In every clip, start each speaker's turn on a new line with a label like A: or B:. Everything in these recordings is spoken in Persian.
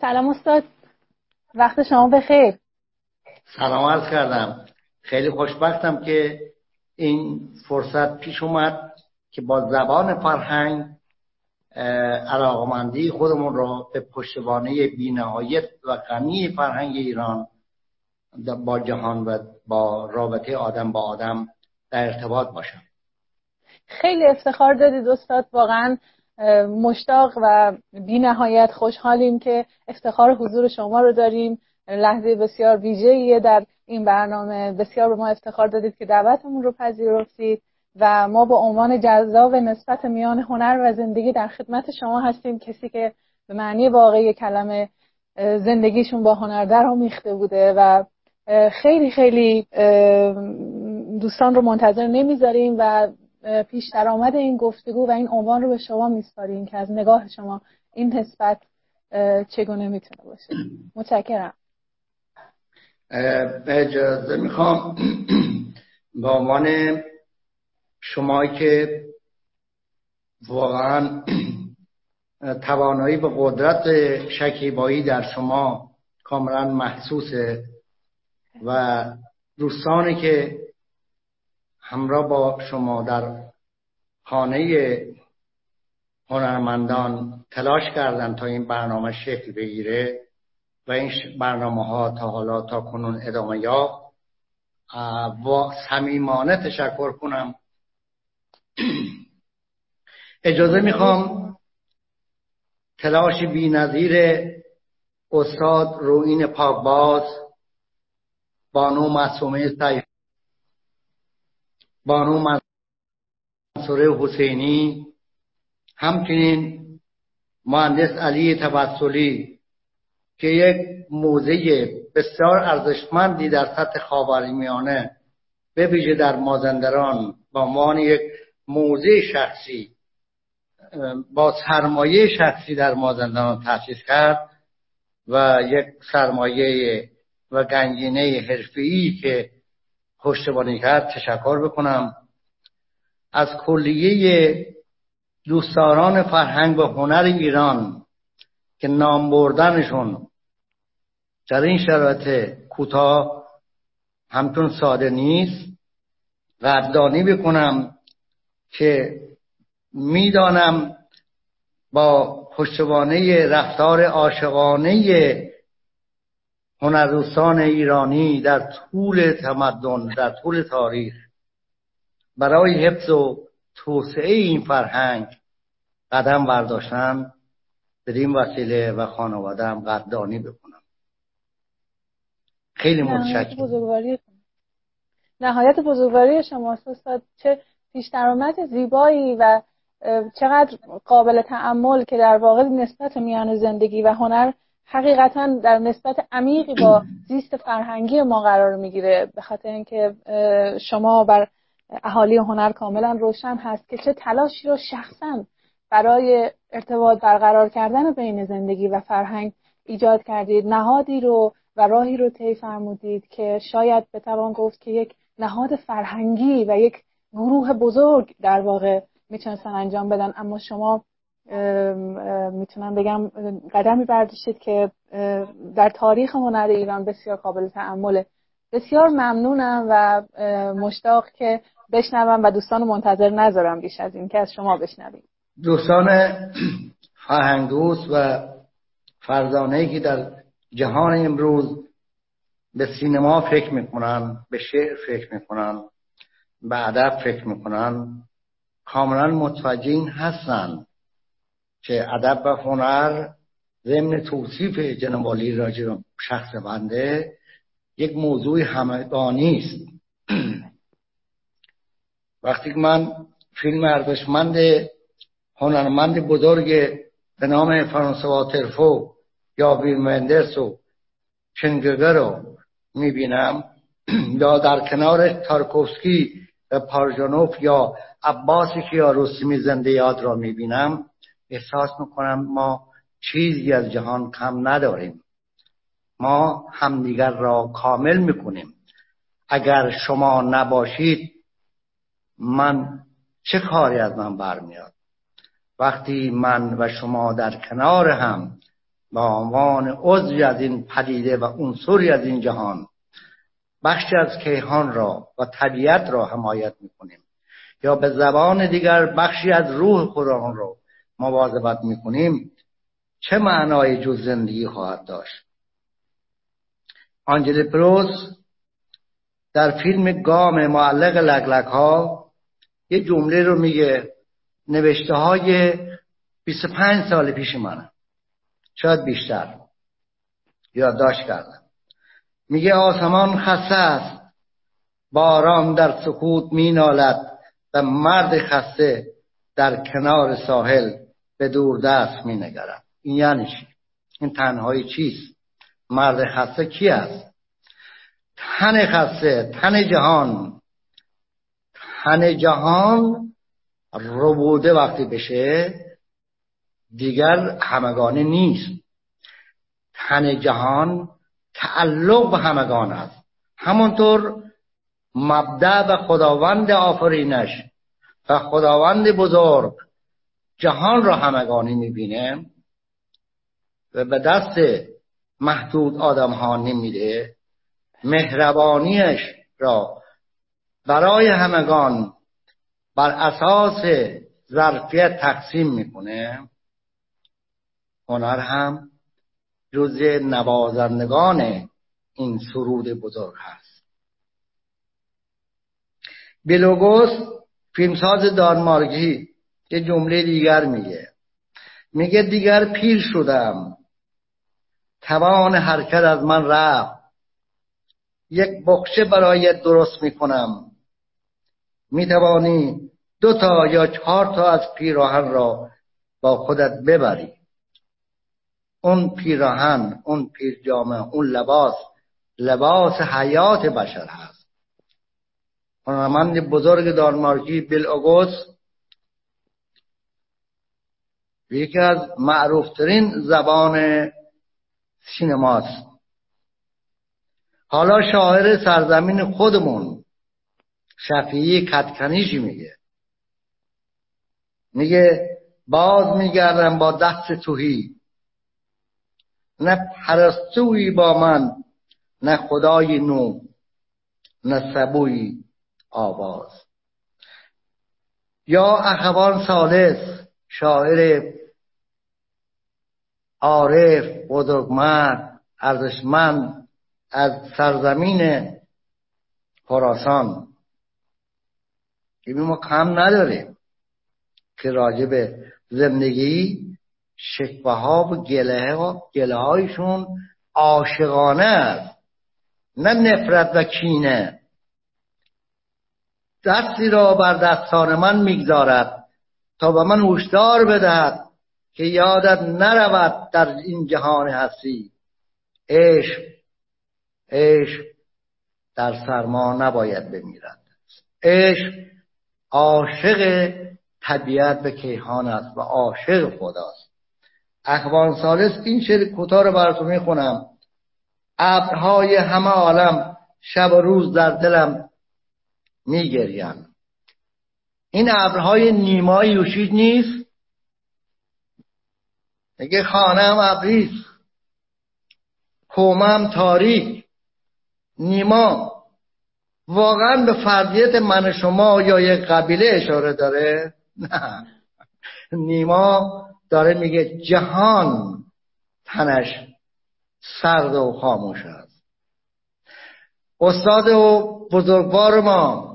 A: سلام استاد. وقت شما بخیر.
B: سلام عرض کردم. خیلی خوشبختم که این فرصت پیش اومد که با زبان فرهنگ علاقمندی خودمون را به پشتوانه بینهایت و غنی فرهنگ ایران با جهان و با رابطه آدم با آدم در ارتباط باشم.
A: خیلی افتخار دادید استاد. واقعا مشتاق و بی نهایت خوشحالیم که افتخار حضور شما رو داریم. لحظه بسیار ویژه‌ایه در این برنامه. بسیار به ما افتخار دادید که دعوتمون رو پذیرفتید و ما با عنوان جذاب نسبت میان هنر و زندگی در خدمت شما هستیم. کسی که به معنی واقعی کلمه زندگیشون با هنر در آمیخته بوده و خیلی خیلی دوستان رو منتظر نمی‌ذاریم و پیش درآمد این گفتگو و این عنوان رو به شما میسپاریم که از نگاه شما این نسبت چگونه می‌تونه باشه. متشکرم.
B: اجازه می‌خوام به عنوان شما که واقعا توانایی به قدرت شکیبایی در شما کاملا محسوسه و دوستانی که همراه با شما در خانه هنرمندان تلاش کردن تا این برنامه شکل بگیره و این برنامه ها تا حالا تا کنون ادامه یافت. و صمیمانه تشکر کنم. اجازه می‌خوام تلاش بی نظیر استاد روین پاکباز بانو معصومه سیف بانو منصوره حسینی. همچنین مهندس علی توسلی که یک موزه بسیار ارزشمندی در سطح خاورمیانه به ویژه در مازندران با عنوان یک موزه شخصی با سرمایه شخصی در مازندران تأسیس کرد و یک سرمایه و گنجینه حرفه‌ای که پشتیبانی کرد تشکر بکنم. از کلیه دوستداران فرهنگ و هنر ایران که نام بردنشون در این شرایط کوتاه همچون ساده نیست قدردانی بکنم که می‌دانم با پشتوانه رفتار عاشقانه هنردوستان ایرانی در طول تمدن در طول تاریخ. برای حفظ و توسعه این فرهنگ قدم برداشتن به این وسیله و خانواده هم قدردانی بکنم. خیلی متشکرم.
A: نهایت بزرگواری شما استاد چه پیش درآمد زیبایی و چقدر قابل تعمل که در واقع نسبت میان زندگی و هنر حقیقتا در نسبت عمیقی با زیست فرهنگی ما قرار می‌گیره. به خاطر اینکه شما بر اهالی هنر کاملا روشن هست که چه تلاشی رو شخصا برای ارتباط برقرار کردن بین زندگی و فرهنگ ایجاد کردید نهادی رو و راهی رو طی فرمودید که شاید بتوان گفت که یک نهاد فرهنگی و یک گروه بزرگ در واقع می‌تونستن انجام بدن. اما شما می‌تونم بگم قدمی برداشتید که در تاریخ هنر ایران بسیار قابل تعمله بسیار ممنونم و مشتاق که بشنوم و دوستان منتظر نذارم بیش از این که از شما بشنویم.
B: دوستان فرهنگوس و فرزانه که در جهان امروز به سینما فکر می‌کنن به شعر فکر می‌کنن به ادب فکر می‌کنن کاملا متوجه این هستن. که ادب و هنر ضمن توصیف جنوالی راجع شخص بنده یک موضوع همگانی است. وقتی که من فیلم ارزشمند هنرمند بزرگ به نام فرانسوا ترفو یا ویل مندرس و چنگگر رو می‌بینم یا در کنار تارکوفسکی و پارژانوف یا عباس کیاروسمی زنده یاد را می‌بینم احساس می‌کنم ما چیزی از جهان کم نداریم. ما همدیگر را کامل می‌کنیم. اگر شما نباشید من چه کاری از من برمیاد؟ وقتی من و شما در کنار هم به عنوان عضوی از این پدیده و عنصری از این جهان بخشی از کیهان را و طبیعت را حمایت می‌کنیم یا به زبان دیگر بخشی از روح خودمان را مواظبت می‌کنیم چه معنای جز زندگی خواهد داشت؟ آنجلی پروس در فیلم گام معلق لگلک ها یه جمله رو میگه نوشته های 25 سال پیش منه. شاید بیشتر. یادداشت کردم. میگه آسمان خسته است. باران در سکوت مینالد و مرد خسته در کنار ساحل. به دور دست مینگرد این یعنی چی؟ این تنهایی چیست؟ مرد خسته کی است؟ تن خسته تن جهان. تن جهان ربوده وقتی بشه دیگر همگانه نیست. تن جهان تعلق به همگان است. همانطور مبدع و خداوند آفرینش و خداوند بزرگ جهان را همگانی می‌بینه و به دست محدود آدم ها نمیده مهربانیش را برای همگان بر اساس ظرفیت تقسیم می‌کنه. هنر هم جز نوازندگان این سرود بزرگ هست. بلوگوس فیلمساز دانمارگی یه جمله دیگر میگه. میگه دیگر پیر شدم. توان حرکت از من رفت. یک بخشه برای درست می‌کنم. می‌توانی دو تا یا چهار تا از پیراهن را با خودت ببری. اون پیراهن اون پیرجامه اون لباس لباس حیات بشر هست. هنرمند بزرگ دانمارکی بیل اوگوس یکی از معروفترین زبان سینماست. حالا شاعر سرزمین خودمون شفیعی کتکنیشی میگه. میگه باز میگردم با دست توهی. نه پرستوی با من نه خدای نو نه سبوی آواز. یا اخوان سالس شاعر عارف بزرگمرد ارزشمند از سرزمین خراسان. که ما کم نداریم که راجب زندگی شکوه ها و گله, ها گله هایشون عاشقانه است. نه نفرت و کینه. دستی را بر دستان من می‌گذارد تا به من هوشدار بدهد. که یادت نرود در این جهان هستی. عشق عشق در سرما نباید بمیرد. عشق عاشق طبیعت و کیهان است و عاشق خداست. اخوان سالس این شعر کوتاه رو براتون می‌خونم. ابرهای همه عالم شب و روز در دلم میگریم. این ابرهای نیمایی یوشید نیست؟ میگه خانه هم ابریست کومم تاریک نیما واقعا به فردیت من شما یا یک قبیله اشاره داره؟ نه. نیما داره میگه جهان تنش سرد و خاموش است. استاد و بزرگوار ما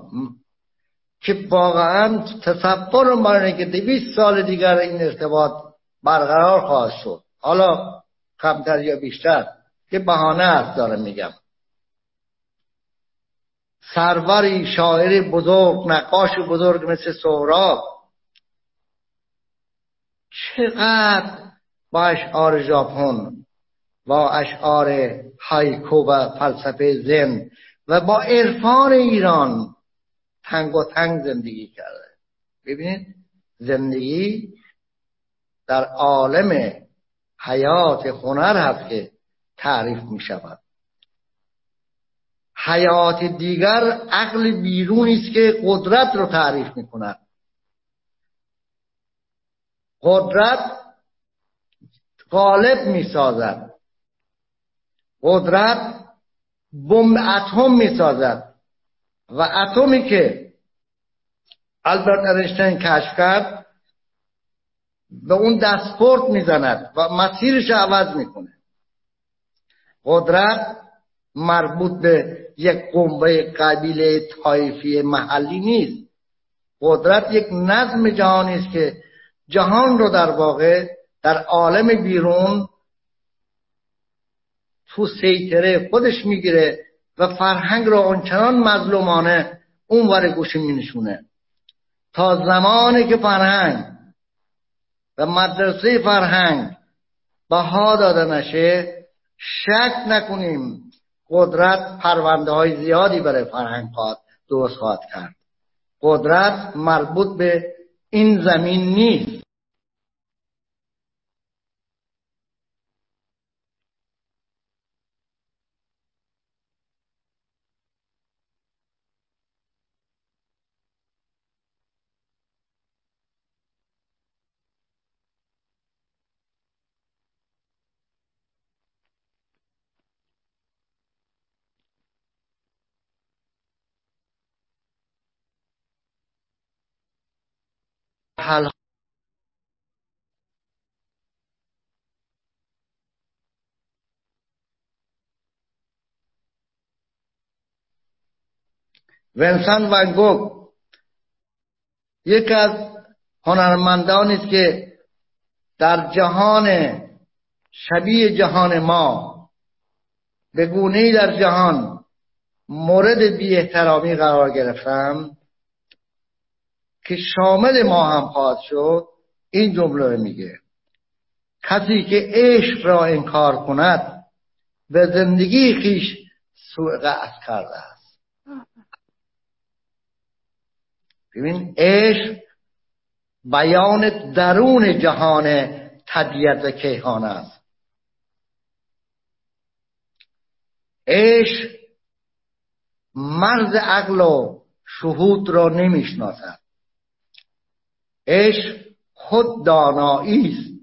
B: که واقعا تصور ما که دویست سال دیگر این ارتباط برقرار خواهد شد. حالا کمتر یا بیشتر که بهانه است دارم میگم. سروری شاعر بزرگ نقاش بزرگ مثل سهراب چقدر با اشعار ژاپن با اشعار هایکو و فلسفه زن و با عرفان ایران تنگ و تنگ زندگی کرده. ببینید زندگی در عالم حیات هنر هست که تعریف می شود حیات دیگر عقل بیرونی است که قدرت رو تعریف می قدرت غالب می‌سازد. قدرت بمب اتم می‌سازد. و اتمی که البرت انیشتین کشف کرد به اون دستپورت می‌زند و مسیرش عوض می‌کنه. قدرت مربوط به یک قنبه قبیله طایفی محلی نیست. قدرت یک نظم جهانی است که جهان رو در واقع در عالم بیرون تو سیطره خودش می‌گیره و فرهنگ را آنچنان مظلومانه اون ور گوشه مینشونه. تا زمانی که فرهنگ و مدرسه فرهنگ بها داده نشه شک نکنیم قدرت پرونده های زیادی برای فرهنگ خواهد درست خواهد کرد. قدرت مربوط به این زمین نیست. حل ونسان ونگوک یکی از هنرمندانی است که در جهان شبیه جهان ما به گونه در جهان مورد بی احترامی قرار گرفتم. که شامل ما هم خواهد شد این جمله میگه. کسی که عشق را انکار کند به زندگی خیش سوء قصد کرده است. ببین عشق بیان درون جهان طبیعت کیهان است. عشق مرز عقل و شهود را نمی‌شناسد. عشق خود دانایی است.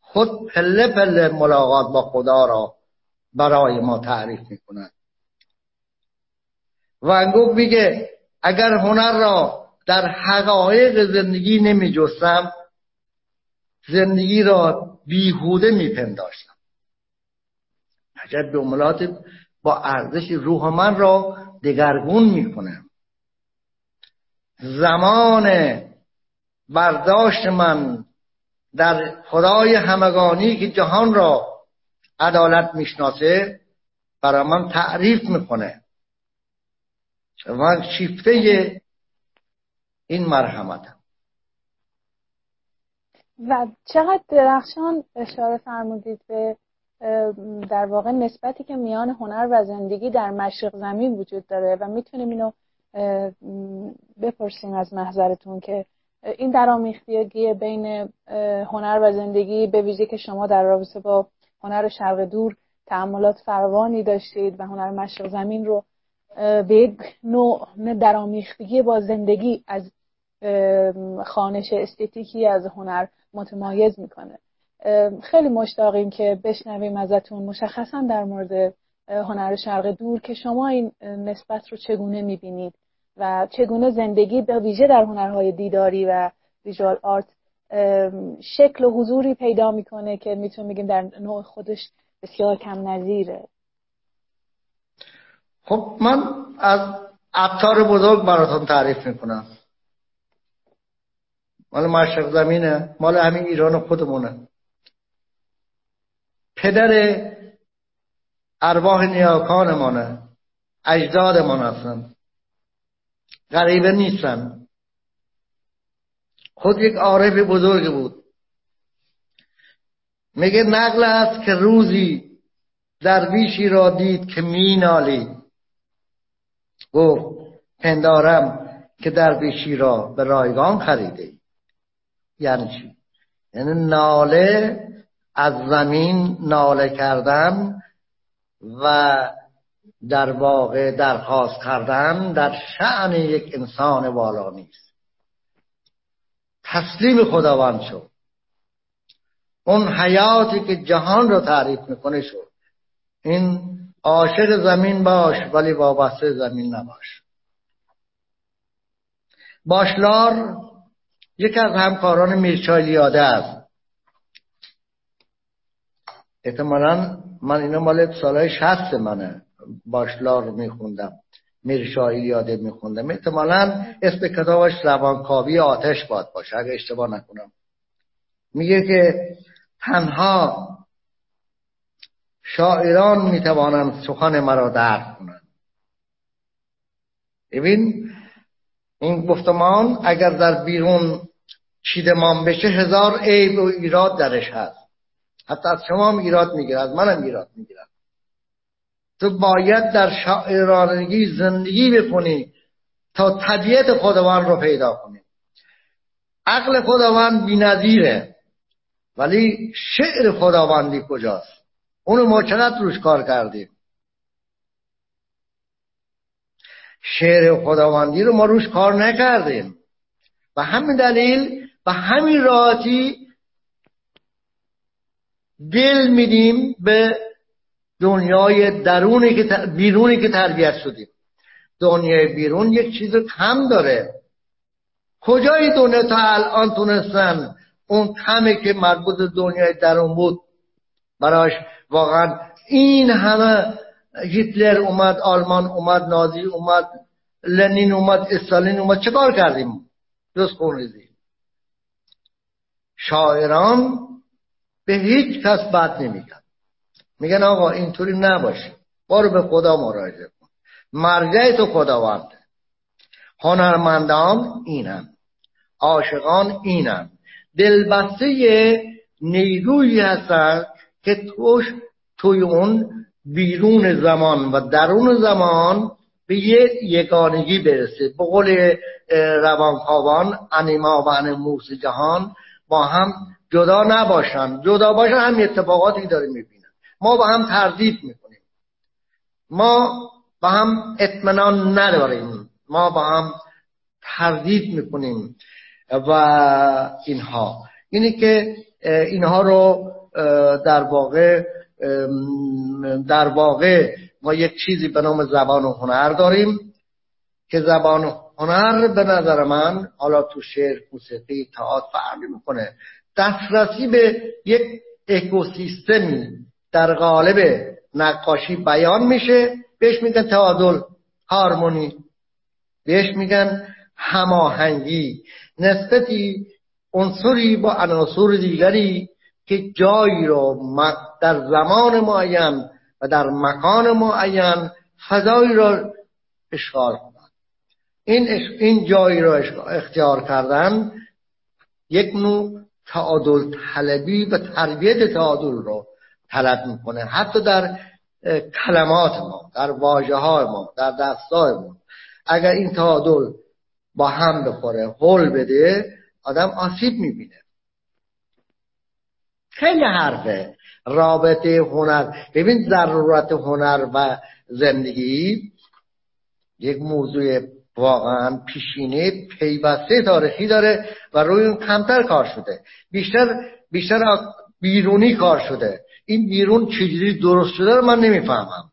B: خود پله پله ملاقات با خدا را برای ما تعریف می‌کند. ونگوک میگه اگر هنر را در حقایق زندگی نمی جستم زندگی را بیهوده میپنداشتم. عجب جملات با ارزش روح من را دگرگون می‌کنم. زمان برداشت من در خدای همگانی که جهان را عدالت می‌شناسه برای من تعریف می‌کنه. من شیفته این مرحمتم.
A: و چقدر درخشان اشاره فرمودید به در واقع نسبتی که میان هنر و زندگی در مشرق زمین وجود داره و می‌تونیم اینو بپرسیم از محضرتون که این درآمیختگی بین هنر و زندگی به ویژه که شما در رابطه با هنر شرق دور تعملات فراوانی داشتید و هنر مشرق زمین رو به یک نوع درآمیختگی با زندگی از خانش استتیکی از هنر متمایز می‌کنه. خیلی مشتاقیم که بشنویم ازتون مشخصا در مورد هنر شرق دور که شما این نسبت رو چگونه می‌بینید. و چگونه زندگی به ویژه در هنرهای دیداری و ویژوال آرت شکل و حضوری پیدا می‌کنه که می‌تونیم بگیم در نوع خودش بسیار کم نظیره.
B: خب من از عطار بزرگ براتون تعریف می‌کنم. مال مشرق زمینه مال همین ایران خودمونه. پدر ارواح نیاکانمانه اجدادمان هستن. غریبه نیستن. خود یک عارف بزرگ بود. میگه نقل است که روزی درویشی را دید که مینالید گفت پندارم که درویشی را به رایگان خریده یعنی چی؟ یعنی ناله از زمین ناله کردن و در واقع درخواست کردن در شعن یک انسان والا نیست. تسلیم خداوند شد. اون حیاتی که جهان رو تعریف می‌کنه شد. این عاشق زمین باش ولی وابسته زمین نباش. باشلار یکی از همکاران میرچایلیاده است. احتمالا من اینا مال سالهای شست منه. باشلار میخوندم میرشایی یاده میخوندم. احتمالا اسم کتابش روانکاوی آتش باد باشه اگه اشتباه نکنم. میگه که تنها شاعران می‌توانند سخن مرا درک کنند. ببین این گفتمان اگر در بیرون چیدمان بشه هزار عیب و ایراد درش هست. حتی از شما هم ایراد می‌گیره از منم ایراد می‌گیرم تو باید در شاعرانگی زندگی بکنی تا طبیعت خداوند رو پیدا کنی. عقل خداوند بی‌نظیره ولی شعر خداوندی کجاست؟ اونو ما چقدر روش کار کردیم؟ شعر خداوندی رو ما روش کار نکردیم. و همین دلیل و همین راحتی دل میدیم به دنیای درونی که بیرونی که تربیت شدیم. دنیای بیرون یک چیز کم داره. کجای دنیا تا الان تونستن اون کمی که مربوط دنیای درون بود؟ براش واقعا این همه هیتلر اومد آلمان اومد نازی اومد لنین اومد استالین اومد. چه کار کردیم؟ جز خونریزی شاعران به هیچ کس بد نمیگن. میگن آقا اینطوری نباشه. برو به خدا مراجعه کن. مرجع تو خداوند. هنرمندان اینن. عاشقان اینن. دلبسته نیرویی هستن که توش توی اون بیرون زمان و درون زمان به یه یگانگی برسه. به قول روانکاوان انیما و انموس جهان با هم جدا نباشن. جدا باشن هم اتفاقاتی داره می‌بینن ما با هم تردید می‌کنیم. ما با هم اطمینان نداریم. ما با هم تردید می‌کنیم و اینها. اینی که اینها رو در واقع در واقع ما یک چیزی به نام زبان و هنر داریم که زبان و هنر به نظر من حالا تو شعر موسیقی تئاتر فرقی می‌کنه دسترسی به یک اکوسیستمی در قالب نقاشی بیان میشه. بهش میگن تعادل هارمونی. بهش میگن هماهنگی. نسبتی عنصری با عناصر دیگری که جایی رو در زمان معین و در مکان معین فضایی را اشغال کنند این, این جایی را اختیار کردن یک نوع تعادل طلبی و تربیت تعادل رو طلب می‌کنه. حتی در کلمات ما در واجه های ما در دستای ما. اگر این تعادل با هم بخوره حل بده آدم آسیب می‌بینه. خیلی حرفه. رابطه هنر. ببین ضرورت هنر و زندگی یک موضوع واقعا پیشینه پیوسته تاریخی داره و روی اون کمتر کار شده. بیشتر بیشتر بیرونی کار شده. این بیرون چجوری درست شده رو من نمی‌فهمم.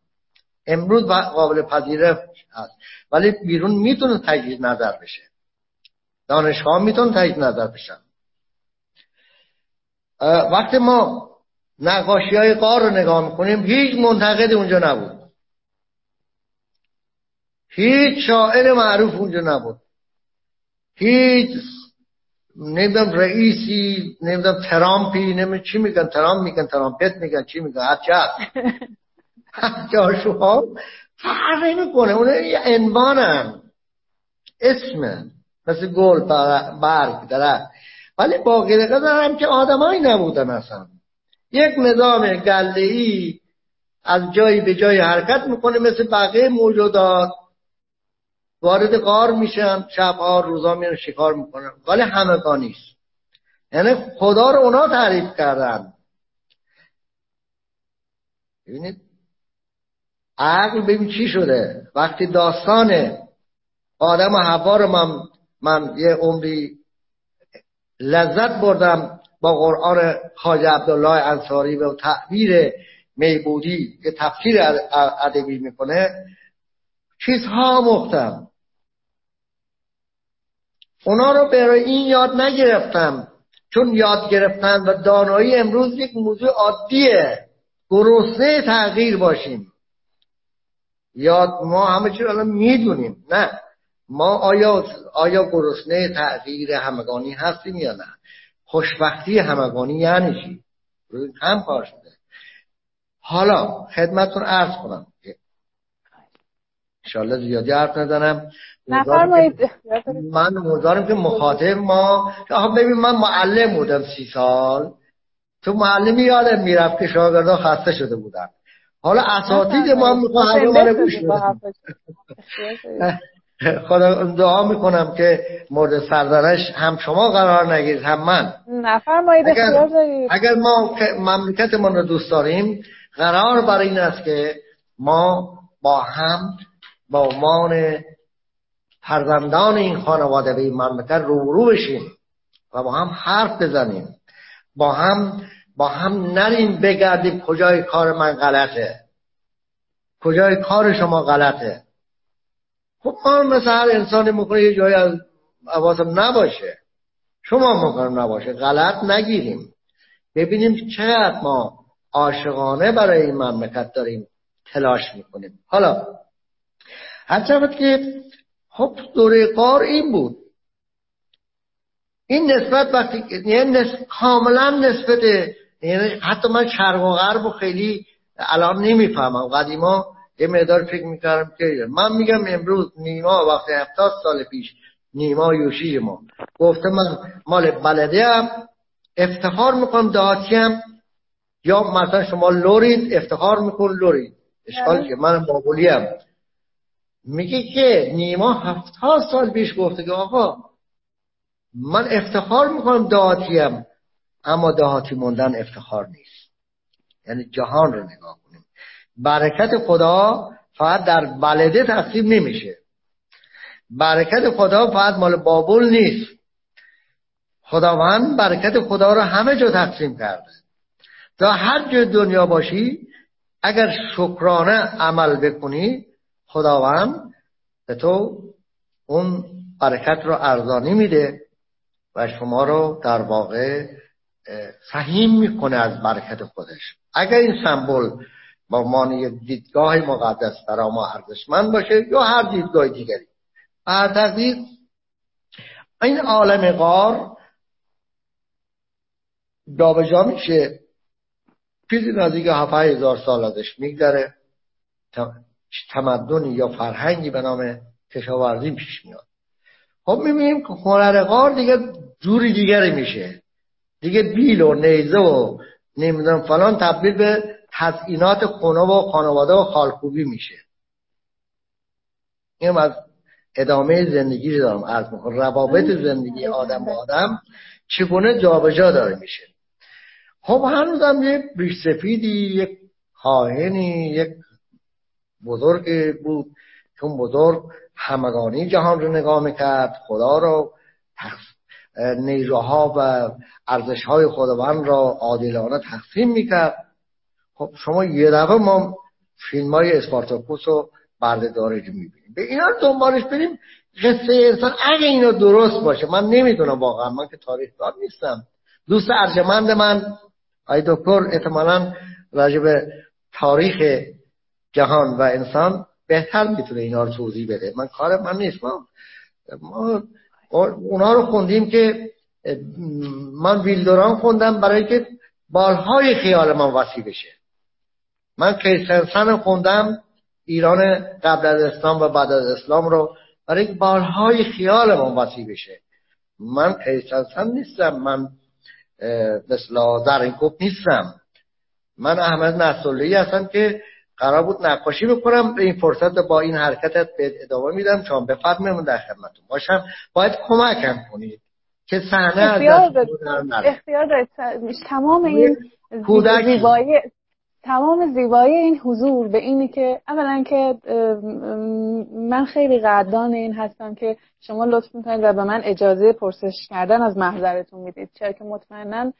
B: امروز قابل پذیره هست. ولی بیرون می‌تونه تجدید نظر بشه. دانشگاه می‌تونه تجدید نظر بشن. وقتی ما نقاشی های قار رو نگاه می‌کنیم هیچ منتقد اونجا نبود. هیچ شاعر معروف اونجا نبود. هیچ نمی‌دونم رئیسی نمی‌دونم ترامپی نمی‌دونم چی میگن ترامپ میگن ترامپت میگن چی میگن هرچی هست. جاشوها فرق نمی‌کنه اون یه انوانن اسم مثل گل برگ درخت. ولی باقی دقیقه هم که آدمایی نبودن اصلا. یک نظام گله از جایی به جای حرکت می‌کنه مثل بقیه موجودات. وارد غار میشن شبها روزا میرن شکار می‌کنن. ولی همگانی نیست. یعنی خدا رو اونا تعریف کردن. ببینید عقل ببین چی شده؟ وقتی داستان آدم و حوا رو من من یه عمری لذت بردم با قرآن خاج عبدالله انصاری و تعبیر میبودی که تفسیر ادبی می‌کنه. چیزها مختم اونا رو برای این یاد نگرفتم چون یاد گرفتن و دانایی امروز یک موضوع عادیه. گرسنه تغییر باشیم. یاد ما همه چیز الان می‌دونیم نه؟ ما آیا آیا گرسنه تغییر همگانی هستیم یا نه؟ خوشبختی همگانی یعنی چی؟ هم کار شده. حالا خدمتون عرض کنم انشالله زیادی حرف نزنم. من امیدوارم که مخاطب ما ببین من معلم بودم سی سال. تو معلمی یادم می‌رفت که شاگردا خسته شده بودن. حالا اساتید ما می‌خوام همه گوش خدا دعا می‌کنم که مورد سردنش هم شما قرار نگیرید هم من.
A: نفرمایید
B: اگر, اگر ما مملکتمان رو دوست داریم قرار بر این است که ما با هم با عنوان فرزندان این خانواده به این مملکت روبرو بشیم و با هم حرف بزنیم. با هم با هم نریم بگردیم کجای کار من غلطه. کجای کار شما غلطه. خب ما مثل هر انسانی می‌کنه یه جایی از حواسم نباشه. شما مکنم نباشه. غلط نگیریم. ببینیم چقدر ما عاشقانه برای این مملکت داریم تلاش می‌کنیم. حالا هر که خب دوره قار این بود. این نسبت وقتی یعنی کاملا نسبت یعنی حتی من شرق و غرب و خیلی الان نمی‌فهمم. قدیما یه مقدار فکر می‌کردم که من میگم امروز نیما وقتی هفتاد سال پیش نیما یوشی ما. گفته من مال بلده هم افتخار می‌کنم دهاتی هم یا مثلا شما لورید افتخار میکن لورید. اشکال بله. که من بابولی هم میگه که نیما هفتاد سال پیش گفته که آقا من افتخار می‌کنم دهاتیم اما دهاتی موندن افتخار نیست. یعنی جهان رو نگاه کنیم. برکت خدا فقط در بلده تقسیم نمیشه. برکت خدا فقط مال بابل نیست. خداوند برکت خدا رو همه جا تقسیم کرده. تا هر جای دنیا باشی اگر شکرانه عمل بکنی خداوند به تو اون برکت رو ارزانی میده و شما رو در واقع سهیم می‌کنه از برکت خودش. اگر این سمبل با مانی دیدگاه مقدس برای ما ارزشمند باشه یا هر دیدگاه دیگری. هر تقدیر این عالم غار جابجا میشه. چیزی نزدیک هفت هزار سال ازش میگذره. تمدنی یا فرهنگی به نام کشاورزی پیش میاد. خب می‌بینیم که هنرغار دیگه جوری دیگری میشه. دیگه بیل و نیزه و نمی‌دونم فلان تبدیل به تزئینات خونه و خانواده و خالکوبی میشه. این از ادامه زندگی رو دارم عرض می‌کنم. روابط زندگی آدم با آدم چگونه جابجا داره میشه. خب هنوزم یک ریش سفیدی یک خواهنی یک بزرگ بود چون بزرگ همگانی جهان رو نگاه می‌کرد خدا رو نیروها و ارزش های خداوند را عادلانه تقسیم می‌کرد. خب شما یه دفعه ما فیلم های اسپارتاکوس رو برده داره می‌بینیم. به اینا دنبالش بریم قصه انسان اگه اینا درست باشه من نمی‌دونم واقعا من که تاریخ دار نیستم. دوست ارجمند من آی دکتر احتمالا راجب تاریخ جهان و انسان بهتر می‌تونه اینا رو توضیح بده. من کار من نیست. ما, ما اونا رو خوندیم که من ویلدوران خوندم برای که بالهای خیال من وسیع بشه. من کیسنسن خوندم ایران قبل از اسلام و بعد از اسلام رو برای که بالهای خیال من وسیع بشه. من کیسنسن نیستم. من مثل زرینکوب نیستم. من احمد نصراللهی هستم که قرار بود نقاشی بکنم. به این فرصت با این حرکتت به ادامه میدم. چون به من در خدمتتون باشم. باید کمکم کنید که صحنه از
A: اختیار تمام این زیبایی تمام زیبایی این حضور به اینی که اولا که من خیلی قدردان این هستم که شما لطف می‌کنید و به من اجازه پرسش کردن از محضرتون می‌دید. چرا که مطمئنا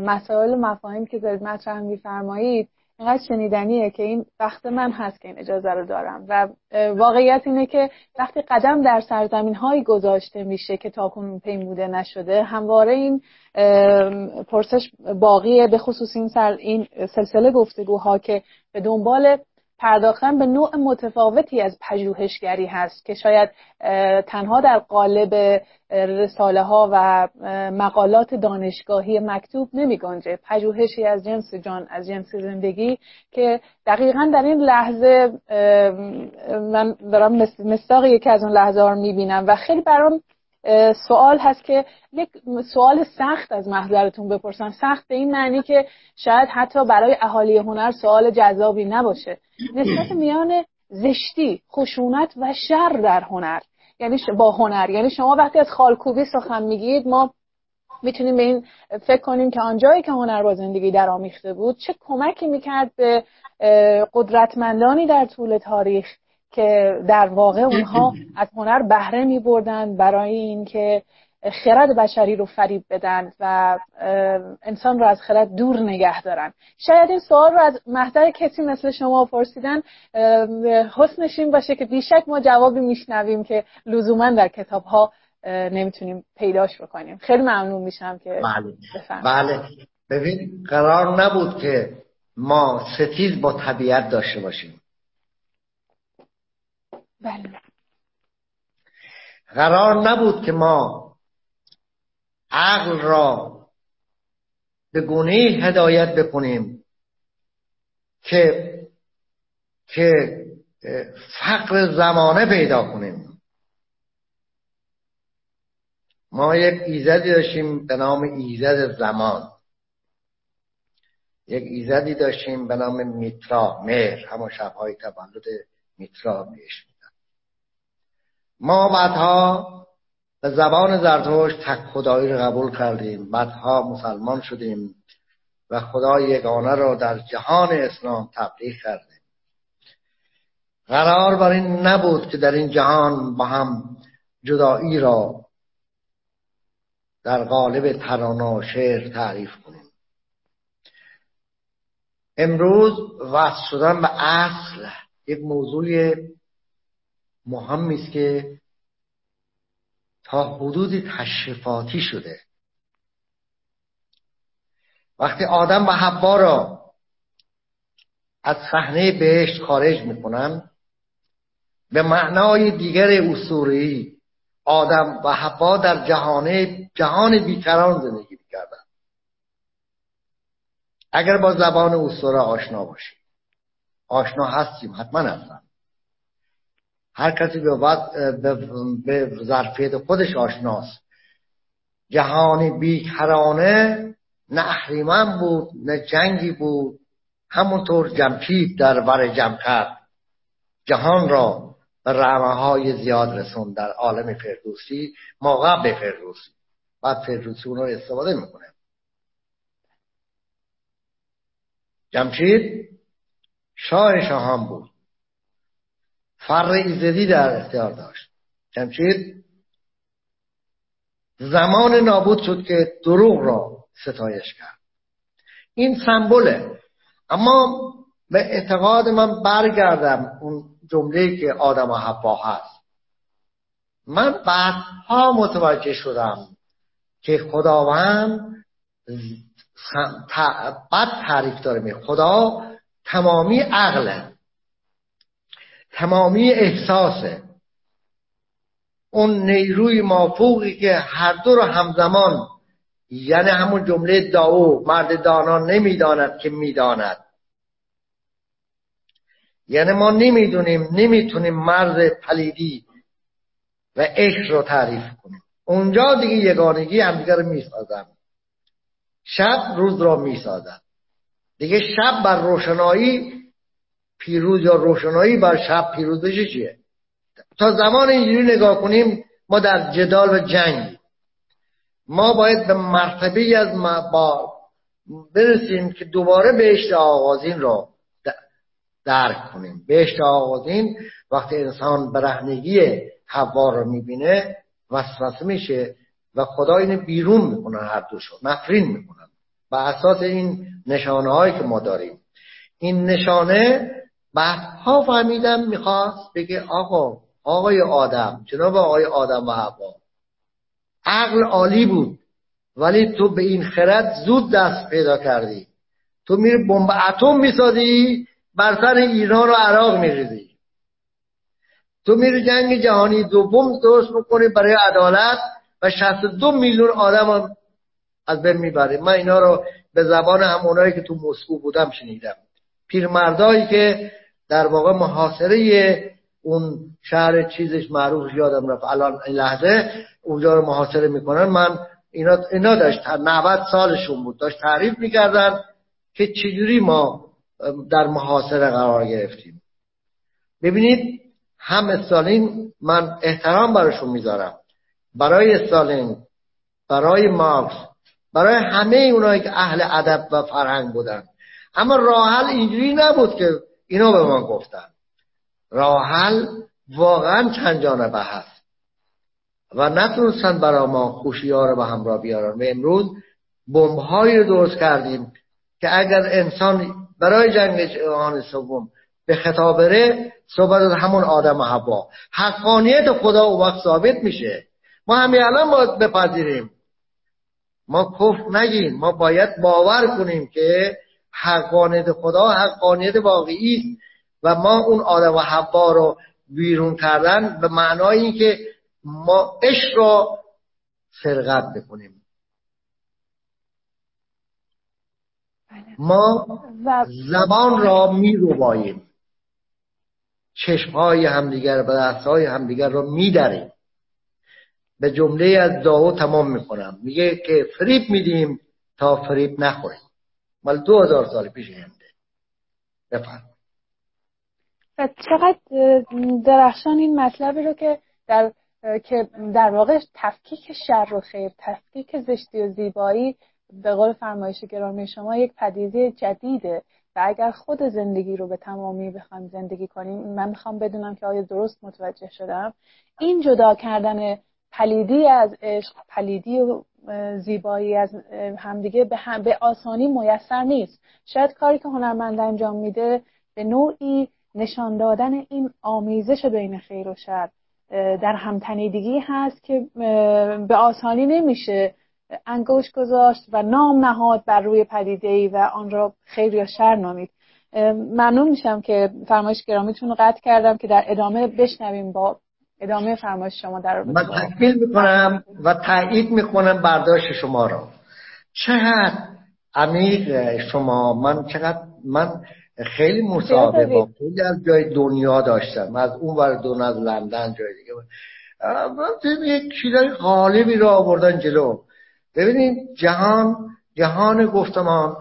A: مسائل و مفاهیم که دارید مطرح میفرمایید اینقدر شنیدنیه که این وقت من هست که این اجازه رو دارم. و واقعیت اینه که وقتی قدم در سرزمین هایی گذاشته میشه که تاکنون پیموده نشده همواره این پرسش باقیه به خصوص این, سر این سلسله گفتگوها که به دنبال پرداختن به نوع متفاوتی از پژوهشگری هست که شاید تنها در قالب رساله ها و مقالات دانشگاهی مکتوب نمی گنجه پژوهشی از جنس جان از جنس زندگی که دقیقا در این لحظه من دارم مستاق یکی از اون لحظه ها رو می بینم و خیلی برام سوال هست که یک سوال سخت از محضرتون بپرسم. سخت به این معنی که شاید حتی برای اهالی هنر سوال جذابی نباشه. نسبت میان زشتی خشونت و شر در هنر. یعنی با هنر. یعنی شما وقتی از خالکوبی سخن میگید ما می‌تونیم به این فکر کنیم که آنجایی که هنر با زندگی در آمیخته بود چه کمکی می‌کرد به قدرتمندانی در طول تاریخ که در واقع اونها از هنر بهره می بردن برای اینکه خرد بشری رو فریب بدن و انسان رو از خرد دور نگه دارن. شاید این سوال رو از محضر کسی مثل شما پرسیدن حسنش این باشه که بیشک ما جوابی میشنویم که لزوما در کتاب ها نمی‌تونیم پیداش بکنیم. خیلی ممنون میشم که
B: بله. بله. ببین قرار نبود که ما ستیز با طبیعت داشته باشیم.
A: بله.
B: قرار نبود که ما عقل را به گونه هدایت بکنیم که که فقر زمانه پیدا کنیم. ما یک ایزدی داشتیم به نام ایزد زمان. یک ایزدی داشتیم به نام میترا مهر. همون شبهای تولد میترا بهش ما بعدها به زبان زرتشت تک خدایی رو قبول کردیم. بعدها مسلمان شدیم و خدای یگانه را در جهان اسلام تبلیغ کردیم. قرار بر این نبود که در این جهان با هم جدایی را در قالب ترانه و شعر تعریف کنیم. امروز وصل شدن به اصل یک موضوع مهمی است که تا حدودی تشریفاتی شده. وقتی آدم و حوا را از صحنه بهشت خارج می‌کنن به معنای دیگر اصوری آدم و حوا در جهان جهان بیکران زندگی می‌کردن. اگر با زبان اسطوره آشنا باشیم آشنا هستیم حتما هستم هر کسی به, به ظرفیت خودش آشناست. جهانی بیکرانه نه اهریمن بود نه جنگی بود. همونطور جمشید در بر جمع جهان را به رمه های زیاد رسون در عالم فردوسی ما قبل فردوسی. بعد فردوسی اون رو استفاده می‌کنه. جمشید شاه شاهان بود. فر ایزدی در اختیار داشت. جمشید زمان نابود شد که دروغ را ستایش کرد. این سمبوله اما به اعتقاد من برگردم اون جمله که آدم و حوا هست. من بعدها متوجه شدم که خداوند بد تعریف داره می خدا تمامی عقله تمامی احساسه. اون نیروی مافوقی که هر دو رو همزمان یعنی همون جمله داو مرد دانا نمی‌داند که می‌داند. یعنی ما نمی‌دونیم نمی‌تونیم مرز پلیدی و عشق رو تعریف کنیم. اونجا دیگه یگانگی همدیگه رو می‌سازن. شب روز را می‌سازد دیگه شب بر روشنایی پیروز یا روشنایی بر شب پیروز بشه چیه؟ تا زمان اینجوری نگاه کنیم ما در جدال و جنگ. ما باید به مرتبه از ما با برسیم که دوباره بهشت آغازین را درک کنیم. بهشت آغازین وقتی انسان برهنگی حوا رو می‌بینه وسوسه میشه و خدا اینو بیرون می‌کنن هر دوشو نفرین می‌کنن و اساس این نشانه هایی که ما داریم. این نشانه بعدها فهمیدم می‌خواست بگه آقا آقای آدم جناب آقای آدم و حوا عقل عالی بود ولی تو به این خرد زود دست پیدا کردی. تو میری بمب اتم می‌سازی بر سر ایران و عراق میریزی. تو میری جنگ جهانی دوم درست می‌کنی برای عدالت و 62 میلیون آدم از بین می‌بری. من اینا رو به زبان همونایی که تو مسکو بودم شنیدم. پیرمردایی که در واقع محاصره اون شهر چیزش معروف یادم رفت. الان این لحظه اونجا رو محاصره می‌کنن. من اینا, اینا داشت 90 سالشون بود. داشت تعریف می‌کردن که چجوری ما در محاصره قرار گرفتیم. ببینید هم استالین من احترام براشون می‌ذارم. برای استالین برای مارکس برای همه اونایی که اهل ادب و فرهنگ بودن. اما راحل اینجوری نبود که اینا به ما گفتن. راحل واقعا چند جانبه هست و نتونستن برای ما خوشی ها رو به همراه بیارن. و امروز بمبهایی رو درست کردیم که اگر انسان برای جنگ جهان سوم به خطاب بره صحبت از همون آدم و حوا. حقانیت خدا او وقت ثابت میشه. ما همین الان باید بپذیریم. ما کفر نگیم. ما باید باور کنیم که حقانیت خدا حقانیت واقعی است و ما اون آدم و حوا رو بیرون کردن به معنای اینکه ما عشق را سرقت بکنیم. بله. ما زبان را می رو باییم چشمهای همدیگر و دستهای همدیگر را میدریم به جمله از داو تمام می‌کنم میگه که فریب میدیم تا فریب نخوریم. مال دو هزار سال پیش هنده بفرم
A: چقدر درخشان این مطلبی رو که در که در واقع تفکیک شر و خیر تفکیک زشتی و زیبایی به قول فرمایش گرامی شما یک پدیده جدیده و اگر خود زندگی رو به تمامی بخوایم زندگی کنیم من می‌خوام بدونم که آیا درست متوجه شدم. این جدا کردن پلیدی از عشق پلیدی و زیبایی از همدیگه به, هم به آسانی میسر نیست. شاید کاری که هنرمند انجام میده به نوعی نشان دادن این آمیزش بین خیر و شر در همتنیدگی هست که به آسانی نمیشه انگوش گذاشت و نام نهاد بر روی پدیده ای و آن را خیر یا شر نامید. ممنون میشم که فرمایش گرامیتون رو قطع کردم که در ادامه بشنویم با ادامه فرمایش شما در
B: من تکمیل می‌کنم و تایید می‌کنم برداشت شما را. چقدر عمیق شما؟ من چقدر من خیلی مصاحبه با خیلی از جای دنیا داشتم. از اون ور دون از لندن جای دیگه. من یک چیزای غالبی رو آوردن جلو. ببینید جهان جهان گفتمان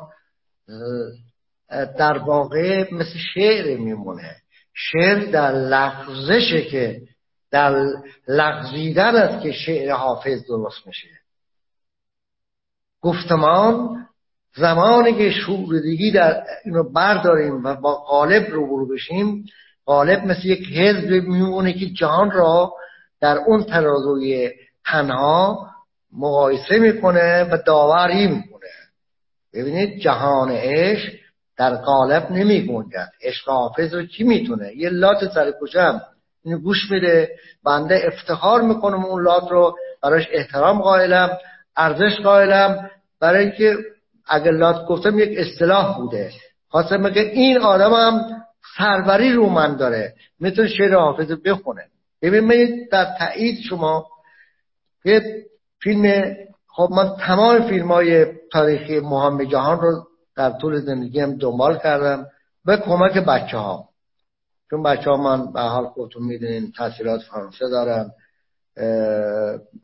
B: در واقع مثل شعر میمونه. شعر در لغزشه که در لغزیدن است که شعر حافظ درست میشه. گفتمان زمانی که شعوردگی در اینو برداریم و با قالب رو بشیم قالب مثل یک حزب میمونه که جهان را در اون ترازوی تنها مقایسه می‌کنه و داوری می‌کنه. ببینید جهان عشق در قالب نمی گنجد عشق حافظ رو کی می‌تونه؟ یه لات سرکشم اینو گوش میده بنده افتخار می‌کنم اون لات رو. براش احترام قائلم ارزش قائلم. برای اینکه اگر لات گفتم یک اصطلاح بوده. خواستم بگه این آدم هم سروری رو من داره. می‌تونه شعر حافظ بخونه. ببین در تایید شما یه فیلم خب من تمام فیلم های تاریخی مهم جهان رو در طول زندگیم دنبال کردم. به کمک بچه ها چون بچه ها من به حال خودتون می‌دونین تحصیلات فرانسه دارن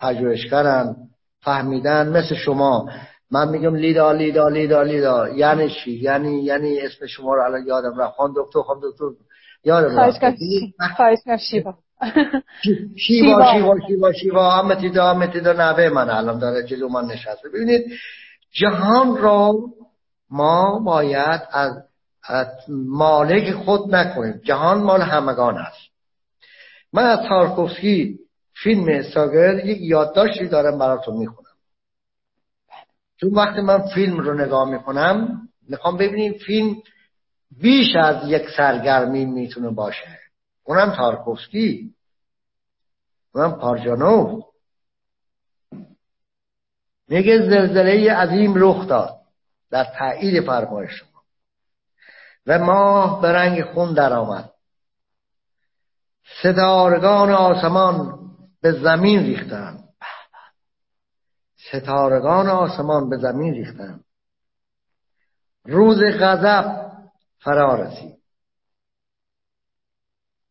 B: پژوهشگرن فهمیدن مثل شما. من میگم لیدا لیدا لیدا لیدا. یعنی چی؟ یعنی یعنی اسم شما رو الان یادم رفت. خان دکتر خان دکتر
A: یادم رفت. خواهش شیبا
B: شیوا. شیوا شیوا. شیوا همتی دا همتی دا نوه من الان داره جلو من نشسته. ببینید جهان را ما باید از مالک خود نکنیم. جهان مال همگان است. من از تارکوفسکی فیلم ساگر یک یادداشتی دارم براتون می‌خونم. چون وقتی من فیلم رو نگاه می‌کنم می‌خوام ببینیم فیلم بیش از یک سرگرمی می‌تونه باشه. اونم تارکوفسکی. اونم پارجانوف. میگه زلزله عظیم رخ داد. در تایید فرمایش و ماه به رنگ خون درآمد. ستارگان آسمان به زمین ریختند. ستارگان آسمان به زمین ریختند. روز غضب فرا رسید.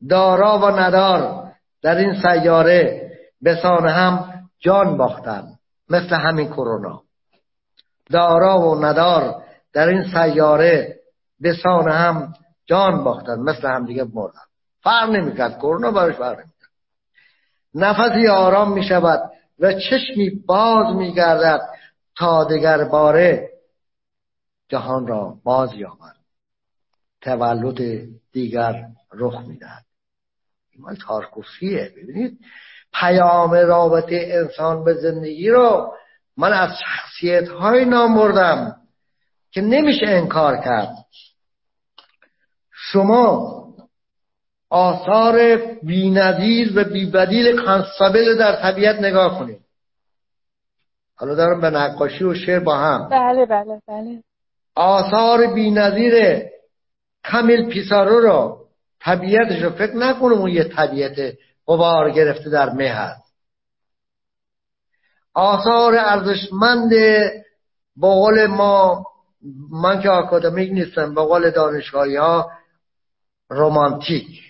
B: دارا و ندار در این سیاره به هم جان باختند مثل همین کرونا. دارا و ندار در این سیاره به هم جان باختند مثل هم دیگه مردن. فرق نمی‌کرد کرونا براش فرق نمی‌کرد. نفسی آرام می شود و چشمی باز می گردد تا دگر باره جهان را باز یابد. تولد دیگر رخ می‌دهد. این مال تارکوفیه ببینید. پیام رابطه انسان به زندگی رو من از شخصیت های نام بردم که نمیشه انکار کرد. شما آثار بینظیر و بیبدیل کانستابل در طبیعت نگاه کنید. حالا دارم به نقاشی و شعر با هم.
A: بله بله بله.
B: آثار بینظیر کمیل پیسارو رو طبیعتش رو فکر نکنم اون یه طبیعت قبار گرفته در مه هست. آثار ارزشمند با قول ما من که آکادمیک نیستم با قول دانشگاهی ها رومانتیک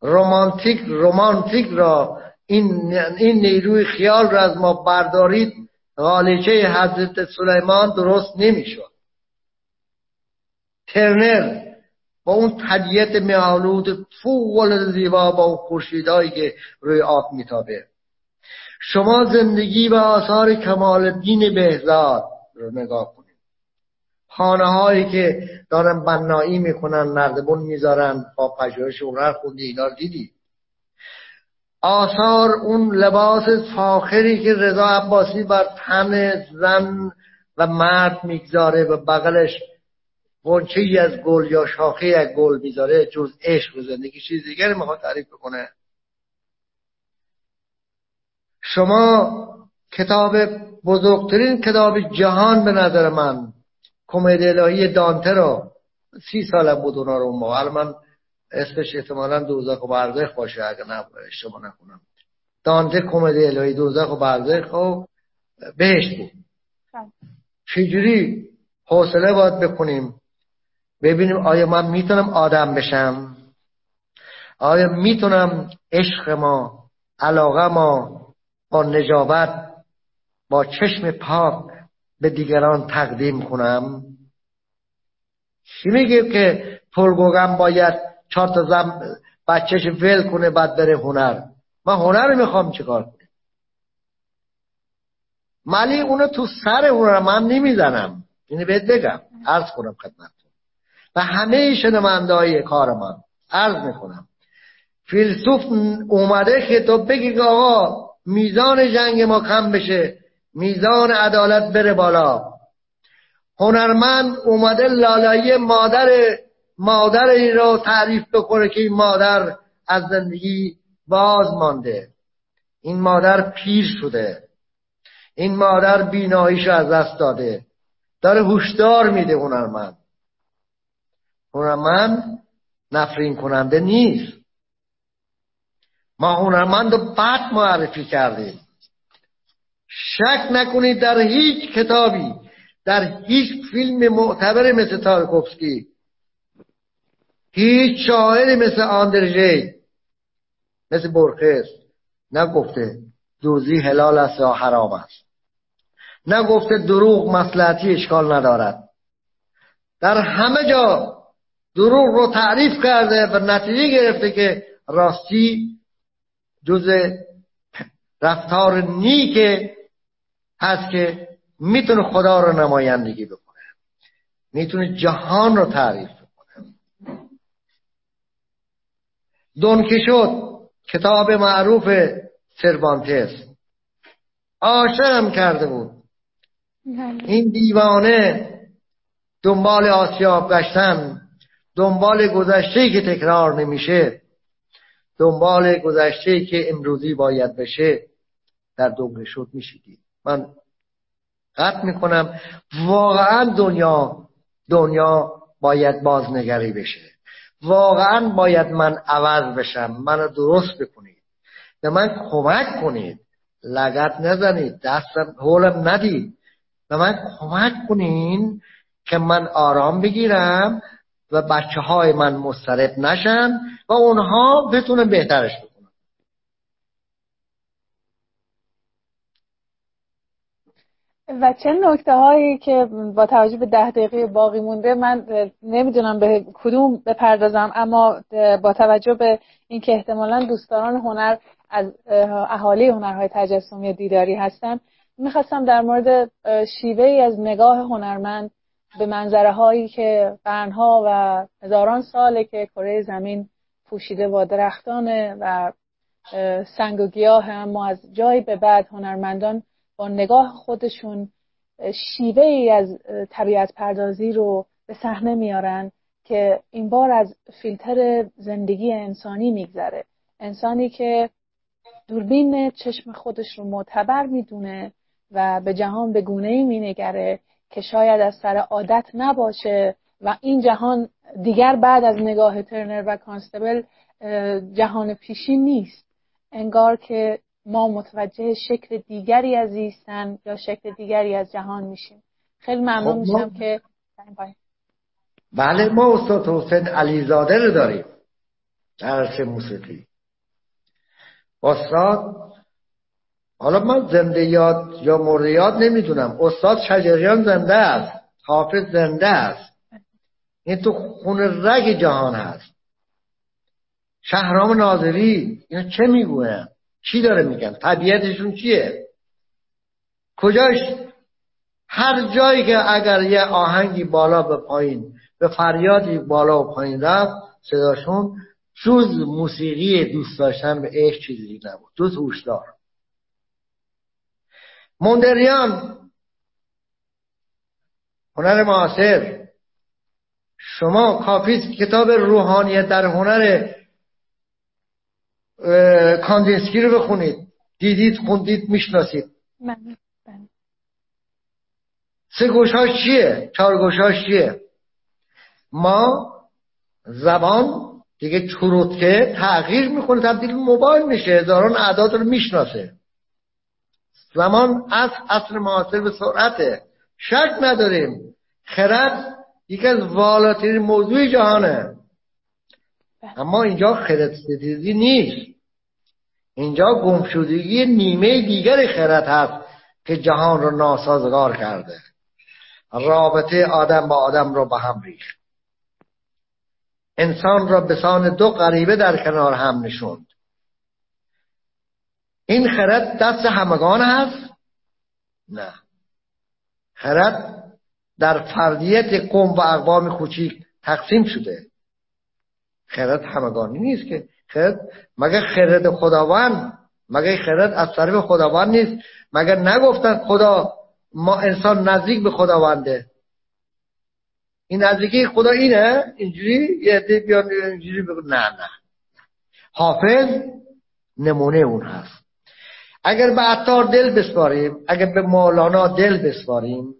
B: رومانتیک رومانتیک را این این نیروی خیال را از ما بردارید غالیچه حضرت سلیمان درست نمی‌شد ترنر با اون طبیعت معالود فوق زیبا با اون خورشیدهایی که روی آب میتابه شما زندگی و آثار کمال الدین بهزاد رو نگاه خانه هایی که دارن بنایی می‌کنن نردبون می‌ذارن با پژوهش هنر خوندی اینا دیدی؟ آثار اون لباس فاخری که رضا عباسی بر تن زن و مرد می‌گذاره و بغلش قنچه ای از گل یا شاخه از گل می‌ذاره جز عشق و زندگی چیز دیگری می‌خواد تعریف بکنه. شما کتاب بزرگترین کتاب جهان به نظر من کمدی الهی دانته رو سی سالم بود اونا رو اون من اسمش احتمالا دوزخ و برزخ باشه اگه نه اشتباه نکنم. دانته کمدی الهی دوزخ و برزخ و بهشت بود. خب. چجوری حوصله باید بکنیم؟ ببینیم آیا من می‌تونم آدم بشم؟ آیا می‌تونم عشق ما علاقه ما با نجابت با چشم پاک دیگران تقدیم کنم. چی میگه که پرگوگم باید چهار تا زن بچهش ول کنه بعد بره هنر؟ من هنر می‌خوام چیکار کنم؟ ملی اونو تو سر هنر من نمی‌زنم. اینو بهت بگم. عرض کنم خدمتتون. و همه شنونده های کار من عرض می‌کنم. فیلسوف اومده که تو بگی آقا میزان جنگ ما کم بشه. میزان عدالت بره بالا. هنرمند اومده لالایی مادر مادر این رو تعریف بکنه که این مادر از زندگی باز مانده. این مادر پیر شده. این مادر بیناییش از دست داده. داره هوشدار میده هنرمند. هنرمند نفرین کننده نیست. ما هنرمند رو بد معرفی کردیم. شک نکنید در هیچ کتابی در هیچ فیلم معتبر مثل تارکوفسکی هیچ شاعری مثل آندرژی مثل برخس نگفته دوزی حلال است یا حرام است. نگفته دروغ مسلحتی اشکال ندارد. در همه جا دروغ رو تعریف کرده و نتیجه گرفته که راستی جز رفتار نیک هست که می‌تونه خدا رو نمایندگی بکنه. می‌تونه جهان رو تعریف کنه دونکیشوت کتاب معروف سروانتس عاشقم کرده بود. بله. این دیوانه دنبال آسیاب گشتن دنبال گذشته که تکرار نمیشه دنبال گذشته که امروزی باید بشه در شد میشیدید من قطع می‌کنم. واقعا دنیا دنیا باید بازنگری بشه. واقعا باید من عوض بشم. منو درست بکنید. به من کمک کنید. لگت نزنید. دستم حولم ندید. به من کمک کنین که من آرام بگیرم و بچه های من مسترب نشن و اونها بتونن بهترش بکنن
A: و چه نکته هایی که با توجه به ده دقیقه باقی مونده من نمی‌دونم به کدوم بپردازم اما با توجه به اینکه احتمالا دوستداران هنر از اهالی هنرهای تجسمی دیداری هستن می‌خواستم در مورد شیوه ای از نگاه هنرمند به منظره هایی که قرنها و هزاران ساله که کره زمین پوشیده با درختانه و سنگ و گیاه اما از جای به بعد هنرمندان با نگاه خودشون شیوه ای از طبیعت پردازی رو به صحنه میارن که این بار از فیلتر زندگی انسانی میگذره. انسانی که دوربین چشم خودش رو معتبر می‌دونه و به جهان به گونه ای مینگره که شاید از سر عادت نباشه و این جهان دیگر بعد از نگاه ترنر و کانستبل جهان پیشی نیست. انگار که ما متوجه شکل دیگری از زیستن یا شکل دیگری از جهان میشیم. خیلی ممنون خب میشم که
B: بله ما استاد حسین علیزاده رو داریم درس موسیقی. استاد حالا من زنده یاد یا مرده یاد نمی‌دونم. استاد شجریان زنده است حافظ زنده است. این تو خون رگ جهان هست. شهرام ناظری اینا چه می‌گوین چی داره میگن؟ طبیعتشون چیه؟ کجاش؟ هر جایی که اگر یه آهنگی بالا به پایین به فریادی بالا و پایین رفت صداشون جز موسیقی دوست داشتن به عشق چیزی نبود. جز هشدار. موندریان هنر معاصر. شما کافی کتاب روحانیت در هنر کاندینسکی رو بخونید. دیدید خوندید می‌شناسید. بله، بله. سه گوشاش چیه؟ چهار گوشاش چیه؟ ما زبان دیگه چروتکه تغییر می‌کنه تبدیل موبایل میشه. هزاران اعداد رو می‌شناسه. زمان از اصر معاصر به سرعته. شک نداریم. خرد یکی از والاترین موضوع جهانه. اما اینجا خرد ستیزی نیست. اینجا گمشدگی نیمه دیگر خرد هست که جهان رو ناسازگار کرده. رابطه آدم با آدم رو به هم ریخت. انسان را به سان دو غریبه در کنار هم نشوند. این خرد دست همگان هست؟ نه. خرد در فردیت قوم و اقوام کوچیک تقسیم شده. خرد همگانی نیست که خرد مگه خرد خداوند مگه خرد از طرف خداوند نیست؟ مگه نگفتن خدا ما انسان نزدیک به خداونده؟ این نزدیکی خدا اینه؟ اینجوری یه عده بیان اینجوری بگو نه نه. حافظ نمونه اون هست. اگر به عطار دل بسپاریم اگر به مولانا دل بسپاریم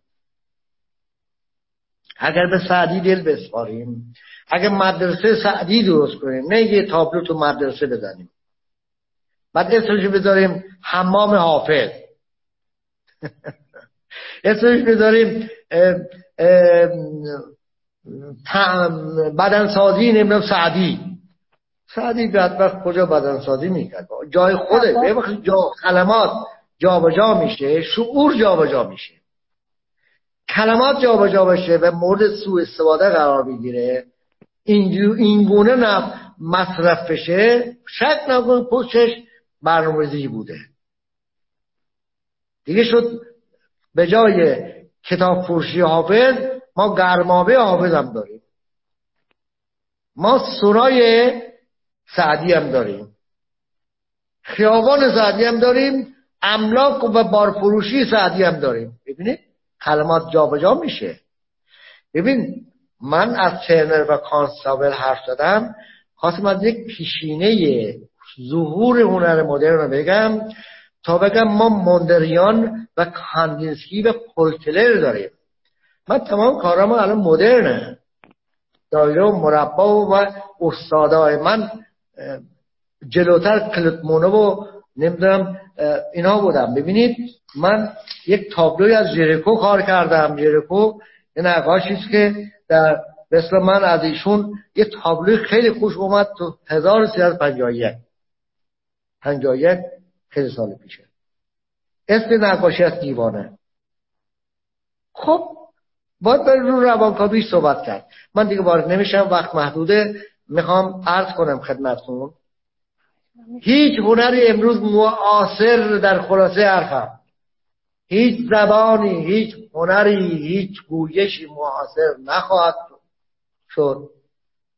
B: اگر به سعدی دل بسپاریم اگر مدرسه سعدی درست کنیم نه یه تابلو تو مدرسه بزنیم. بعد اسمش بذاریم حمام حافظ. اسمش بذاریم بدنسازی نمی‌دونم سعدی. سعدی بدبخت کجا بدنسازی می‌کرد؟ جای خوده به جا کلمات جابجا میشه شعور جابجا میشه. کلمات جابجا بشه و مورد سوء استفاده قرار بگیره. این گونه نه مصرف بشه شک نکن پشتش برنامه‌ریزی بوده. دیگه شد به جای کتاب فروشی حافظ ما گرمابه حافظ هم داریم. ما سرای سعدی هم داریم. خیابان سعدی هم داریم املاک و بارفروشی سعدی هم داریم. ببینید کلمات جابجا جا میشه. ببین من از ترنر و کانستابل حرف زدم خواستم از یک پیشینه ظهور هنر مدرن رو بگم تا بگم ما موندریان و کاندینسکی و پولتلر داریم. من تمام کارم الان مدرنه. دایره و مربا و استادای من جلوتر کلتمونو و نمی‌دونم اینا بودم ببینید من یک تابلوی از جریکو کار کردم. جریکو یه نقاشی که در مثل من از ایشون یه تابلوی خیلی خوش اومد تو 1351 51 خیلی سال پیشه. اسم نقاشی از دیوانه. خب باید برای رو روانکاوی صحبت کرد. من دیگه وارد نمیشم وقت محدوده. می‌خوام عرض کنم خدمتتون. هیچ هنری امروز معاصر در خلاصه حرفم هیچ زبانی هیچ هنری هیچ گویشی معاصر نخواهد شد.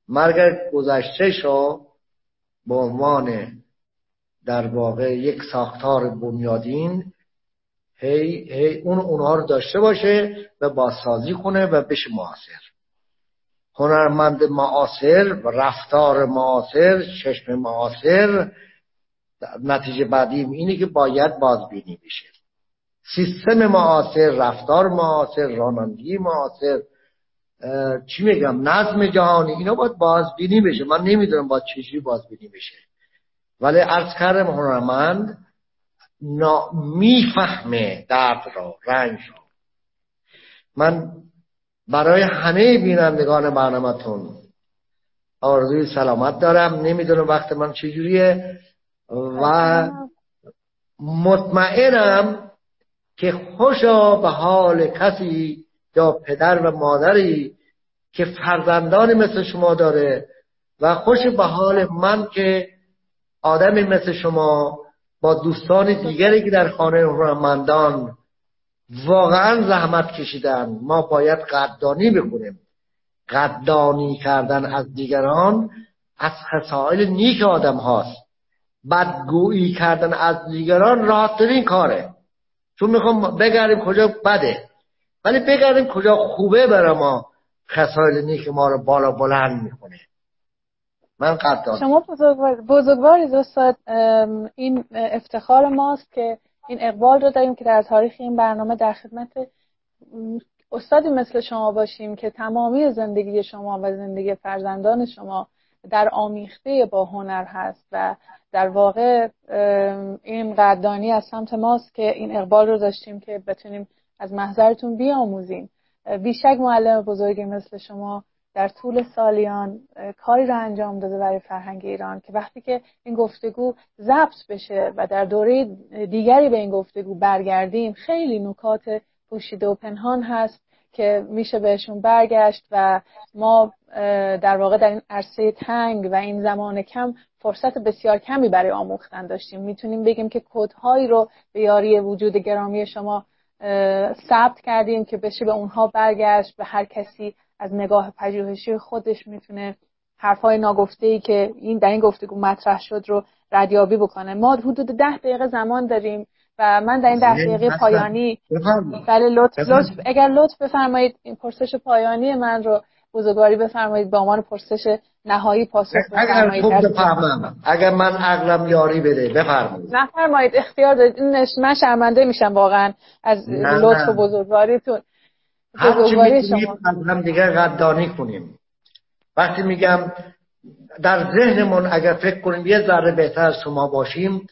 B: مرگ گذشته شو به عنوان در واقع یک ساختار بنیادین هی, هی اون اونها رو داشته باشه و بازسازی کنه و بشه معاصر. هنرمند معاصر رفتار معاصر چشم معاصر نتیجه بعدیم اینه که باید بازبینی بشه. سیستم معاصر رفتار معاصر رانندگی معاصر. چی میگم؟ نظم جهانی. اینا باید بازبینی بشه. من نمی‌دونم باید چجوری بازبینی بشه. ولی عرض کردم هنرمند می‌فهمه درد را رنج را. من برای همه بینندگان برنامهتون آرزوی سلامت دارم. نمی‌دونم وقت من چجوریه. و مطمئنم که خوشا به حال کسی یا پدر و مادری که فرزندان مثل شما داره و خوش به حال من که آدمی مثل شما با دوستان دیگری که در خانه هنرمندان واقعا زحمت کشیدن ما باید قدردانی بکنیم. قدردانی کردن از دیگران از خسائل نیک آدم هاست. بدگویی کردن از دیگران راحتترین کاره. چون می‌خوام بگردیم کجا بده. ولی بگردیم کجا خوبه برای ما. خسائل نیک ما رو بالا بلند می‌کنه. من قدردان.
A: شما بزرگوار بزرگواری استاد این افتخار ماست که این اقبال رو داریم که در تاریخ این برنامه در خدمت استادی مثل شما باشیم که تمامی زندگی شما و زندگی فرزندان شما در آمیخته با هنر هست و در واقع این قدردانی از سمت ماست که این اقبال رو داشتیم که بتونیم از محضرتون بیاموزیم. بیشک معلم بزرگی مثل شما در طول سالیان کاری را انجام داده برای فرهنگ ایران که وقتی که این گفتگو ضبط بشه و در دوره دیگری به این گفتگو برگردیم خیلی نکات پوشیده و پنهان هست. که میشه بهشون برگشت و ما در واقع در این عرصه تنگ و این زمان کم فرصت بسیار کمی برای آموختن داشتیم. می‌تونیم بگیم که کدهایی رو به یاری وجود گرامی شما ثبت کردیم که بشه به اونها برگشت به هر کسی از نگاه پژوهشی خودش می‌تونه حرفهای ناگفته ای که این در این گفتگو مطرح شد رو ردیابی بکنه. ما حدود ده دقیقه زمان داریم و من در این ده دقیقه پایانی بله لطف, لطف اگر لطف بفرمایید این پرسش پایانی من رو بزرگواری بفرمایید به عنوان پرسش نهایی پاسخ
B: بفرمایید. اگر اگر من عقلم یاری بده بفرمایید.
A: نفرمایید اختیار دارید. من شرمنده میشم واقعا از لطف و بزرگواریتون.
B: چی از هم دیگه قدردانی کنیم. وقتی میگم در ذهنمون اگر فکر کنیم یه ذره بهتر از شما باشیم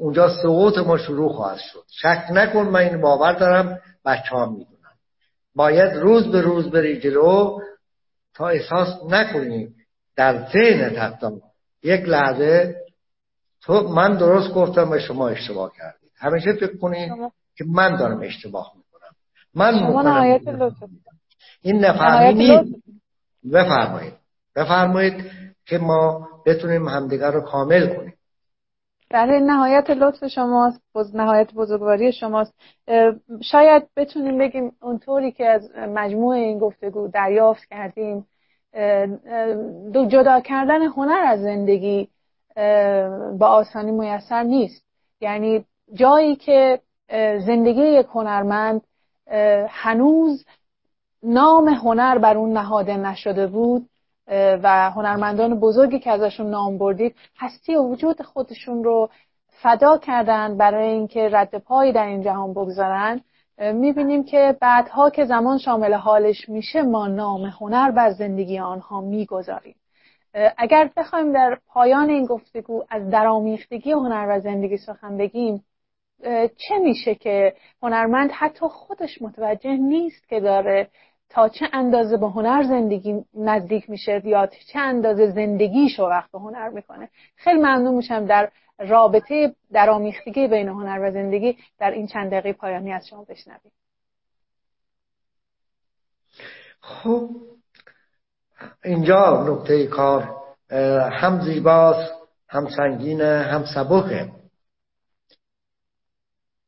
B: اونجا سقوط ما شروع خواهد شد. شک نکن من این باور دارم بچه ها می‌دونن باید روز به روز بری جلو تا احساس نکنیم در ذهن یک لحظه تو من درست گفتم و شما اشتباه کردید. همیشه فکر کنید که من دارم اشتباه می‌کنم. من
A: شما
B: این نفهمی بفرمایید. بفرمایید که ما بتونیم همدیگر رو کامل کنیم.
A: برای نهایت لطف شماست نهایت بزرگواری شماست. شاید بتونیم بگیم اونطوری که از مجموع این گفتگو دریافت کردیم دو جدا کردن هنر از زندگی با آسانی میسر نیست. یعنی جایی که زندگی یک هنرمند هنوز نام هنر بر اون نهاده نشده بود و هنرمندان بزرگی که ازشون نام بردید هستی و وجود خودشون رو فدا کردن برای اینکه رد پایی در این جهان بگذارن. می‌بینیم که بعدها که زمان شامل حالش میشه ما نام هنر بر زندگی آنها می‌گذاریم. اگر بخوایم در پایان این گفتگو از درامیختگی هنر و زندگی سخن بگیم چه میشه که هنرمند حتی خودش متوجه نیست که داره تا چه اندازه به هنر زندگی نزدیک میشه یا چه اندازه زندگیشو وقت به هنر می‌کنه. خیلی ممنون میشم در رابطه درامیختگی بین هنر و زندگی در این چند دقیقه پایانی از شما بشنویم.
B: خب اینجا نقطه کار هم زیباست هم سنگینه هم سبکه.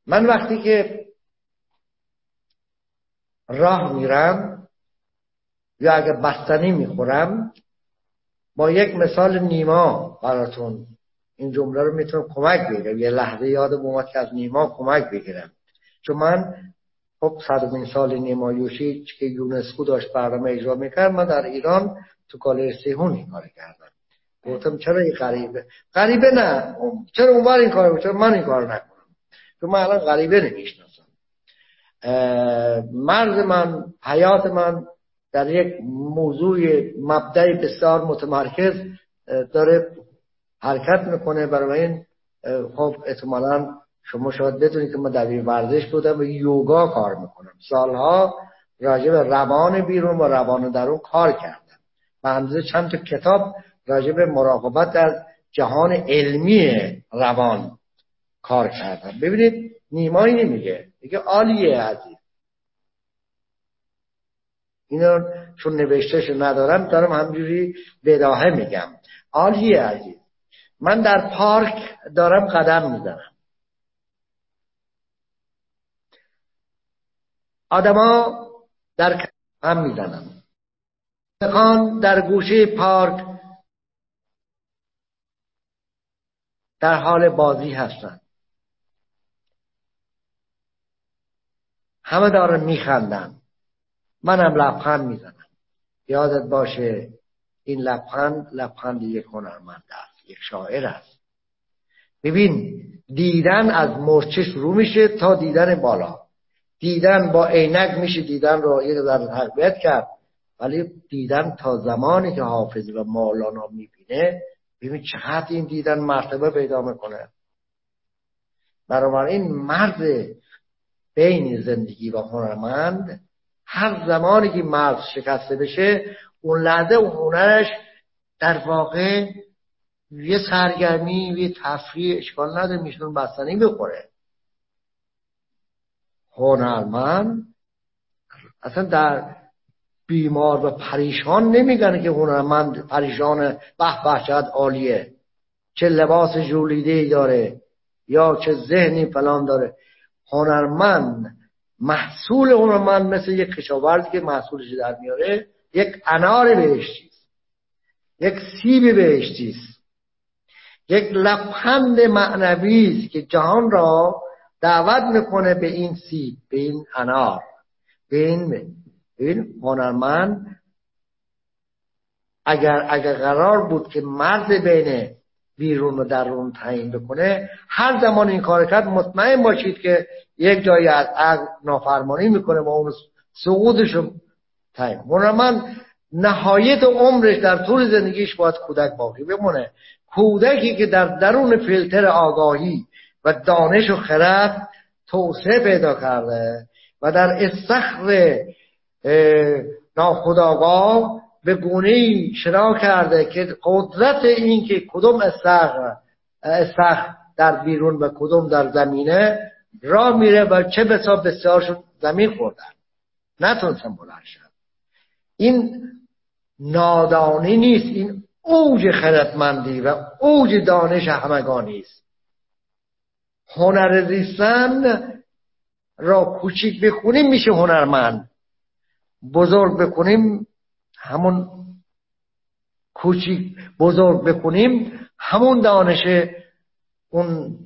B: من وقتی که راه میرم یا اگه بستنی می‌خورم با یک مثال نیما براتون این جمله رو می‌تونم کمک بگیرم. یه لحظه یاد اومد که از نیما کمک بگیرم. چون من خب صدومین سال نیما یوشی که یونسکو داشت برنامه اجرا می‌کرد من در ایران تو کالج سیهون این کار کردم. گفتم چرا این غریبه؟ غریبه نه. چرا اونور این کار چرا من این کار نکنم؟ چون من الان غریبه نمی‌شناسم. مرز من حیات من در یک موضوع مبدع بسیار متمرکز داره حرکت می‌کنه. برای این خب احتمالا شما شاید بدونید که من در ورزش بودم و یوگا کار می‌کنم. سالها راجع به روان بیرون و روان درون کار کردم. و اندازه چند تا کتاب راجع به مراقبت در جهان علمی روان کار کردم. ببینید نیمایی نمیگه. میگه عالیه عزیز. اینا چون نوشتهش ندارم دارم همجوری بداهه میگم. عالیه عزیز. من در پارک دارم قدم می‌زنم. آدما در هم می‌زنم در گوشه پارک در حال بازی هستند همه دارن میخندن. منم لبخند می‌زنم. یادت باشه این لبخند لبخند یک هنرمند است یک شاعر است. ببین دیدن از مرچه شروع میشه تا دیدن بالا. دیدن با عینک میشه دیدن رو یک ذره تقویت کرد. ولی دیدن تا زمانی که حافظ و مولانا می‌بینه ببین چقدر این دیدن مرتبه پیدا می‌کنه. این مرد بین زندگی و هنرمند هر زمانی که مرز شکسته بشه اون لحظه اون هنرش در واقع یه سرگرمی یه تفریح اشکال نداره میشون بستنی بخوره. هنرمند اصلا در بیمار و پریشان نمیگن که هنرمند پریشان به چقدر عالیه. چه لباس جولیده داره یا چه ذهنی فلان داره. هنرمند محصول هنرمند مثل یک کشاورزی که محصولش در میاره یک انار بهشتی یک سیب بهشتی یک لبخند معنوی است که جهان را دعوت می‌کنه به این سیب به این انار به این این هنرمند اگر اگر قرار بود که مرد بین بیرون و درون تعیین بکنه هر زمان این کار کرد مطمئن باشید که یک جایی از عقل نافرمانی می‌کنه و اون سقوطش رو هنرمند نهایت عمرش در طول زندگیش باید کودک باقی بمونه. کودکی که در درون فیلتر آگاهی و دانش و خرد توسعه پیدا کرده و در استخر ناخداگاه به گونه شنا کرده که قدرت این که کدوم استخر استخر در بیرون و کدوم در زمینه را میره و چه بسا بسیارشون زمین خوردن. نتونستن بلند شد این نادانی نیست. این اوج خردمندی و اوج دانش همگانی است. هنر زیستن را کوچیک بخونیم میشه هنرمند. بزرگ بکنیم همون کوچیک بزرگ بکنیم همون دانش اون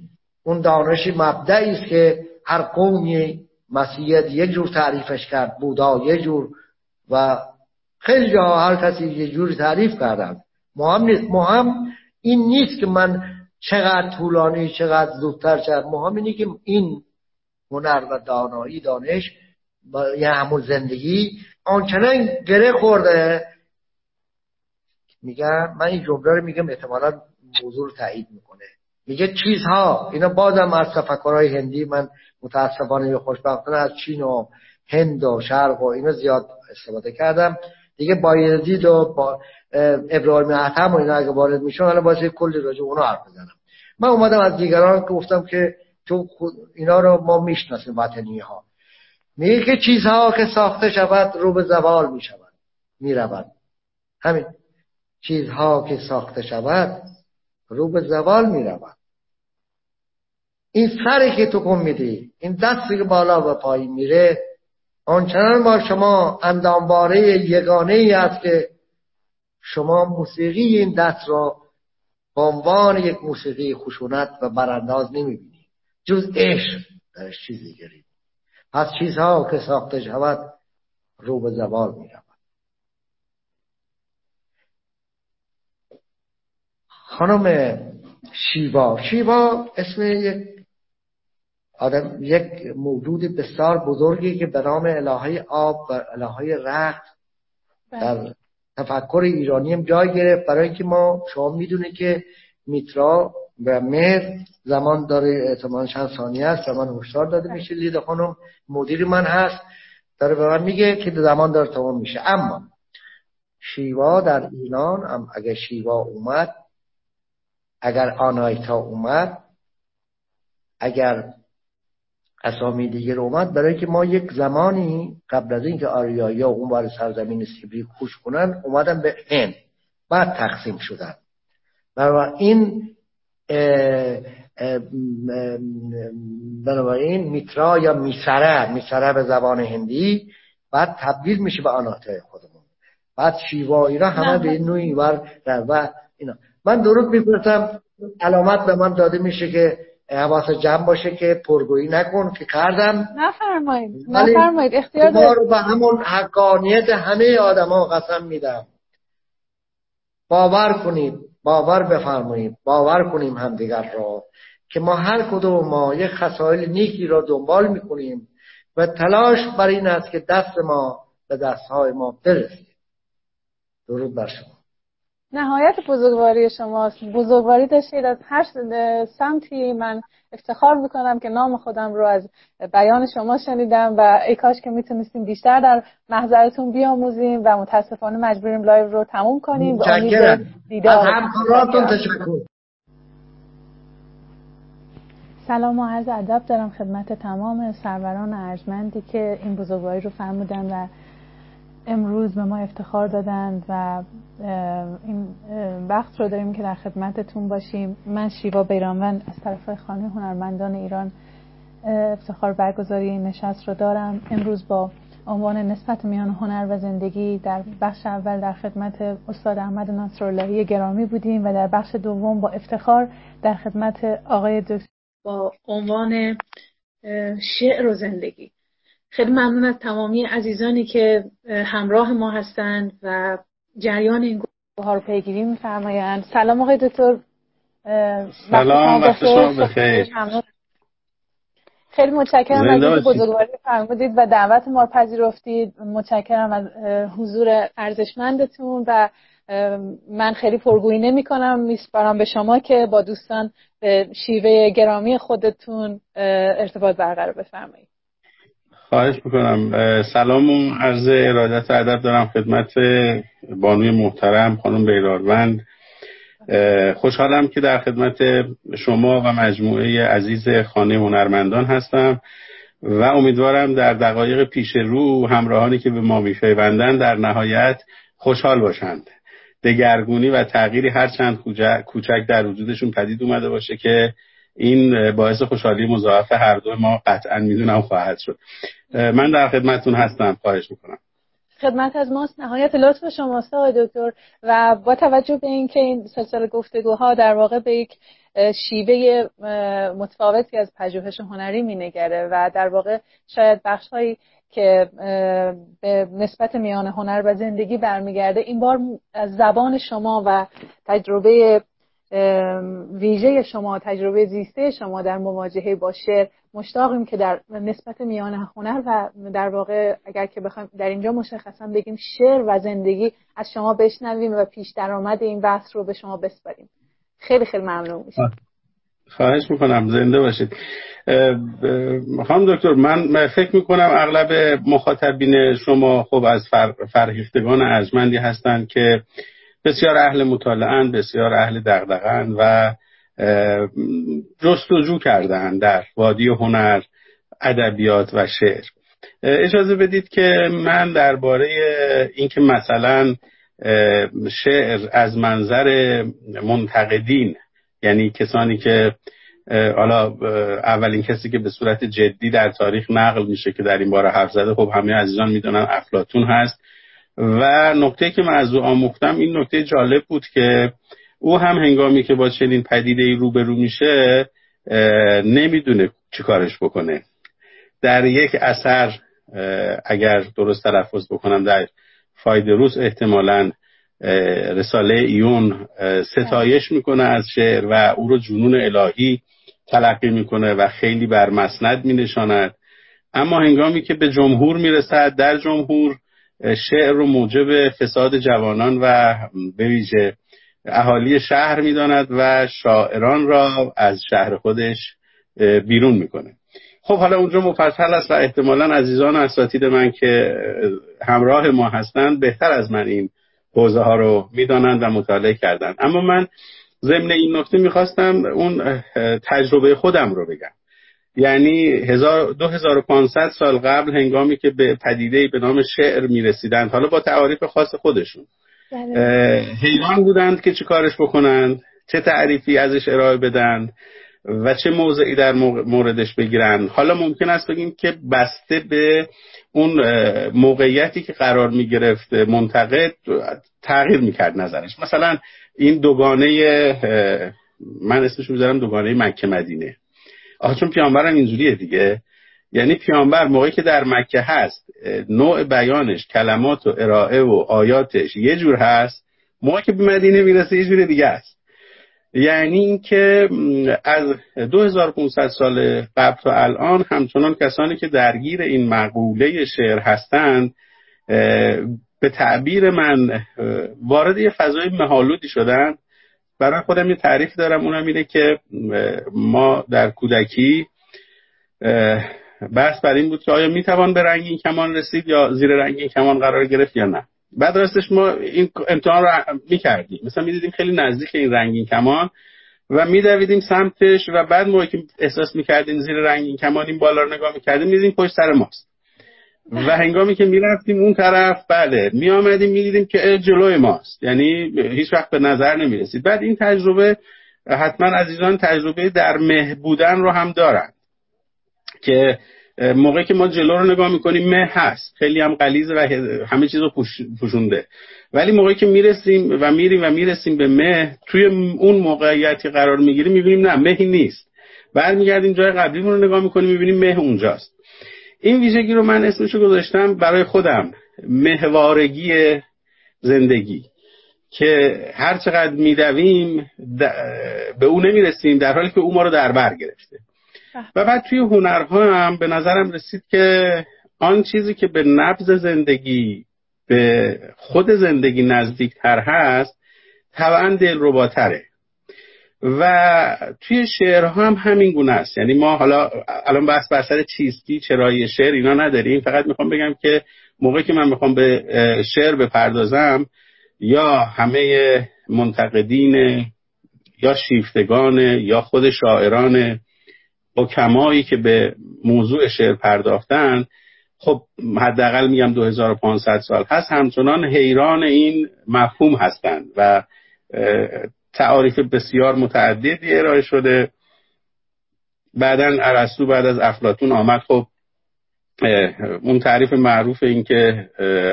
B: اون دانش مبدعی است که هر قومی مسیحیت یک جور تعریفش کرد بودا یک جور و خیلی جا هر کسی یه جوری تعریف کردن مهم نیست. مهم این نیست که من چقدر طولانی چقدر زودتر شد مهم اینه که این هنر و دانایی دانش یه همون زندگی آنچنان گره خورده. میگم من این جمله رو میگم احتمالا موضوع رو تایید می‌کنه. میگه چیزها اینا بازم از تفکرهای هندی من متاسفانه خوشبختانه از چین و هند و شرق و اینا زیاد استفاده کردم. دیگه بایزید و با ابراهیم احتم و اینا اگه وارد میشون حالا باید کلی راجع اونا حرف بزنم. من اومدم از دیگران که گفتم که تو اینا رو ما می‌شناسیم وطنی ها میگه که چیزها که ساخته شود رو به زوال می‌شود می‌رود. همین. چیزها که ساخته شود رو به زوال می‌رود. این سری که تو کن میدی این دستی که بالا و پایین میره آنچنان با شما اندامباره یگانه ای است که شما موسیقی این دست را به عنوان یک موسیقی خشونت و برانداز نمی‌بینید جز عشق درش چیزی گرید پس چیزها که ساخته شود رو به زوال می رود خانم شیوا. شیوا اسم یک آدم یک موجود بسیار بزرگی که به نام الهه آب و الهه رخت بله. در تفکر ایرانی هم جای گرفت. برای اینکه ما شما می‌دونه که میترا و مهر زمان داره اعتماد چند ثانیه است زمان هشدار داده میشه. لیده خانم مدیر من هست داره به من میگه که زمان داره تمام میشه. اما شیوا در ایران هم اگر شیوا اومد اگر آنایتا اومد اگر اسامی دیگه اومد. برای که ما یک زمانی قبل از اینکه آریایی ها اون بار سرزمین سیبری خوش کنن اومدن به هند بعد تقسیم شدن. این بنابراین میترا یا میسره میسره به زبان هندی. بعد تبدیل میشه به آناتای خودمون. بعد شیوایی را همه به این نوعی ور و اینا. من درود می‌پرسم. علامت به من داده میشه که حواس جمع باشه که پرگویی نکن که کردم.
A: نفرمایید نفرمایید اختیار
B: رو به همون حقانیت همه آدما قسم میدم. باور کنید باور بفرمایید باور کنیم همدیگر را که ما هر کدوم ما یک خسائل نیکی را دنبال می‌کنیم و تلاش بر این است که دست ما به دستهای ما برسید درود بر شما.
A: نهایت بزرگواری شماست. بزرگواری داشتید از هر سمتی. من افتخار می‌کنم که نام خودم رو از بیان شما شنیدم و ای کاش که می‌تونستیم بیشتر در محضرتون بیاموزیم و متاسفانه مجبوریم لایو رو تموم کنیم.
B: به امید دیدار. تشکر.
A: سلام و عرض ادب دارم خدمت تمام سروران ارجمندی که این بزرگواری رو فرمودن و امروز به ما افتخار دادند و این وقت رو داریم که در خدمتتون باشیم. من شیوا بیرانوند از طرف خانه هنرمندان ایران افتخار برگزاری این نشست رو دارم. امروز با عنوان نسبت میان هنر و زندگی در بخش اول در خدمت استاد احمد نصراللهی گرامی بودیم و در بخش دوم با افتخار در خدمت آقای دکتر با عنوان شعر و زندگی. خیلی ممنون از تمامی عزیزانی که همراه ما هستند و جریان این گروه ها رو پیگیری میفرمایند. سلام آقای دکتر.
C: سلام وقت شما بخیر.
A: خیلی متشکرم از بزرگواری فرمودید و دعوت ما پذیرفتید. متشکرم از حضور ارزشمندتون و من خیلی پرگویی نمی کنم میسپارم به شما که با دوستان به شیوه گرامی خودتون ارتباط برقرار بفرمایید.
C: خواهش می‌کنم. سلام و عرض ارادت ادب دارم خدمت بانوی محترم خانم بیراروند خوشحالم که در خدمت شما و مجموعه عزیز خانه هنرمندان هستم و امیدوارم در دقایق پیش رو همراهانی که به ما میفیوندن در نهایت خوشحال باشند. دگرگونی و تغییری هرچند کوچک در وجودشون پدید اومده باشه که این باعث خوشحالی مضاعف هر دو ما قطعا می‌دونم خواهد شد. من در خدمتتون هستم. خواهش می‌کنم.
A: خدمت از ماست. نهایت لطف شماست آقای دکتر. و با توجه به اینکه این سلسله گفتگوها در واقع به یک شیوه متفاوتی از پژوهش هنری مینگره و در واقع شاید بخشهایی که به نسبت میان هنر و زندگی برمیگرده این بار از زبان شما و تجربه ویژه شما تجربه زیسته شما در مواجهه با شعر. مشتاقیم که در نسبت میان هنر و در واقع اگر که بخوایم در اینجا مشخصا بگیم شعر و زندگی از شما بشنویم و پیش درآمد این بحث رو به شما بسپاریم. خیلی خیلی ممنون میشم.
C: خواهش می‌کنم. زنده باشید. خانم دکتر من فکر می‌کنم اغلب مخاطبین شما خب از فر... فرهیختگان ارجمندی هستند که بسیار اهل مطالعه بسیار اهل دغدغن و جستجو کردن در وادی هنر ادبیات و شعر. اجازه بدید که من درباره اینکه مثلا شعر از منظر منتقدین یعنی کسانی که حالا اولین کسی که به صورت جدی در تاریخ نقل میشه که در این باره حرف زده خب همه عزیزان می‌دونن افلاتون هست. و نکته که من از او آموختم این نکته جالب بود که او هم هنگامی که با چنین پدیده ای روبرو میشه نمی‌دونه چی کارش بکنه. در یک اثر اگر درست تلفظ بکنم در فایدروس احتمالا رساله ایون ستایش می‌کنه از شعر و او رو جنون الهی تلقی می‌کنه و خیلی بر مسند مینشاند. اما هنگامی که به جمهور می‌رسد در جمهور شعر رو موجب فساد جوانان و به ویژه اهالی شهر می‌داند و شاعران را از شهر خودش بیرون می‌کنه. خب حالا اونجا مفصل است و احتمالا عزیزان اساتید من که همراه ما هستند بهتر از من این حوزه ها رو می‌دانند و مطالعه کردند. اما من ضمن این نکته می‌خواستم اون تجربه خودم رو بگم. یعنی 2500 سال قبل هنگامی که به پدیده به نام شعر می‌رسیدند. حالا با تعاریف خاص خودشون. بله. حیران بودند که چه کارش بکنند چه تعریفی ازش ارائه بدن و چه موضعی در موردش بگیرن. حالا ممکن است بگیم که بسته به اون موقعیتی که قرار می گرفت منتقد تغییر می‌کرد نظرش. مثلا این دوگانه من اسمش می‌ذارم دوگانه مکه مدینه. آخه چون پیامبرم اینجوریه دیگه. یعنی پیامبر موقعی که در مکه هست نوع بیانش کلمات و ارائه و آیاتش یه جور هست موقعی که به مدینه می‌رسه یه جور دیگه است. یعنی اینکه از 2500 سال قبل تا الان همچنان کسانی که درگیر این مقوله شعر هستند به تعبیر من وارد یه فضای مهالودی شدن. برای خودم یه تعریف دارم. اونم اینه که ما در کودکی بحث بر این بود که آیا می‌توان به رنگین کمان رسید یا زیر رنگین کمان قرار گرفت یا نه. بعد راستش ما این امتحان رو می‌کردیم. مثلا می‌دیدیم خیلی نزدیک این رنگین کمان و میدویدیم سمتش و بعد موقعی که احساس می‌کردیم زیر رنگین کمان این بالا رو نگاه می‌کردیم می‌دیدیم پشت سر ماست. و هنگامی که می‌رفتیم اون طرف بله میآمدیم می‌دیدیم که جلوی ماست. یعنی هیچ وقت به نظر نمی‌رسید. بعد این تجربه حتما عزیزان تجربه در مه بودن رو هم دارن. که موقعی که ما جلو رو نگاه می‌کنیم مه هست. خیلی هم قلیزه و همه چیز رو پوشونده. ولی موقعی که می‌رسیم و میریم و می‌رسیم به مه توی اون موقعیتی قرار می‌گیریم می‌بینیم نه مهی نیست. برمیگردیم جای قبلی رو نگاه می‌کنیم می‌بینیم مه اونجاست. این ویژگی رو من اسمشو گذاشتم برای خودم. مهوارگی زندگی. که هر چقدر میدویم به او نمی‌رسیم در حالی که او ما رو در بر گرفته. و بعد توی هنرها هم به نظرم رسید که آن چیزی که به نبز زندگی به خود زندگی نزدیکتر هست طبعا دلرباتره. و توی شعرها هم همین گونه است. یعنی ما حالا الان بحث بر سر چیستی چرایی شعر اینا نداریم. فقط می‌خوام بگم که موقعی که من می‌خوام به شعر بپردازم یا همه منتقدین یا شیفتگان یا خود شاعران حکمایی که به موضوع شعر پرداختن خب حداقل میگم 2500 سال. هست همچنان حیران این مفهوم هستند و تعاریف بسیار متعددی ارائه شده. بعدا ارسطو بعد از افلاتون آمد. خب اون تعریف معروف این که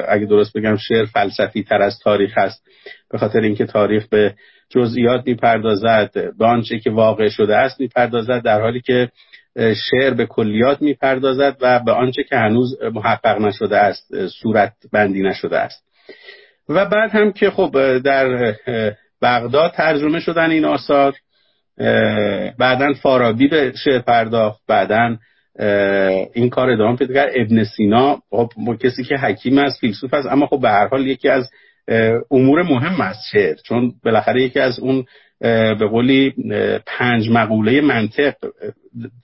C: اگه درست بگم شعر فلسفی تر از تاریخ هست به خاطر اینکه تاریخ به جزئیات می‌پردازد به آنچه که واقع شده است می‌پردازد در حالی که شعر به کلیات می‌پردازد و به آنچه که هنوز محقق نشده است صورت بندی نشده است. و بعد هم که خب در بغداد ترجمه شدن این آثار بعدا فارابی به شعر پرداخت بعدا این کار ادامه پیدا کرد. ابن سینا خب کسی که حکیم است فیلسوف است اما خب به هر حال یکی از امور مهم است شعر چون بالاخره یکی از اون به قولی پنج مقوله منطق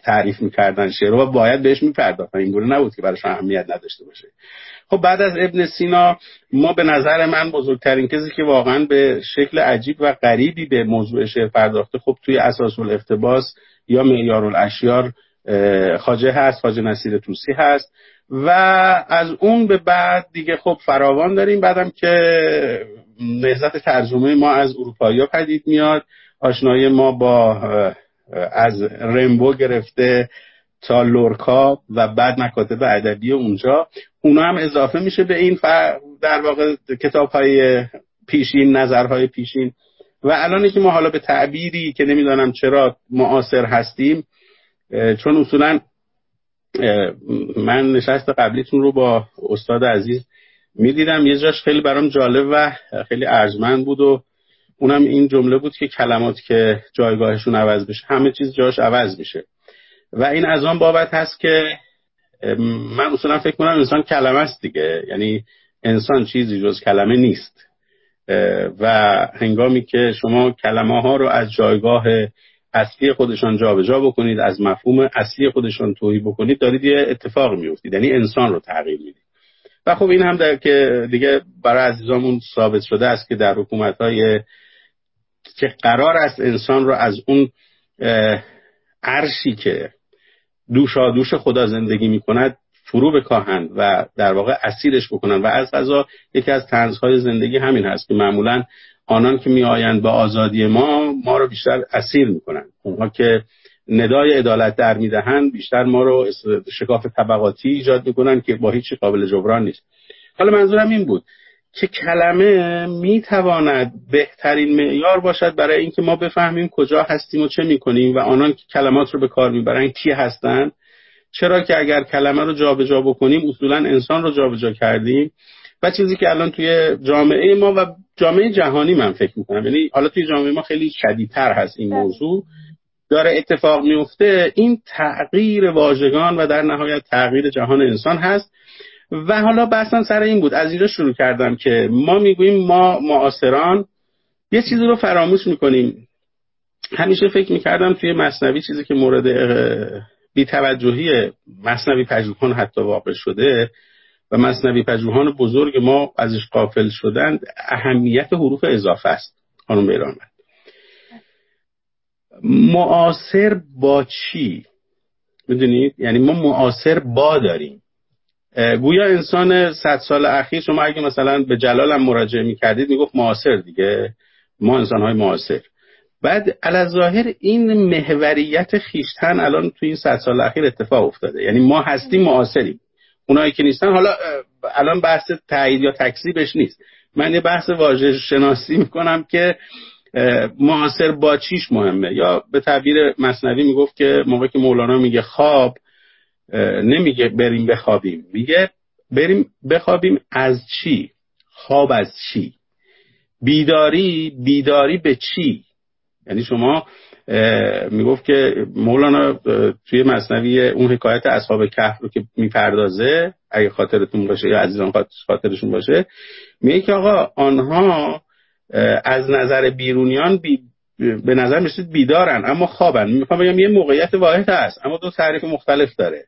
C: تعریف می‌کردن شعر و باید بهش میپرداختن. این گونه نبود که براش اهمیت نداشته باشه. خب بعد از ابن سینا ما به نظر من بزرگترین کسی که واقعا به شکل عجیب و غریبی به موضوع شعر پرداخته خب توی اساس الاقتباس یا معیار الاشیار خاجه هست خاجه نصیر توسی هست و از اون به بعد دیگه خب فراوان داریم. بعدم که نهزت ترجمه ما از اروپایی ها پدید میاد. آشنایی ما با از رمبو گرفته تا لورکا و بعد مکاتب ادبی اونجا. اونا هم اضافه میشه به این در واقع کتاب های پیشین نظرهای پیشین. و الان که ما حالا به تعبیری که نمی‌دانم چرا معاصر هستیم چون اصولا من نشست قبلیتون رو با استاد عزیز می‌دیدم یه جاش خیلی برام جالب و خیلی ارجمند بود و اونم این جمله بود که کلمات که جایگاهشون عوض بشه همه چیز جاش عوض میشه. و این از آن بابت هست که من اصولا فکر کنم انسان کلمه است دیگه. یعنی انسان چیزی جز کلمه نیست. و هنگامی که شما کلمه ها رو از جایگاه اصلی خودشان جابجا جا بکنید از مفهوم اصلی خودشان توهی بکنید دارید یه اتفاق میفتید یعنی انسان رو تغییر می‌دید. و خب این هم در که دیگه برای عزیزامون ثابت شده است که در حکومت های که قرار است انسان رو از اون عرشی که دوشا دوش خدا زندگی می کند فرو بکاهند و در واقع اسیرش بکنند. و از غذا یکی از تنزهای زندگی همین هست که معمولا آنان که می آیند به آزادی ما ما رو بیشتر اسیر می‌کنن اونها که ندای عدالت در می‌دهند بیشتر ما رو شکاف طبقاتی ایجاد می‌کنن که با هیچ قابل جبران نیست. حالا منظورم این بود که کلمه می‌تواند بهترین معیار باشد برای اینکه ما بفهمیم کجا هستیم و چه می‌کنیم و آنان که کلمات رو به کار می‌برن کی هستند چرا که اگر کلمه رو جابجا بکنیم اصولا انسان رو جابجا کردیم و چیزی که الان توی جامعه ما و جامعه جهانی من فکر می‌کنم. یعنی حالا توی جامعه ما خیلی شدیدتر هست این بله. موضوع. داره اتفاق میفته این تغییر واژگان و در نهایت تغییر جهان انسان هست. و حالا بحثم سر این بود. از اینجا شروع کردم که ما می‌گوییم ما معاصران. یه چیزی رو فراموش می‌کنیم. همیشه فکر می‌کردم توی مصنوی چیزی که مورد بیتوجهی مصنوی پژوهان حتی واقع شده و مصنوی پژوهان بزرگ ما ازش قافل شدند اهمیت حروف اضافه است. خانم بیرانوند معاصر با چی؟ می‌دونید یعنی ما معاصر با داریم. گویا انسان صد سال اخیر شما اگه مثلا به جلالم مراجعه می‌کردید می‌گفت معاصر دیگه. ما انسان های معاصر. بعد ظاهر این محوریت خیشتن الان توی این صد سال اخیر اتفاق افتاده. یعنی ما هستیم معاصریم. اونایی که نیستن حالا الان بحث تایید یا تکذیبش نیست. من یه بحث واژه شناسی می‌کنم که معاصر با چیش مهمه. یا به تعبیر مصنوی می‌گفت که موقع که مولانا میگه خواب نمیگه بریم بخوابیم. میگه بریم بخوابیم از چی؟ خواب از چی؟ بیداری بیداری به چی؟ یعنی شما می‌گفت که مولانا توی مصنوی اون حکایت اصحاب کهف رو که می‌پردازه اگه خاطرتون باشه یا عزیزان خاطرشون باشه میگه که آقا آنها از نظر بیرونیان بی به نظر میسید بیدارن اما خوابن. می‌خوام بگم یه موقعیت واحد هست اما دو تعریف مختلف داره.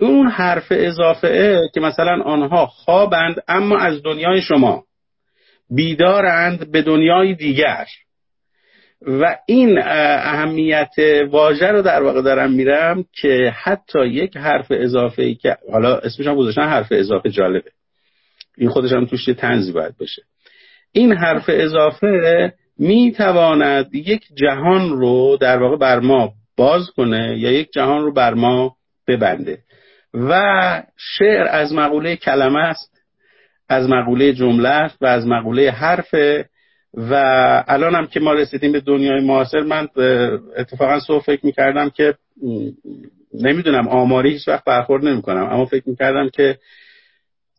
C: اون حرف اضافه که مثلا آنها خوابند اما از دنیای شما بیدارند به دنیای دیگر. و این اهمیت واژه رو در واقع دارم میرم که حتی یک حرف اضافه ای که حالا اسمش هم گذاشتن حرف اضافه جالبه. این خودش هم توش تنزی باید بشه این حرف اضافه می‌تواند یک جهان رو در واقع بر ما باز کنه یا یک جهان رو بر ما ببنده. و شعر از مقوله کلمه است از مقوله جمله است و از مقوله حرفه و الان هم که ما رسیدیم به دنیای معاصر من اتفاقا صبح فکر می‌کردم که نمی‌دونم آماری هیچ وقت برخورد نمی‌کنم اما فکر می‌کردم که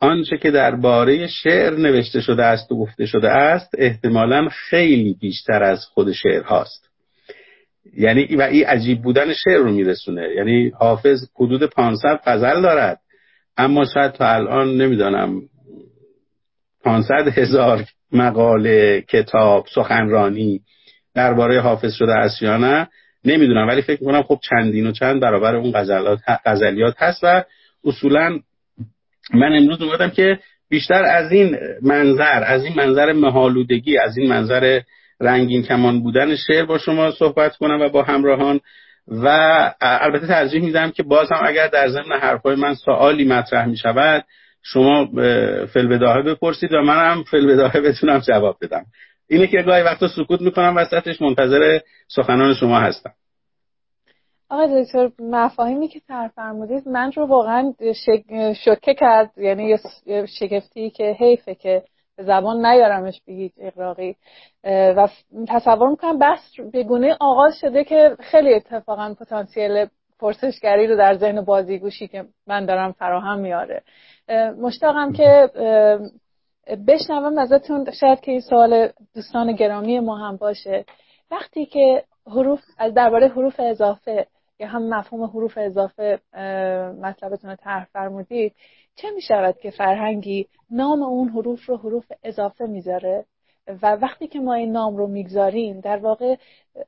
C: آنچه که درباره شعر نوشته شده است و گفته شده است احتمالا خیلی بیشتر از خود شعر هاست. یعنی و این عجیب بودن شعر رو میرسونه. یعنی حافظ حدود 500 غزل دارد. اما شاید تا الان نمی‌دانم. 500 هزار مقاله کتاب سخنرانی درباره حافظ شده است یا نه نمی‌دونم. ولی فکر می‌کنم خب چندین و چند برابر اون غزلات غزلیات هست و اصولا من امروز اومدم که بیشتر از این منظر از این منظر مهالودگی از این منظر رنگین کمان بودن شعر با شما صحبت کنم و با همراهان و البته ترجیح میدم که باز هم اگر در ضمن حرفای من سوالی مطرح می شود شما فلبداهه بپرسید و منم فلبداهه بتونم جواب بدم. اینه که گاهی وقتا سکوت می‌کنم وسطش منتظر سخنان شما هستم.
A: آقای دکتر مفاهیمی که فرمودید من رو واقعا شکه کرد. یعنی شگفتی که حیفه که به زبان نیارمش هیچ اقراقی و تصور می‌کنم بحث به گونه آغاز شده که خیلی اتفاقا پتانسیل پرسشگری رو در ذهن بازیگوشی که من دارم فراهم میاره. مشتاقم که بشنوم ازتون. شاید که این سوال دوستان گرامی ما هم باشه. وقتی که حروف از درباره حروف اضافه یا هم مفهوم حروف اضافه مطلبتون رو طرح فرمودید چه می شود که فرهنگی نام اون حروف رو حروف اضافه می‌ذاره؟ و وقتی که ما این نام رو می‌گذاریم در واقع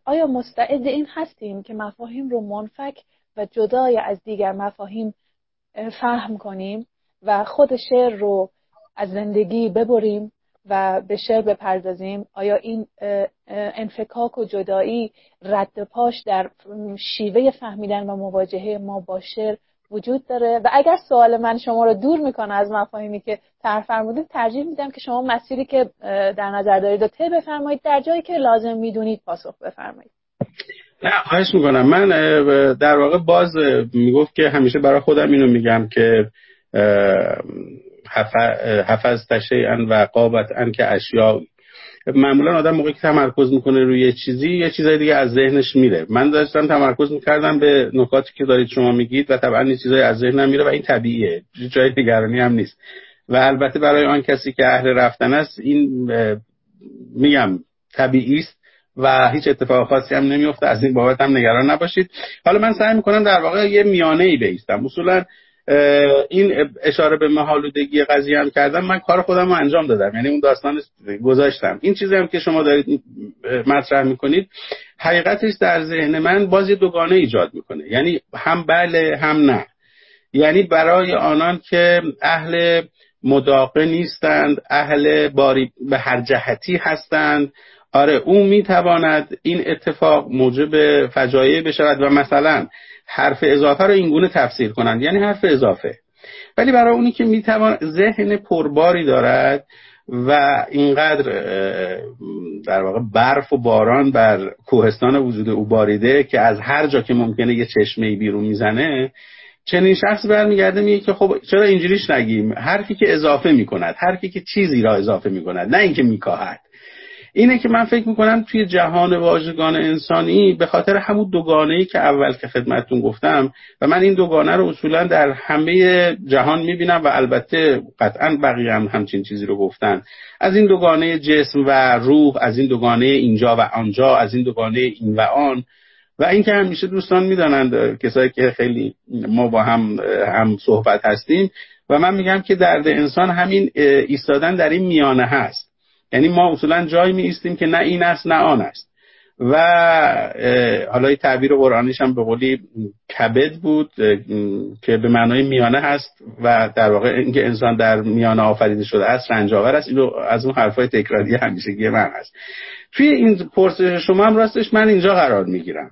A: آیا مستعد این هستیم که مفاهیم رو منفک و جدای از دیگر مفاهیم فهم کنیم و خود شعر رو از زندگی ببریم؟ و به شعر بپردازیم. آیا این انفکاک و جدایی رد پاش در شیوه فهمیدن و مواجهه ما با شعر وجود داره؟ و اگر سوال من شما رو دور می‌کنه از مفاهیمی که طرح فرمودید ترجیح میدم که شما مسیری که در نظر دارید رو طی بفرمایید در جایی که لازم می‌دونید پاسخ بفرمایید.
C: نه خواهش می‌کنم. من در واقع باز می‌گفت که همیشه برای خودم اینو میگم که حفظ ان و قابت ان که اشیا معمولا آدم موقعی که تمرکز می‌کنه روی یه چیزی یه چیزای دیگه از ذهنش میره. من داشتم تمرکز می‌کردم به نکاتی که دارید شما میگید و طبعا این چیزای از ذهنم میره و این طبیعیه. جای نگرانی هم نیست. و البته برای آن کسی که اهل رفتن است این میگم طبیعی است و هیچ اتفاق خاصی هم نمیفته از این بابت هم نگران نباشید. حالا من سعی می‌کنم در واقع یه میانه ای بیستم. اصولا این اشاره به محالودگی قضیه هم کردم. من کار خودم رو انجام دادم. یعنی اون داستان گذاشتم. این چیزی هم که شما دارید مطرح می‌کنید حقیقتش در ذهن من بازی دوگانه ایجاد می‌کنه. یعنی هم بله هم نه. یعنی برای آنان که اهل مداقه نیستند اهل باری به هر جهتی هستند آره او می‌تواند این اتفاق موجب فجایع بشود. و مثلا حرف اضافه رو اینگونه تفسیر کنند. یعنی حرف اضافه. ولی برای اونی که می‌توان ذهن پرباری دارد و اینقدر در واقع برف و باران بر کوهستان وجود او باریده که از هر جا که ممکنه یه چشمه بیرون می‌زنه چنین شخص برمیگرده میگه که خب چرا اینجوریش نگیم؟ حرفی که اضافه می‌کند حرفی که چیزی را اضافه می‌کند نه اینکه میکاهد. اینه که من فکر می‌کنم توی جهان واژگان انسانی به خاطر همون دوگانه ای که اول که خدمتتون گفتم و من این دوگانه رو اصولا در همه جهان می‌بینم و البته قطعا بقیه هم همچین چیزی رو گفتن. از این دوگانه جسم و روح از این دوگانه اینجا و آنجا از این دوگانه این و آن. و این که همیشه دوستان می‌دانند کسایی که خیلی ما با هم هم صحبت هستیم و من میگم که درد انسان همین ایستادن در این میانه هست. یعنی ما اصولا جایی می ایستیم که نه این است نه آن است. و حالا تعبیر قرآنیش هم به قولی کبد بود که به معنای میانه هست و در واقع اینکه انسان در میانه آفریده شده است رنجاور است. اینو از اون حرفای تکراری همیشگی من هست. توی این پرسش شما هم راستش من اینجا قرار می‌گیرم.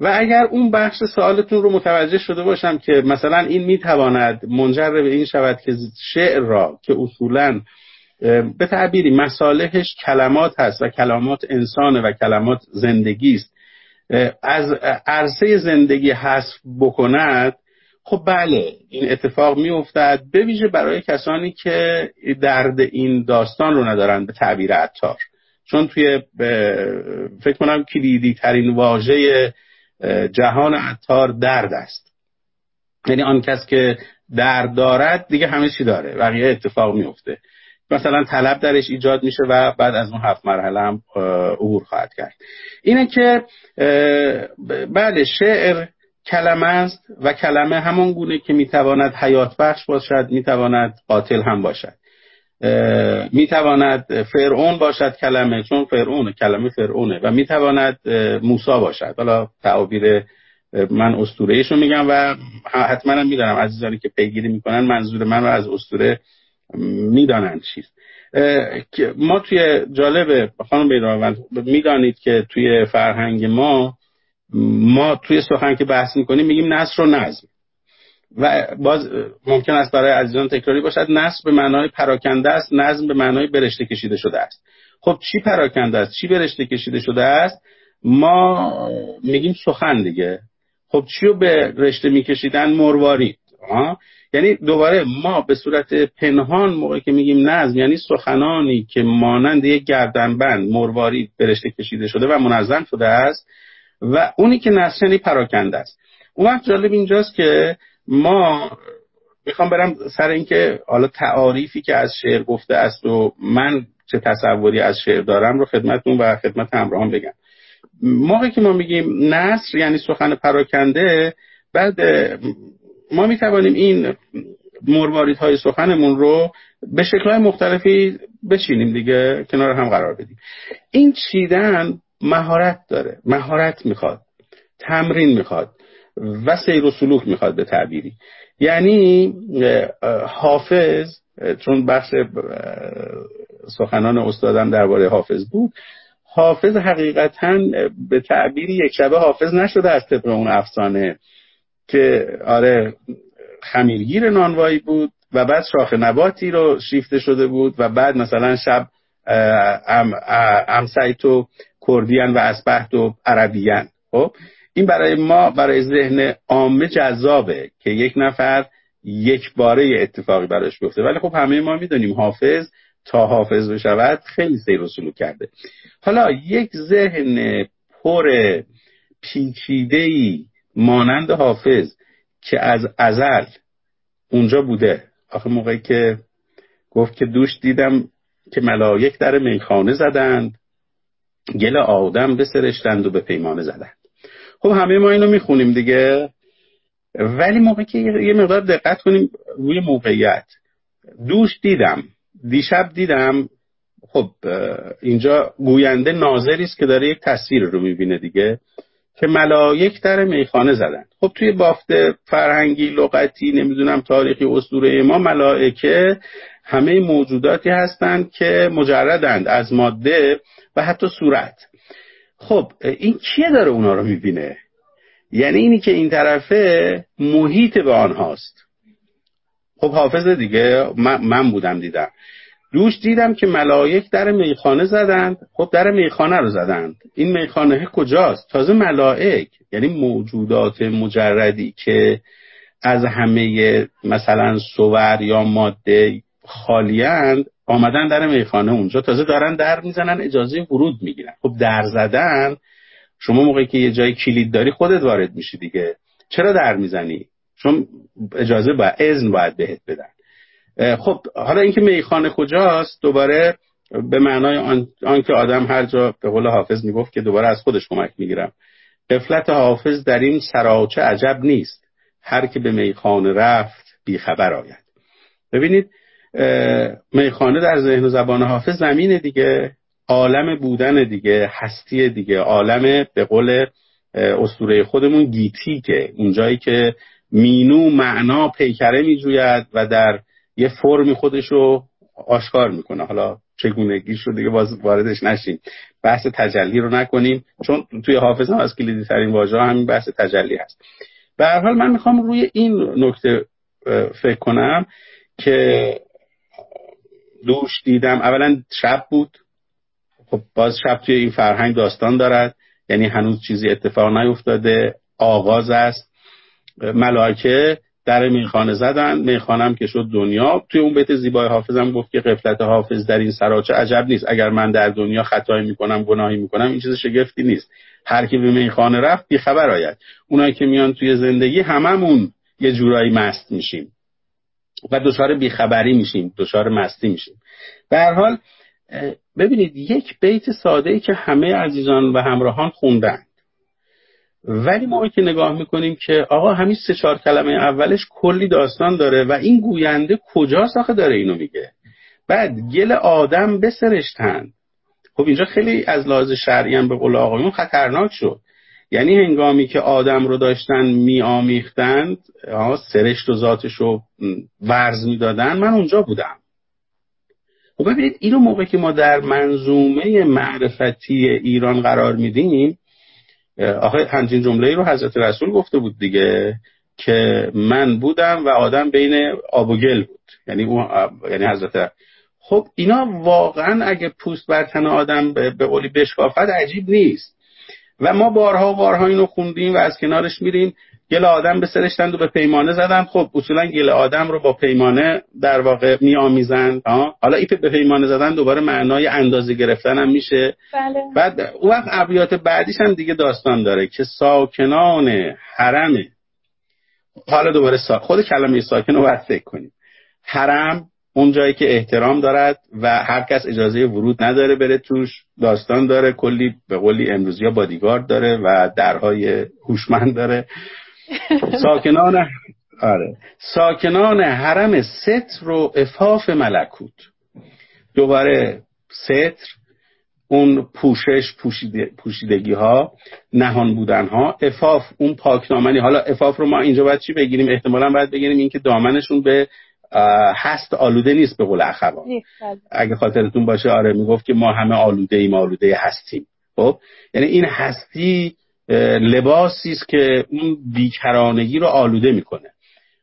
C: و اگر اون بخش سوالتون رو متوجه شده باشم که مثلا این می‌تواند منجر به این شود که شعر را که اصولاً به تعبیری مصالحش کلمات هست و کلمات انسانه و کلمات زندگی است. از عرصه زندگی حذف بکند خب بله این اتفاق میافتد به ویژه برای کسانی که درد این داستان رو ندارن به تعبیر عطار. چون توی فکر کنم کلیدی ترین واژه جهان عطار درد است. یعنی آن کس که درد دارد دیگه همه چی داره بقیه اتفاق میفته مثلا طلب درش ایجاد میشه و بعد از اون هفت مرحله هم عبور خواهد کرد. اینه که بله شعر کلمه است و کلمه همان گونه که می‌تواند حیات بخش باشد می‌تواند قاتل هم باشد. می‌تواند فرعون باشد کلمه چون فرعون کلمه فرعونه و می‌تواند موسا باشد. حالا تعابیر من اسطوره رو میگم و حتما هم می‌دانم عزیزانی که پیگیری می‌کنن منظور من رو از اسطوره می‌دانند چیست. ما توی جالب خانم بیراوند می‌دانید که توی فرهنگ ما ما توی سخن که بحث می‌کنیم میگیم نصر و نظم. و باز ممکن است برای عزیزان تکراری باشد نصر به معنای پراکنده است نظم به معنای برشته کشیده شده است. خب چی پراکنده است؟ چی برشته کشیده شده است؟ ما میگیم سخن دیگه. خب چی رو به رشته میکشیدن؟ مروارید. یعنی دوباره ما به صورت پنهان موقع که میگیم نظم یعنی سخنانی که مانند یک گردنبند مروارید برشته کشیده شده و منظم شده است و اونی که نظم یعنی پراکنده است. اون وقت جالب اینجاست که ما می‌خوام برم سر اینکه حالا تعاریفی که از شعر گفته است و من چه تصوری از شعر دارم رو خدمتون و خدمت همراهان بگم. موقعی که ما میگیم نصر یعنی سخن پراکنده بعد ما می‌توانیم این مرواریت های سخنمون رو به شکل های مختلفی بچینیم دیگه کنار هم قرار بدیم. این چیدن مهارت داره مهارت می‌خواد تمرین می‌خواد و سیر و سلوک می‌خواد به تعبیری. یعنی حافظ چون بخش سخنان استادم درباره حافظ بود حافظ حقیقتا به تعبیری یک شبه حافظ نشده از طبق اون افسانه. که آره خمیرگیر نانوایی بود و بعد شاخ نباتی رو شیفته شده بود و بعد مثلا شب ام امسیت و کردیان و اسبحت و عربیان. خب این برای ما برای ذهن عامه جذابه که یک نفر یک باره اتفاقی براش بیفته. ولی خب همه ما می‌دونیم حافظ تا حافظ بشود خیلی سیر و سلوک کرده. حالا یک ذهن پر پیچیده مانند حافظ که از ازل اونجا بوده. آخه موقعی که گفت که دوش دیدم که ملایک در میخانه زدند گل آدم بسرشتند و به پیمانه زدند. خب همه ما اینو می‌خونیم دیگه. ولی موقعی که یه مقدار دقت کنیم روی موقعیت. دوش دیدم دیشب دیدم. خب اینجا گوینده ناظری است که داره یک تصویر رو می‌بینه دیگه. که ملائک در میخانه زدن. خب توی بافت فرهنگی لغتی نمی‌دونم تاریخی اسطوره ما ملائکه همه موجوداتی هستند که مجردند از ماده و حتی صورت. خب این کیه داره اونا رو می‌بینه؟ یعنی اینی که این طرفه محیط به آنهاست. خب حافظ دیگه من بودم دیدم. دوش دیدم که ملائک در میخانه زدند. خب در میخانه رو زدند. این میخانه کجاست؟ تازه ملائک یعنی موجودات مجردی که از همه مثلا سور یا ماده خالیند آمدن در میخانه اونجا. تازه دارن در می‌زنن اجازه ورود می‌گیرن. خب در زدن شما موقعی که یه جای کلید داری خودت وارد میشی دیگه. چرا در می‌زنی؟ چون اجازه باید اذن باید بهت بدن. خب حالا اینکه میخانه کجاست دوباره به معنای آن, آن که آدم هر جا به قول حافظ می‌گفت که دوباره از خودش کمک می‌گیرم. قفلت حافظ در این سراچه عجب نیست. هر که به میخانه رفت بیخبر آید. ببینید میخانه در ذهن و زبان حافظ زمین دیگه عالم بودن دیگه هستی دیگه. عالم به قول اسطوره خودمون گیتی که اونجایی که مینو معنا پیکره میجوید و در یه فرمی خودش رو آشکار می‌کنه. حالا چگونگیش رو دیگه باز واردش نشیم. بحث تجلی رو نکنیم چون توی حافظ هم از کلیدی ترین واژه همین بحث تجلی هست. به هر حال من می‌خوام روی این نکته فکر کنم که دوش دیدم. اولا شب بود. خب باز شب توی این فرهنگ داستان دارد. یعنی هنوز چیزی اتفاق نیفتاده. آغاز است. ملائکه در میخانه زدن میخانم که شد دنیا. توی اون بیت زیبای حافظم گفت که قفلت حافظ در این سراچه عجب نیست. اگر من در دنیا خطایی می‌کنم گناهی می‌کنم این چیز شگفتی نیست. هر کی به میخانه رفت بیخبر آید. اونایی که میان توی زندگی هممون یه جورایی مست میشیم. و دچار بیخبری میشیم دچار مستی میشیم. به هر حال ببینید یک بیت ساده ای که همه عزیزان و همراهان خوندن. ولی ما که نگاه می‌کنیم که آقا همین سه چهار کلمه اولش کلی داستان داره و این گوینده کجا ساخه داره اینو میگه. بعد گل آدم بسرشتن. خب اینجا خیلی از لحاظ شرعی هم به قول آقایون خطرناک شد. یعنی هنگامی که آدم رو داشتن میآمیختند سرشت و ذاتش رو ورز می‌دادن من اونجا بودم. خب ببینید اینو موقع که ما در منظومه معرفتی ایران قرار میدیم آخه همچین جمله رو حضرت رسول گفته بود دیگه که من بودم و آدم بین آب و گل بود. یعنی اون یعنی حضرت خب اینا واقعا اگه پوست بر تن آدم به قولی بشکافت عجیب نیست. و ما بارها و بارها اینو خوندیم و از کنارش میریم. گل آدم به سرشتند و به پیمانه زدن. خب اصولا گل آدم رو با پیمانه در واقع میآمیزن حالا ایپ به پیمانه زدن دوباره معنای اندازه گرفتن هم میشه.
A: بله.
C: بعد اون وقت ابیات بعدیش هم دیگه داستان داره که ساکنان حرم حالا دوباره سا... خود کلمه ساکن رو باید فکر کنیم. حرم اون جایی که احترام دارد و هر کس اجازه ورود نداره بره توش. داستان داره کلی به قولی امروزی ها بادیگارد داره و درهای هوشمند داره. ساکنان آره. ساکنان حرم ستر و افاف ملکوت. دوباره ستر اون پوشش پوشیده، پوشیدگی ها نهان بودن ها افاف اون پاکنامنی. حالا افاف رو ما اینجا باید چی بگیریم؟ احتمالا باید بگیریم اینکه دامنشون به هست آلوده نیست به قول اخوان.
A: بله.
C: اگه خاطرتون باشه آره می‌گفت که ما همه آلوده ایم آلوده هستیم. خب؟ یعنی این هستی لباسی است که اون بیکرانگی رو آلوده می‌کنه.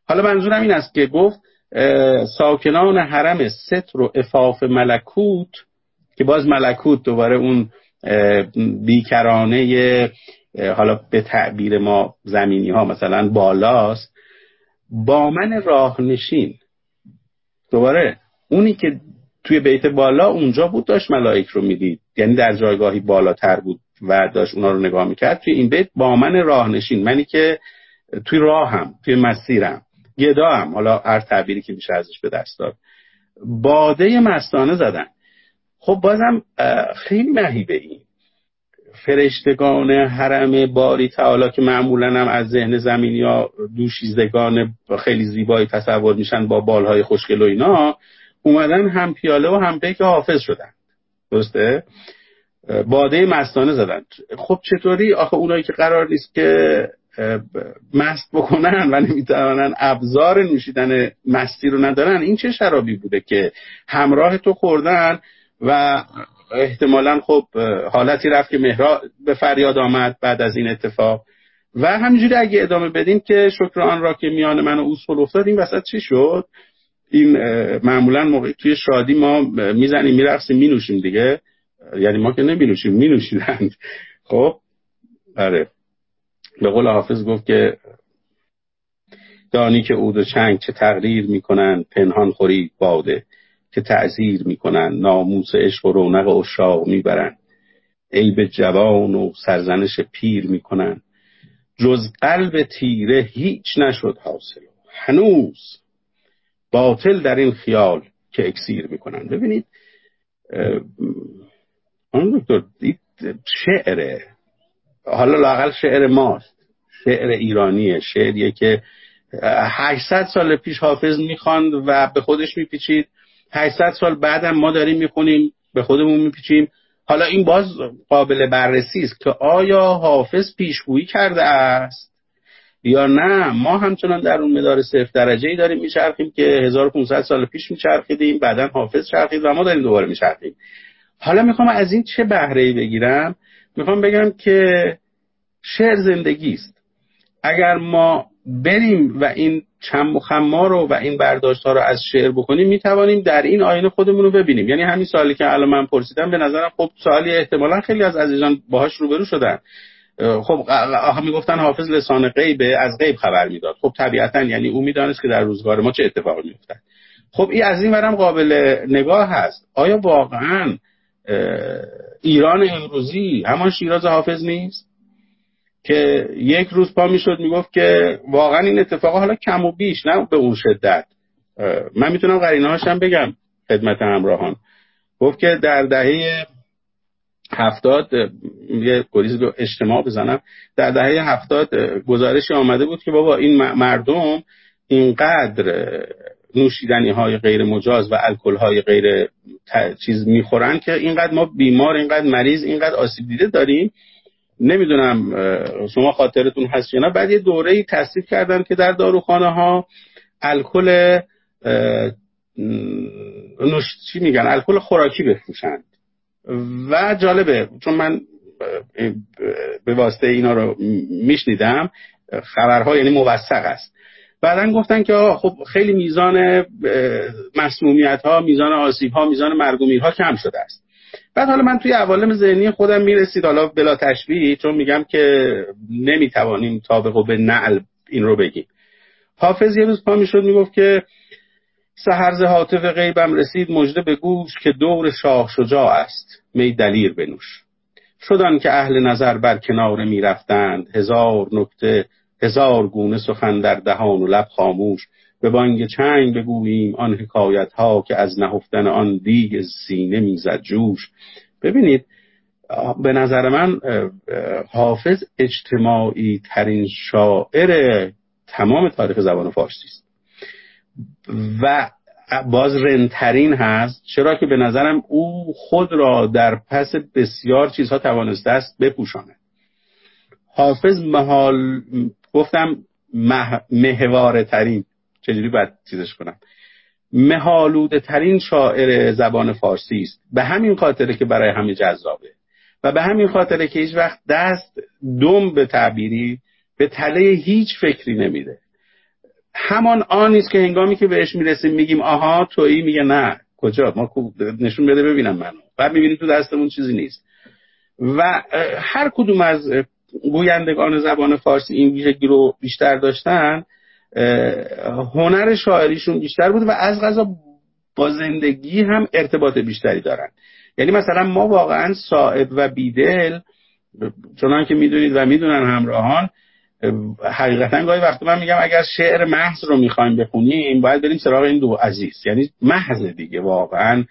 C: حالا منظورم این است که گفت ساکنان حرم ستر و افاف ملکوت که باز ملکوت دوباره اون بیکرانه حالا به تعبیر ما زمینی ها مثلا بالاست با من راهنشین. دوباره اونی که توی بیت بالا اونجا بود داشت ملائک رو می‌دید. یعنی در جایگاهی بالاتر بود. و داشت اونا رو نگاه می‌کرد. توی این بیت با من راهنشین منی که توی راهم توی مسیرم. گدا هم حالا هر تعبیری که میشه ازش به دست داد. باده مستانه زدن. خب بازم خیلی مهیبه این. فرشتگان حرم باری تعالی که معمولا هم از ذهن زمینی ها دوشیزدگان خیلی زیبایی تصور میشن با بالهای خوشگل و اینا اومدن هم پیاله و هم پیک حافظ شدن. درسته؟ باده مستانه زدن. خب چطوری؟ آخه اونایی که قرار نیست که مست بکنن و نمی‌توانن ابزار نوشیدن مستی رو ندارن این چه شرابی بوده که همراه تو خوردن و احتمالا خب حالتی رفت که مهرا به فریاد آمد بعد از این اتفاق. و همینجوری اگه ادامه بدیم که شکر آن را که میان من و اصول افتاد این وسط چی شد؟ این معمولا موقع توی شادی ما می‌زنیم میرقصیم مینوشیم دیگه. یعنی ما که نمینوشیم مینوشیدند. خب آره به قول حافظ گفت که دانی که عود و چنگ چه تقریر می‌کنن پنهان خوری باده که تعذیر می‌کنن ناموس عشق و رونق اشاق می‌برن عیب جوان و سرزنش پیر می‌کنن جز قلب تیره هیچ نشد حاصل. هنوز باطل در این خیال که اکسیر می‌کنن ببینید اون دکتر شعره حالا لاقل شعر ماست. شعر ایرانیه شعریه که 800 سال پیش حافظ می‌خواند و به خودش میپیچید. 800 سال بعدم ما داریم می‌خونیم به خودمون میپیچیم. حالا این باز قابل بررسی است که آیا حافظ پیشگویی کرده است یا نه. ما همچنان در اون مدار صفر درجه ای داریم میچرخیم که 1500 سال پیش میچرخیدیم بعدا حافظ چرخید و ما داریم دوباره میچرخیم. حالا می‌خوام از این چه بهره بگیرم؟ می‌خوام بگم که شعر زندگی است. اگر ما بریم و این چم و خمار رو و این برداشت ها رو از شعر بکنیم می‌توانیم در این آینه خودمون رو ببینیم. یعنی همین سوالی که الان من پرسیدم به نظرم خب سوالی احتمالا خیلی از عزیزان باهاش روبرو شدن. خب می‌گفتن حافظ لسان غیبه از غیب خبر می‌داد. خب طبیعتا یعنی او می‌دانست که در روزگار ما چه اتفاقی میافتد. خب این از این ورم قابل نگاه هست. آیا واقعا ایران امروزی همان شیراز حافظ نیست؟ که یک روز پا می‌شد می‌گفت که واقعا این اتفاق حالا کم و بیش نه به اون شدت. من می‌تونم قرینه هاشم بگم خدمت همراهان. گفت که در دهه هفتاد یه گریز به اجتماع بزنم در دهه هفتاد گزارشی آمده بود که بابا این مردم اینقدر نوشیدنی های غیر مجاز و الکل های غیر چیز می‌خورن که اینقدر ما بیمار اینقدر مریض اینقدر آسیب دیده داریم. نمی‌دونم شما خاطرتون هست یا نه. بعد یه دوره تصدیق کردن که در داروخانه ها الکل نوش چی میگن؟ الکل خوراکی بفروشند و جالبه چون من به واسطه اینا رو میشنیدم خبرها یعنی موثق است. بعدا گفتن که خب خیلی میزان مسمومیت ها میزان آسیب ها میزان مرگ ها کم شده است. بعد حالا من توی عوالم ذهنی خودم می‌رسید حالا بلا تشبیه چون میگم که نمی‌توانیم تابق به نعل این رو بگیم. حافظ یه روز پا می‌شد می‌گفت که سهرز حاطف غیبم رسید مجده به گوش که دور شاه شجاع است می دلیر بنوش. شدن که اهل نظر بر کنار می‌رفتند هزار نکته هزار گونه سخن در دهان و لب خاموش به بانگ چنگ بگوییم آن حکایت ها که از نهفتن آن دیگ سینه می‌زد جوش. ببینید به نظر من حافظ اجتماعی ترین شاعر تمام تاریخ زبان فارسی است. و باز رنترین هست چرا که به نظرم او خود را در پس بسیار چیزها توانسته است بپوشاند. حافظ محال گفتم مه... ترین چجوری باید چیزش کنم؟ مهالوده ترین شاعر زبان فارسی است. به همین خاطره که برای همه جذابه. و به همین خاطره که هیچ وقت دست دم به تعبیری به تله هیچ فکری نمیده. همان آن است که هنگامی که بهش می‌رسیم میگیم آها تویی؟ میگه نه. کجا؟ ما نشون بده ببینم منو. بعد می‌بینیم تو دستمون چیزی نیست. و هر کدوم از گویندگان زبان فارسی این ویژگی رو بیشتر داشتن هنر شاعریشون بیشتر بود و از غذا با زندگی هم ارتباط بیشتری دارن. یعنی مثلا ما واقعا صاحب و بیدل چنان که می‌دونید و می‌دونن همراهان حقیقتا گاهی وقتی من میگم اگر شعر محض رو می‌خوایم بخونیم باید بریم سراغ این دو عزیز. یعنی محض دیگه واقعا.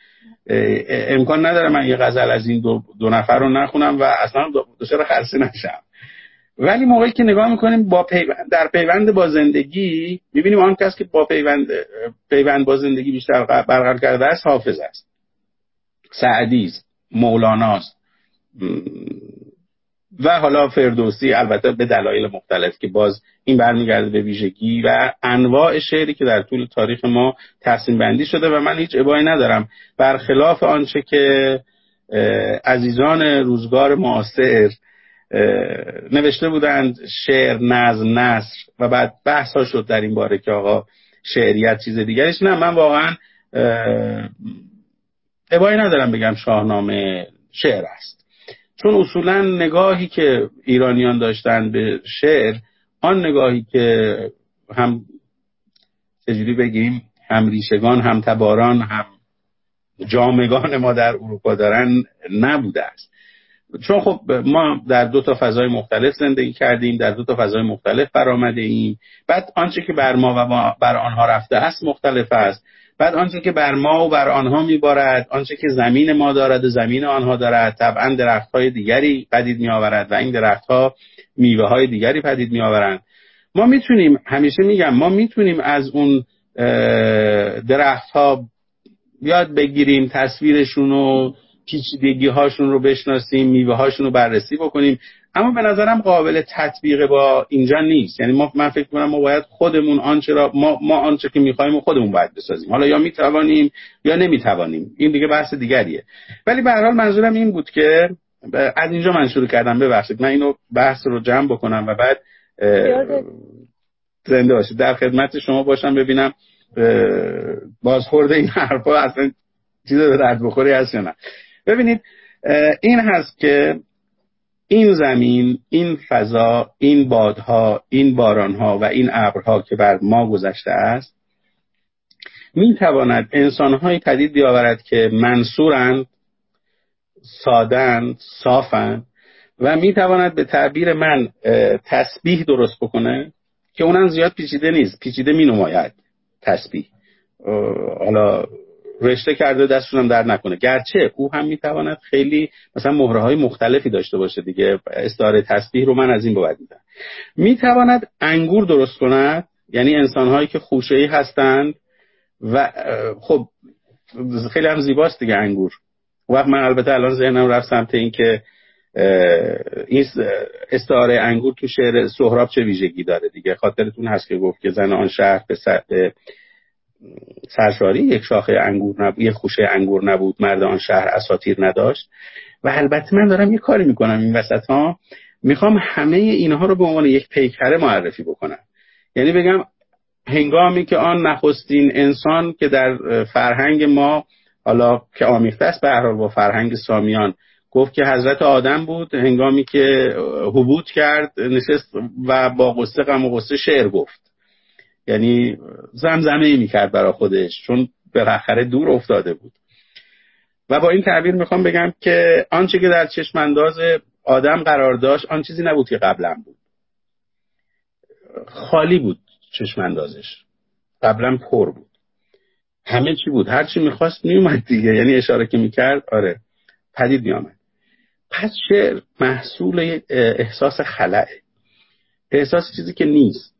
C: امکان نداره من یه غزل از این دو, دو نفر رو نخونم و اصلا دچار خلصه نشم. ولی موقعی که نگاه می‌کنیم با پیوند در پیوند با زندگی می‌بینیم آن کس که با پیوند پیوند با زندگی بیشتر برقرار کرده است حافظ است. سعدی است مولاناست و حالا فردوسی البته به دلایل مختلف که باز این برمیگرده به ویژگی و انواع شعری که در طول تاریخ ما تقسیم بندی شده و من هیچ ابایی ندارم. برخلاف آنچه که عزیزان روزگار معاصر نوشته بودند شعر نظم نصر و بعد بحث ها شد در این باره که آقا شعریت چیز دیگریش نه من واقعا ابایی ندارم بگم شاهنامه شعر است. چون اصولا نگاهی که ایرانیان داشتن به شعر آن نگاهی که هم چجوری بگیم هم ریشگان هم تباران هم جامگان ما در اروپا دارن نبوده است. چون خب ما در دو تا فضای مختلف زندگی کردیم در دو تا فضای مختلف برآمده ایم. بعد آنچه که بر ما و بر آنها رفته است مختلف است. بعد آنچه که بر ما و بر آنها میبارد آنچه که زمین ما دارد و زمین آنها دارد طبعا درخت های دیگری پدید می آورد و این درخت ها میوه های دیگری پدید می آورند ما می‌تونیم همیشه میگم ما می‌تونیم از اون درخت ها یاد بگیریم تصویرشون رو پیچیدگی هاشون رو بشناسیم میوه هاشون رو بررسی بکنیم. اما به نظرم قابل تطبیق با اینجا نیست. یعنی ما من فکر کنم ما باید خودمون آنچه را ما, ما آنچه که می‌خوایم خودمون باید بسازیم. حالا یا می‌توانیم یا نمی‌توانیم. این دیگه بحث دیگریه. ولی به هر حال منظورم این بود که از اینجا من شروع کردم. ببخشید. من اینو بحث رو جمع بکنم و بعد زنده باشید. در خدمت شما باشم ببینم بازخورده این حرفا اصلا چیز درد بخوری هست یا نه. ببینید این هست که این زمین این فضا این بادها این بارانها و این ابرها که بر ما گذشته است می تواند انسانهایی پدید بیاورد که منصورند سادند صافند و می تواند به تعبیر من تسبیح درست بکنه که اونم زیاد پیچیده نیست پیچیده می نماید تسبیح حالا رشته کرده دستشون هم در نکنه. گرچه او هم می‌تواند خیلی مثلا مهره های مختلفی داشته باشه دیگه. استعاره تسبیح رو من از این بود میدم. می‌تواند انگور درست کند یعنی انسان هایی که خوشه ای هستند و خب خیلی هم زیباست دیگه انگور. وقت من البته الان ذهنم رفت سمت این که این استعاره انگور تو شعر سهراب چه ویژگی داره دیگه؟ خاطرتون هست که گفت که زن آن شهر به سرشاری یک شاخه انگور نبود یک خوشه انگور نبود مرد آن شهر اساتیر نداشت. و البته من دارم یه کاری می‌کنم این وسط ها می‌خوام همه اینها رو به عنوان یک پیکره معرفی بکنم. یعنی بگم هنگامی که آن نخستین انسان که در فرهنگ ما حالا که آمیخته است به هر با فرهنگ سامیان گفت که حضرت آدم بود هنگامی که حبوط کرد نشست و با قصه غم و قصه شعر گفت. یعنی زمزمه ای می‌کرد برای خودش چون بالاخره دور افتاده بود. و با این تعبیر می‌خوام بگم که آنچه که در چشم انداز آدم قرار داشت آن چیزی نبود که قبلا بود. خالی بود چشم اندازش قبلا پر بود. همه چی بود. هر چی می‌خواست میومد دیگه. یعنی اشاره که می‌کرد آره پدید میامد پس شعر محصول احساس خلعه. احساس چیزی که نیست.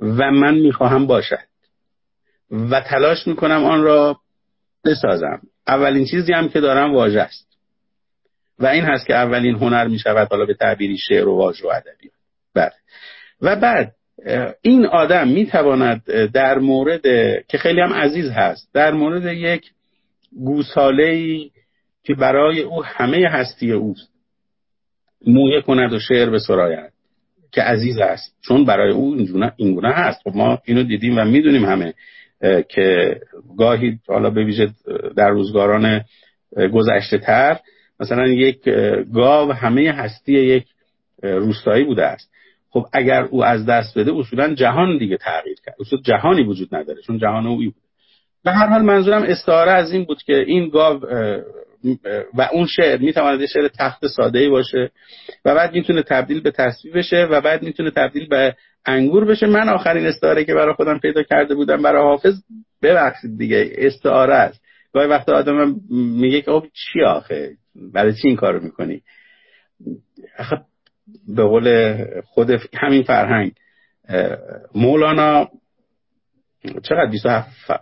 C: و من می‌خواهم باشد. و تلاش می‌کنم آن را بسازم. اولین چیزی هم که دارم واژه است. و این هست که اولین هنر می‌شود حالا به تعبیری شعر و واژه و ادبیات بله. و بعد این آدم می‌تواند در مورد که خیلی هم عزیز هست در مورد یک گوساله که برای او همه هستی اوست مویه کند و شعر بسراید. که عزیز است. چون برای او این گونه هست. خب ما اینو دیدیم و می‌دونیم همه که گاهی حالا به ویژه در روزگاران گذشته تر مثلا یک گاو همه هستی یک روستایی بوده است. خب اگر او از دست بده اصولا جهان دیگه تغییر کرد. اصولا جهانی وجود نداره چون جهان اوی بود به هر حال منظورم استعاره از این بود که این گاو و اون شعر می‌تواند شعر تخت ساده ای باشه و بعد می‌تونه تبدیل به تصویر بشه و بعد می‌تونه تبدیل به انگور بشه. من آخرین استعاره که برای خودم پیدا کرده بودم برای حافظ ببخشید دیگه استعاره است. گاهی وقت آدم میگه که چی آخه؟ برای چی این کارو می‌کنی؟ به قول خود همین فرهنگ مولانا چقدر؟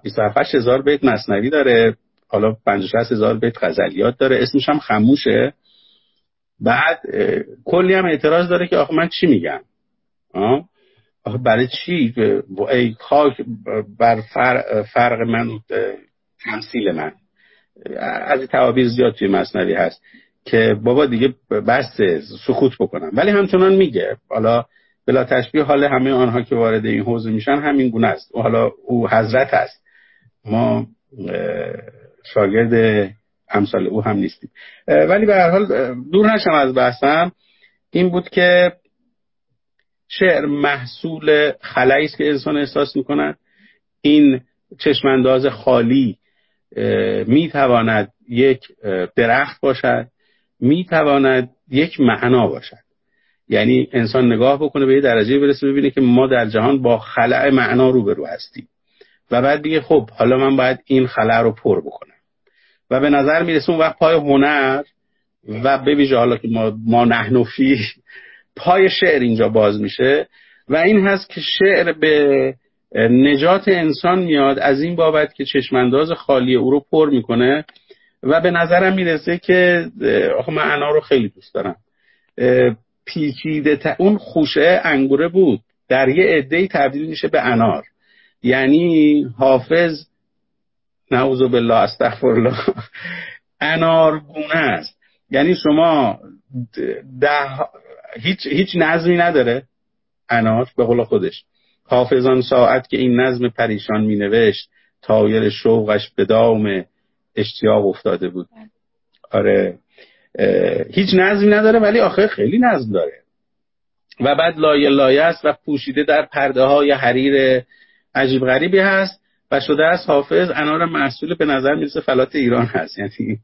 C: 27 هزار بیت مصنوی داره. حالا 50 هزار بیت غزلیات داره. اسمش هم خموشه بعد کلی هم اعتراض داره که آخه من چی میگم؟ آخه برای چی؟ ای خاک بر فرق من تمثیل من. از این تعابیر زیاد توی مصنوی هست که بابا دیگه بس سکوت بکنم. ولی همچنان میگه. حالا بلا تشبیه حال همه آنها که وارد این حوزه میشن همین گونه است. حالا او حضرت است. ما شاگرد امثال او هم نیستیم. ولی به هر حال دور نشم از بحثم. این بود که شعر محصول خلایی است که انسان احساس می‌کند. این چشمانداز خالی می‌تواند یک درخت باشد می‌تواند یک معنا باشد. یعنی انسان نگاه بکنه به یه درجه برسه ببینه که ما در جهان با خلع معنا روبرو هستیم. و بعد بگه خب حالا من باید این خلع رو پر بکنم. و به نظر می‌رسه اون وقت پای هنر و به حالا که ما, ما نحنفی پای شعر اینجا باز میشه و این هست که شعر به نجات انسان میاد از این بابت که چشمانداز خالی او رو پر می‌کنه و به نظرم می‌رسه که آخه من انار رو خیلی دوست دارم. پیچیده اون خوشه انگوره بود. در یه عده تبدیل میشه به انار. یعنی حافظ نعوذ بالله استغفر الله انارگونه است. یعنی شما ده هیچ هیچ نظمی نداره انار به قول خودش. حافظان ساعت که این نظم پریشان می نوشت تایر شوقش به دام اشتیاق افتاده بود. آره. هیچ نظمی نداره ولی آخه خیلی نظم داره. و بعد لایه لایه است و پوشیده در پرده های حریر عجیب غریبی هست. و شده از حافظ انار محصول به نظر می‌رسه فلات ایران هست. یعنی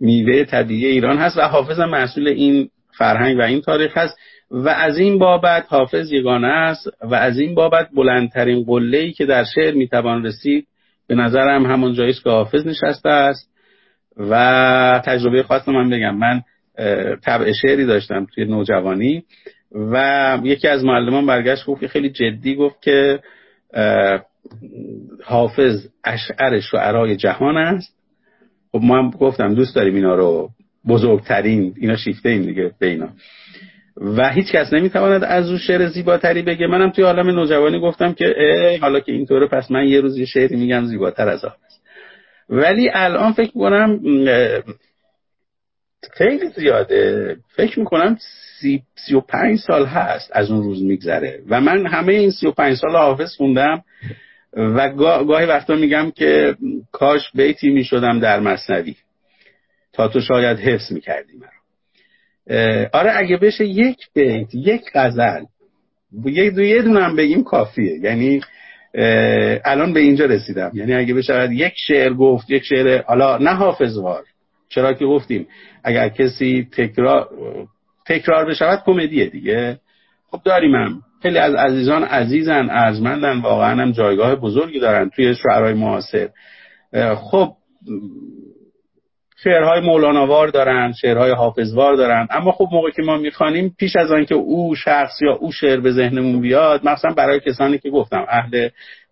C: میوه طبیعی ایران هست و حافظ محصول این فرهنگ و این تاریخ هست. و از این بابت حافظ یگانه است و از این بابت بلندترین قله ای که در شعر می‌توان رسید به نظرم همون جایی که حافظ نشسته است. و تجربه خاص من بگم. من طبع شعری داشتم توی نوجوانی و یکی از معلمان برگشت گفت که خیلی جدی گفت که حافظ اشعر شعرای جهان است. خب ما هم گفتم دوست داریم اینا رو بزرگترین اینا شیفته این دیگه به اینا. و هیچ کس نمی‌تواند از او شعر زیباتری بگه. منم توی عالم نوجوانی گفتم که حالا که اینطوره پس من یه روز یه شعری میگم زیباتر از حافظ ولی الان فکر کنم خیلی زیاده. فکر می‌کنم سی, سی و پنج سال هست از اون روز میگذره. و من همه این سی و پنج سال حافظ خوندم. و گاهی وقتا میگم که کاش بیتی می‌شدم در مصنوی. تا تو شاید حفظ می‌کردی مرا. آره اگه بشه یک بیت یک غزل یک دو یه دونم بگیم کافیه. یعنی الان به اینجا رسیدم. یعنی اگه بشه یک شعر گفت یک شعر حالا نه حافظوار چرا که گفتیم اگر کسی تکرار تکرار بشود کمدیه دیگه. خب داریم هم. خیلی از عزیزان عزیزن ارزمندن واقعا هم جایگاه بزرگی دارن توی شعرهای معاصر. خب شعرهای مولاناوار دارن شعرهای حافظوار دارن. اما خب موقع که ما می‌خوانیم پیش از آنکه او شخص یا او شعر به ذهنمون بیاد مثلا برای کسانی که گفتم اهل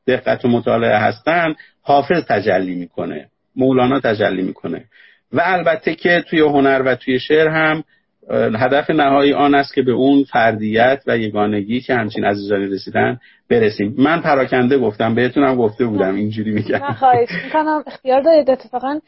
C: دقت و مطالعه هستن حافظ تجلی می‌کنه مولانا تجلی می‌کنه. و البته که توی هنر و توی شعر هم هدف نهایی آن است که به اون فردیت و یگانگی که همچین عزیزانی رسیدن برسیم. من پراکنده گفتم بهتونم گفته بودم اینجوری میگم.
A: خواهش می‌کنم. اختیار دارید اتفاقا.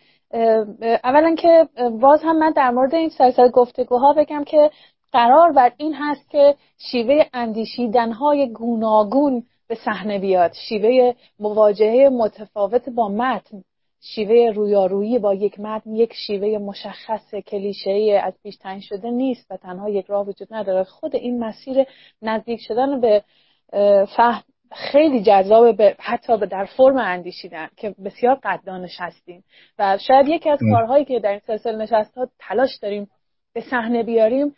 A: اولا که باز هم من در مورد این سلسله گفتگوها بگم که قرار بر این هست که شیوه اندیشیدنهای گوناگون به صحنه بیاد. شیوه مواجهه متفاوت با متن. شیوه رویارویی با یک متن یک شیوه مشخص کلیشه از پیش تعیین شده نیست و تنها یک راه وجود ندارد خود این مسیر نزدیک شدن به فهم خیلی جذاب به حتی به در فرم اندیشیدن که بسیار قدانش هستیم. و شاید یکی از کارهایی که در این سلسله نشست ها تلاش داریم به صحنه بیاریم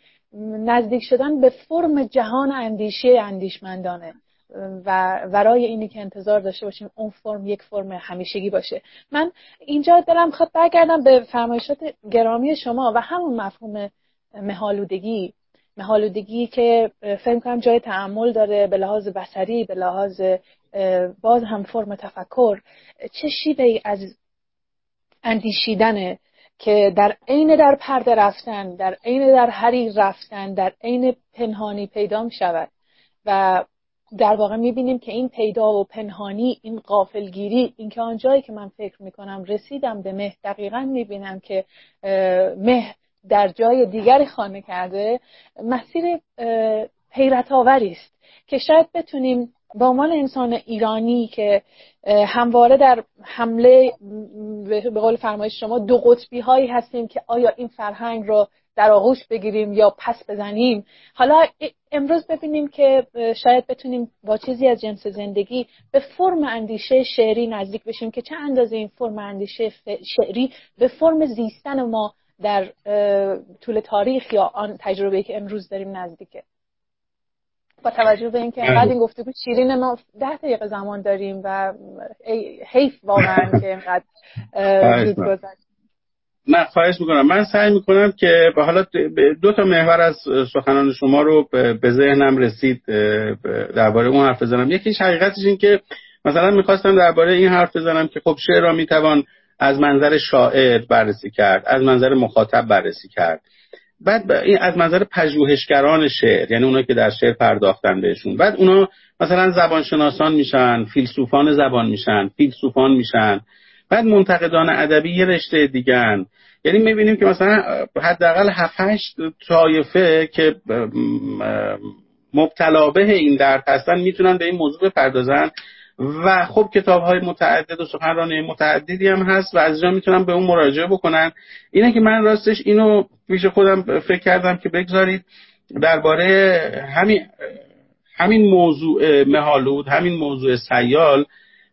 A: نزدیک شدن به فرم جهان اندیشی اندیشمندانه. و ورای اینی که انتظار داشته باشیم اون فرم یک فرم همیشگی باشه. من اینجا دلم خواهد برگردم به فرمایشات گرامی شما و همون مفهوم مهالودگی مهالودگی که فکر کنم جای تعمل داره به لحاظ بسری به لحاظ باز هم فرم تفکر. چه شیوه از اندیشیدنه که در عین در پرده رفتن در عین در حریر رفتن در عین پنهانی پیدا می شود و در واقع می‌بینیم که این پیدا و پنهانی این قافلگیری اینکه آنجایی که من فکر می‌کنم رسیدم به مه دقیقا می‌بینم که مه در جای دیگری خانه کرده مسیر حیرت آوری است که شاید بتونیم به عنوان انسان ایرانی که همواره در حمله به قول فرمایش شما دو قطبی هایی هستیم که آیا این فرهنگ رو در آغوش بگیریم یا پس بزنیم. حالا امروز ببینیم که شاید بتونیم با چیزی از جنس زندگی به فرم اندیشه شعری نزدیک بشیم که چه اندازه این فرم اندیشه شعری به فرم زیستن ما در طول تاریخ یا آن تجربه که امروز داریم نزدیکه. با توجه به اینکه اینقدر این گفتگو شیرین ما ده دقیقه زمان داریم و حیف واقعا که اینقدر زود گذشت.
C: نه خواهش می‌کنم. من سعی می‌کنم که حالا دو تا محور از سخنان شما رو به ذهنم رسید درباره اون حرف بزنم. یکیش حقیقتش این که مثلا می‌خواستم درباره این حرف بزنم که خب شعر را می‌توان از منظر شاعر بررسی کرد از منظر مخاطب بررسی کرد. بعد این از منظر پژوهشگران شعر یعنی اونایی که در شعر پرداختن بهشون. بعد اونا مثلا زبانشناسان میشن فیلسوفان زبان میشن فیلسوفان میشن. بعد منتقدان ادبی یه رشته دیگن یعنی می‌بینیم که مثلا حداقل 7 طایفه که مبتلا به این درد هستن می‌تونن به این موضوع بپردازن. و خب کتاب های متعدد و سخنرانی متعددی هم هست و از اینجا می‌تونن به اون مراجعه بکنن. اینه که من راستش اینو پیش خودم فکر کردم که بگذارید درباره همین همین موضوع مهالود همین موضوع سیال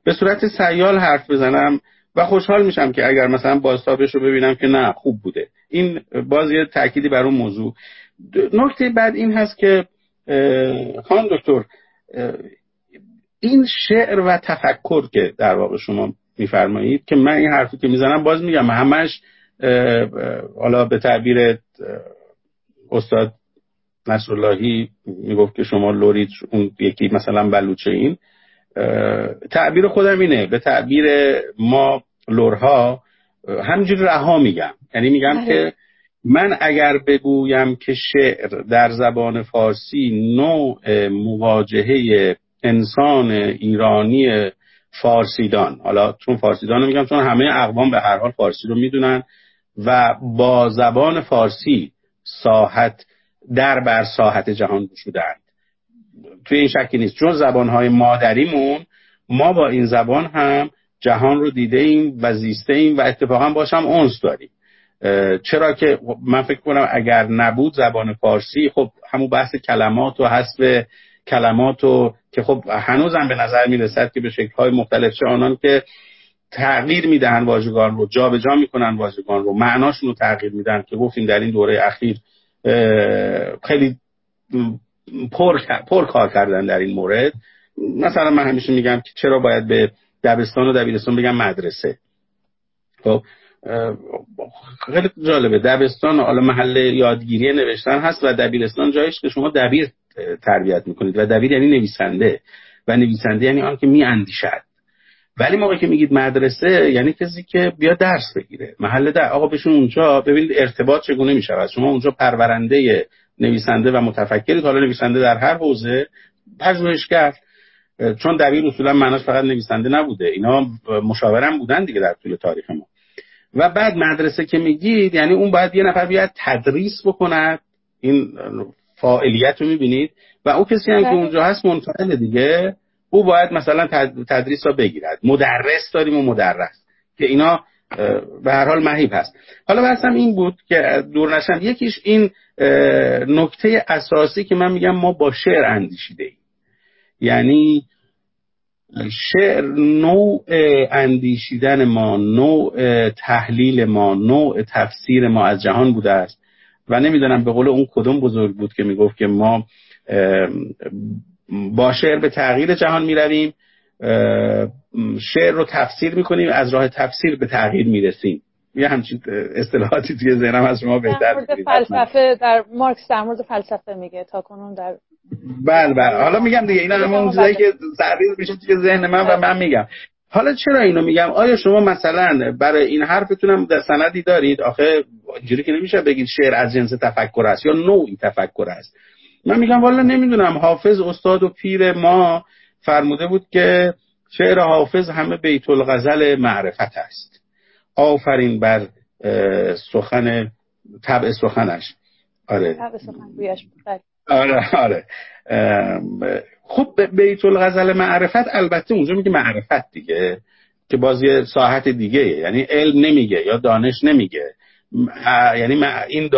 C: به صورت سیال حرف بزنم. و خوشحال میشم که اگر مثلا بازتابش رو ببینم که نه خوب بوده. این باز یه تأکیدی بر اون موضوع. نکته بعد این هست که خان دکتر این شعر و تفکر که در واقع شما میفرمایید که من این حرفی که می‌زنم باز میگم. همش حالا به تعبیر استاد نصراللهی می‌گفت که شما لورید اون یکی مثلا بلوچه این. تعبیر خودم اینه. به تعبیر ما لورها همینجور رها میگم. یعنی میگم بله. که من اگر بگویم که شعر در زبان فارسی نوع مواجهه انسان ایرانی فارسیدان حالا چون فارسیدان رو میگم چون همه اقوام به هر حال فارسی رو می‌دونن و با زبان فارسی ساحت در بر ساحت جهان گشودند توی این شکی نیست. چون زبانهای مادریمون ما با این زبان هم جهان رو دیده ایم و زیسته ایم و اتفاقا باشم اونس داریم. چرا که من فکر کنم اگر نبود زبان فارسی خب همون بحث کلمات و حسب کلمات و که خب هنوزم به نظر می‌رسد که به شکلهای مختلف چه آنان که تغییر می‌دهن واژگان رو جابجا جا می‌کنن واژگان رو معناشون رو تغییر میدن که گفتیم در این دوره اخیر خیلی پر, پر کار کردن در این مورد. مثلا من همیشه میگم که چرا باید به دبستان و دبیرستان بگم مدرسه. خب خیلی جالبه. دبستان حالا محل یادگیری نوشتن هست و دبیرستان جایش که شما دبیر تربیت می‌کنید. و دبیر یعنی نویسنده. و نویسنده یعنی آن که میاندیشد. ولی موقعی که میگید مدرسه یعنی کسی که بیا درس بگیره. محل در آقا بشون اونجا ببینید ارتباط چگونه می‌شود. شما اونجا پرورنده نویسنده و متفکرید حالا نویسنده در هر حوزه پژوهشگر چون دبیر اصولا معناش فقط نویسنده نبوده اینا مشاورم بودن دیگه در طول تاریخ ما. و بعد مدرسه که میگید یعنی اون باید یه نفر بیاد تدریس بکند. این فاعلیت رو می‌بینید. و اون کسی هم که بله. اونجا هست منفعل دیگه او باید مثلا تدریس را بگیرد. مدرس داریم و مدرس. که اینا به هر حال مهیب هست. حالا بحثم این بود که دور نشم یکیش این نکته اساسی که من میگم ما با شعر اندیشیده ایم یعنی شعر نوع اندیشیدن ما نوع تحلیل ما نوع تفسیر ما از جهان بوده است. و نمی‌دونم به قول اون کدوم بزرگ بود که می‌گفت که ما با شعر به تغییر جهان می‌رویم شعر رو تفسیر می‌کنیم از راه تفسیر به تغییر می‌رسیم. یه همچین اصطلاحاتی توی ذهنم از شما بهتر
A: در فلسفه در مارکس در مورد فلسفه میگه تا کنون در
C: بله بله. حالا میگم دیگه اینا همون چیزایی که سرریز میشه توی ذهن من و من میگم. حالا چرا اینو میگم؟ آیا شما مثلا برای این حرفتونم در سندی دارید؟ آخه اینجوری که نمیشه بگید شعر از جنس تفکر است یا نوعی تفکر است. من میگم والا نمی‌دونم حافظ استاد و پیر ما فرموده بود که شعر حافظ همه بیت الغزل معرفت است. آفرین بر سخن طبع سخنش.
A: آره. بله.
C: آره آره. خب بیت الغزل معرفت البته اونجا میگه معرفت دیگه که باز یه ساحت دیگه. یعنی علم نمیگه یا دانش نمیگه. یعنی این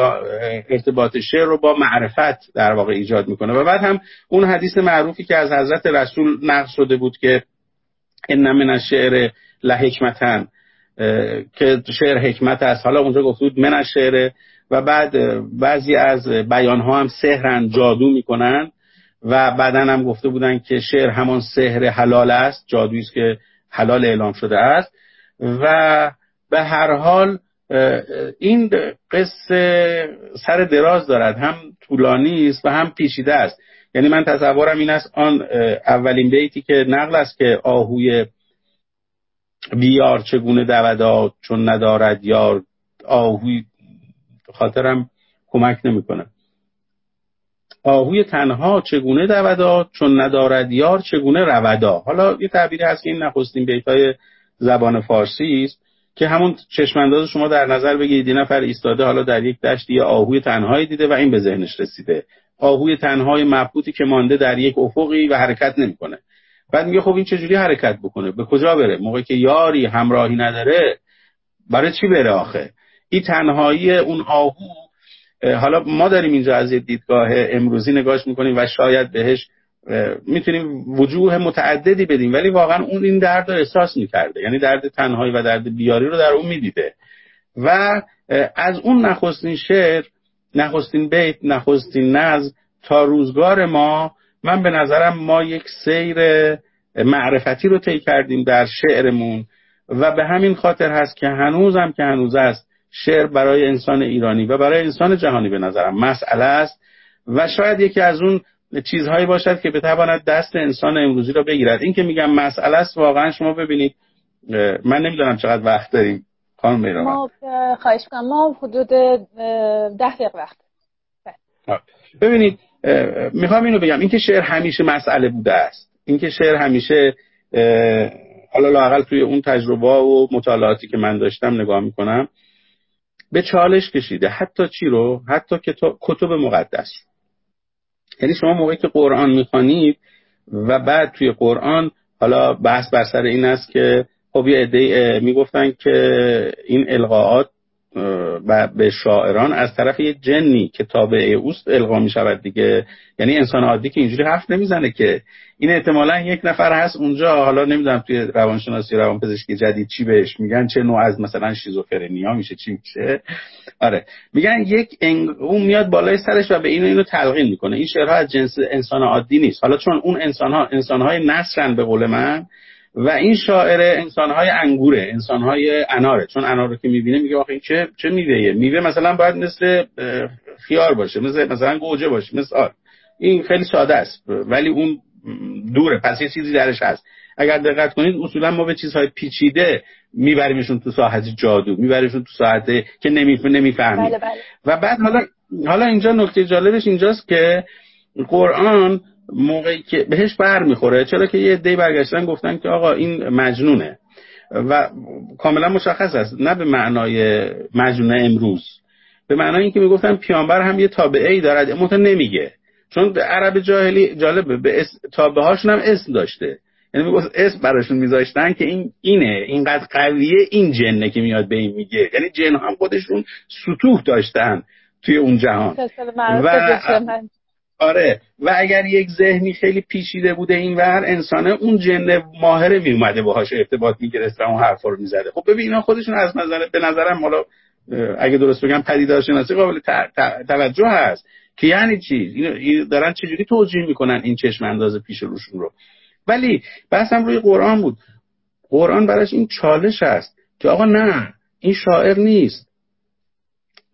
C: ارتباط شعر رو با معرفت در واقع ایجاد می‌کنه. و بعد هم اون حدیث معروفی که از حضرت رسول نقل شده بود که ان من الشعر لحکمتن که شعر حکمت است. حالا اونجا گفت بود من شعر و بعد بعضی از بیان ها هم سحرن جادو می‌کنن و بعدا هم گفته بودن که شعر همان سحر حلال است جادویی است که حلال اعلام شده است. و به هر حال این قصه سر دراز دارد. هم طولانی است و هم پیچیده است. یعنی من تصورم این است آن اولین بیتی که نقل است که آهوی بیار چگونه دود چون ندارد یار آهوی خاطرم کمک نمی‌کنه آهوی تنها چگونه دود چون ندارد یار چگونه رودا حالا یه تعبیری هست که این نخستین بیت های زبان فارسی است که همون چشمانداز شما در نظر بگیرید. یه نفر ایستاده حالا در یک دشت یه آهوی تنهایی دیده و این به ذهنش رسیده. آهوی تنهای مبهوتی که مانده در یک افقی و حرکت نمی‌کنه. بعد میگه خب این چجوری حرکت بکنه؟ به کجا بره؟ موقعی که یاری همراهی نداره برای چی بره آخه؟ این تنهایی اون آهو حالا ما داریم اینجا از دیدگاه امروزی نگاش می‌کنیم و شاید بهش می‌تونیم وجوه متعددی بدیم ولی واقعا اون این درد رو احساس می‌کرده. یعنی درد تنهایی و درد بیاری رو در اون می‌دیده. و از اون نخستین شعر نخستین بیت نخستین نظم تا روزگار ما من به نظرم ما یک سیر معرفتی رو طی کردیم در شعرمون و به همین خاطر هست که هنوزم که هنوز است شعر برای انسان ایرانی و برای انسان جهانی به نظرم مسئله است و شاید یکی از اون چیزهایی باشد که بتواند دست انسان امروزی را بگیرد. این که میگم مسئله است واقعا شما ببینید من نمی‌دونم چقدر وقت داریم. خانم
A: ما خواهش کنم ما حدود ده دقیقه وقت.
C: ببینید می‌خوام اینو بگم. اینکه شعر همیشه مسئله بوده است. اینکه شعر همیشه حالا لاقل توی اون تجربه و مطالعاتی که من داشتم نگاه می‌کنم به چالش کشیده. حتی چی رو؟ حتی کتب مقدس یعنی شما موقعی که قرآن می‌خوانید و بعد توی قرآن حالا بحث بر سر این است که خب یه عده می‌گفتن که این القاعات و به شاعران از طرف یه جنی که تابع اوست القا می شود دیگه. یعنی انسان عادی که اینجوری حرف نمی‌زنه که. این احتمالا یک نفر هست اونجا حالا نمی‌دونم توی روانشناسی روانپزشکی جدید چی بهش میگن چه نوع از مثلا شیزوفرنیا میشه چی میشه. آره. میگن یک انگ... اون میاد بالای سرش و به اینو اینو تلقین می‌کنه. این شعرها از جنس انسان عادی نیست. حالا چون اون انسان ها انسان های نصرن به قول من و این شاعر انسانهای انگوره انسانهای اناره. چون انار رو که می‌بینه میگه آخه این چه چه میوه میوه مثلا باید مثل خیار باشه مثل مثلا گوجه باشه آر. این خیلی ساده است ولی اون دوره پس یه چیزی درش هست. اگر دقت کنید اصولا ما به چیزهای پیچیده میبریمشون تو ساحت جادو میبریمشون تو ساحت که نمی‌فهمیم. بله بله. و بعد حالا حالا اینجا نکته جالبش اینجاست که قرآن موقعی که بهش بر می‌خوره چرا که یه دی برگشتن گفتن که آقا این مجنونه. و کاملا مشخص است نه به معنای مجنون امروز. به معنای اینکه می‌گفتن پیامبر هم یه تابعه ای دارد اما نمیگه. چون عرب جاهلی جالبه به اس... تابعه هاشون هم اسم داشته. یعنی می‌گفت اسم براشون میذاشتن که این اینه اینقدر قویه این جنه که میاد به این میگه. یعنی جن هم خودشون سطوح داشتن توی اون جهان. و آره. و اگر یک ذهنی خیلی پیچیده بوده این ور انسانه اون جن ماهره می اومده باهاش ارتباط می‌گرفت و اون حرفا رو می‌زده. خب ببین اینا خودشون از نظر به نظرم حالا اگه درست بگم پدیدارشناسی قابل توجه هست. که یعنی چی؟ اینو دارن چجوری توجیه می‌کنن این چشم انداز پیش روشون رو؟ ولی بحثم روی قرآن بود. قرآن براش این چالش است که آقا نه این شاعر نیست.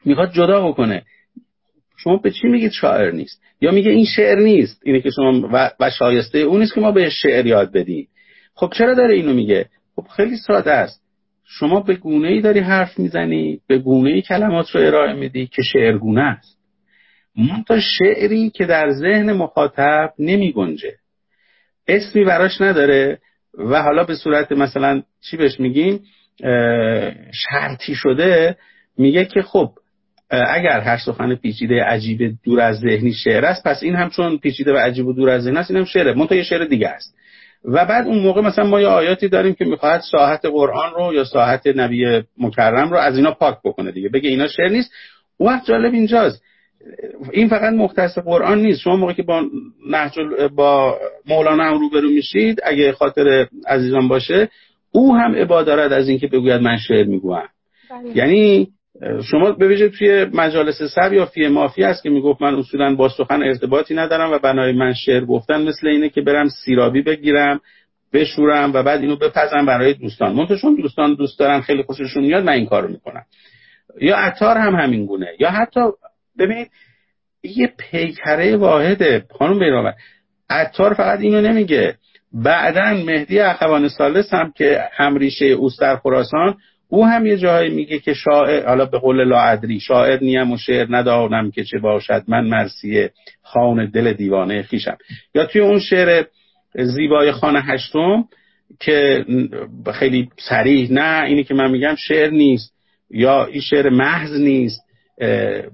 C: می‌خواد جدا بکنه. شما به چی میگید شاعر نیست؟ یا میگه این شعر نیست اینه که شما و, و شایسته اون نیست که ما به شعر یاد بدیم. خب چرا داره اینو میگه؟ خب خیلی ساده است. شما به گونه ای داری حرف می‌زنی به گونه ای کلمات رو ارائه میدی که شعرگونه است. تا شعری که در ذهن مخاطب نمی گنجه. اسمی براش نداره و حالا به صورت مثلا چی بهش میگیم؟ شرطی شده میگه که خب اگر هر سخن پیچیده عجیب دور از ذهنی شعر است پس این هم چون پیچیده و عجیب و دور از ذهن است این هم شعره. منتها یه شعر دیگه است. و بعد اون موقع مثلا ما یه آیاتی داریم که می‌خواهد ساحت قرآن رو یا ساحت نبی مکرم رو از اینا پاک بکنه دیگه. بگه اینا شعر نیست. وقت جالب اینجاست. این فقط مختص قرآن نیست. شما موقعی که با نهج با مولانا هم روبرو میشید اگه خاطر عزیزان باشه او هم عبادت از اینکه بگوید من شعر می‌گویم. بله. یعنی شما به توی مجالس سب یا فی مافی است که می‌گفت من اصولا با سخن ارتباطی ندارم و بنای من شعر گفتن مثل اینه که برم سیرابی بگیرم بشورم و بعد اینو بپزم برای دوستان. منتها دوستان دوست دارن خیلی خوششون میاد من این کارو می‌کنم. یا عطار هم همین گونه. یا حتی ببینید یه پیکره واحده خانم بیرامر عطار فقط اینو نمیگه. بعدا مهدی اخوان سالس هم که همریشه اوست در خراسان او هم یه جایی میگه که شاعر حالا به قول لاعدری شاعر نیم و شعر ندانم که چه باشد من مرسیه خان دل دیوانه خیشم یا توی اون شعر زیبای خانه هشتم که خیلی سریح نه اینی که من میگم شعر نیست یا این شعر محض نیست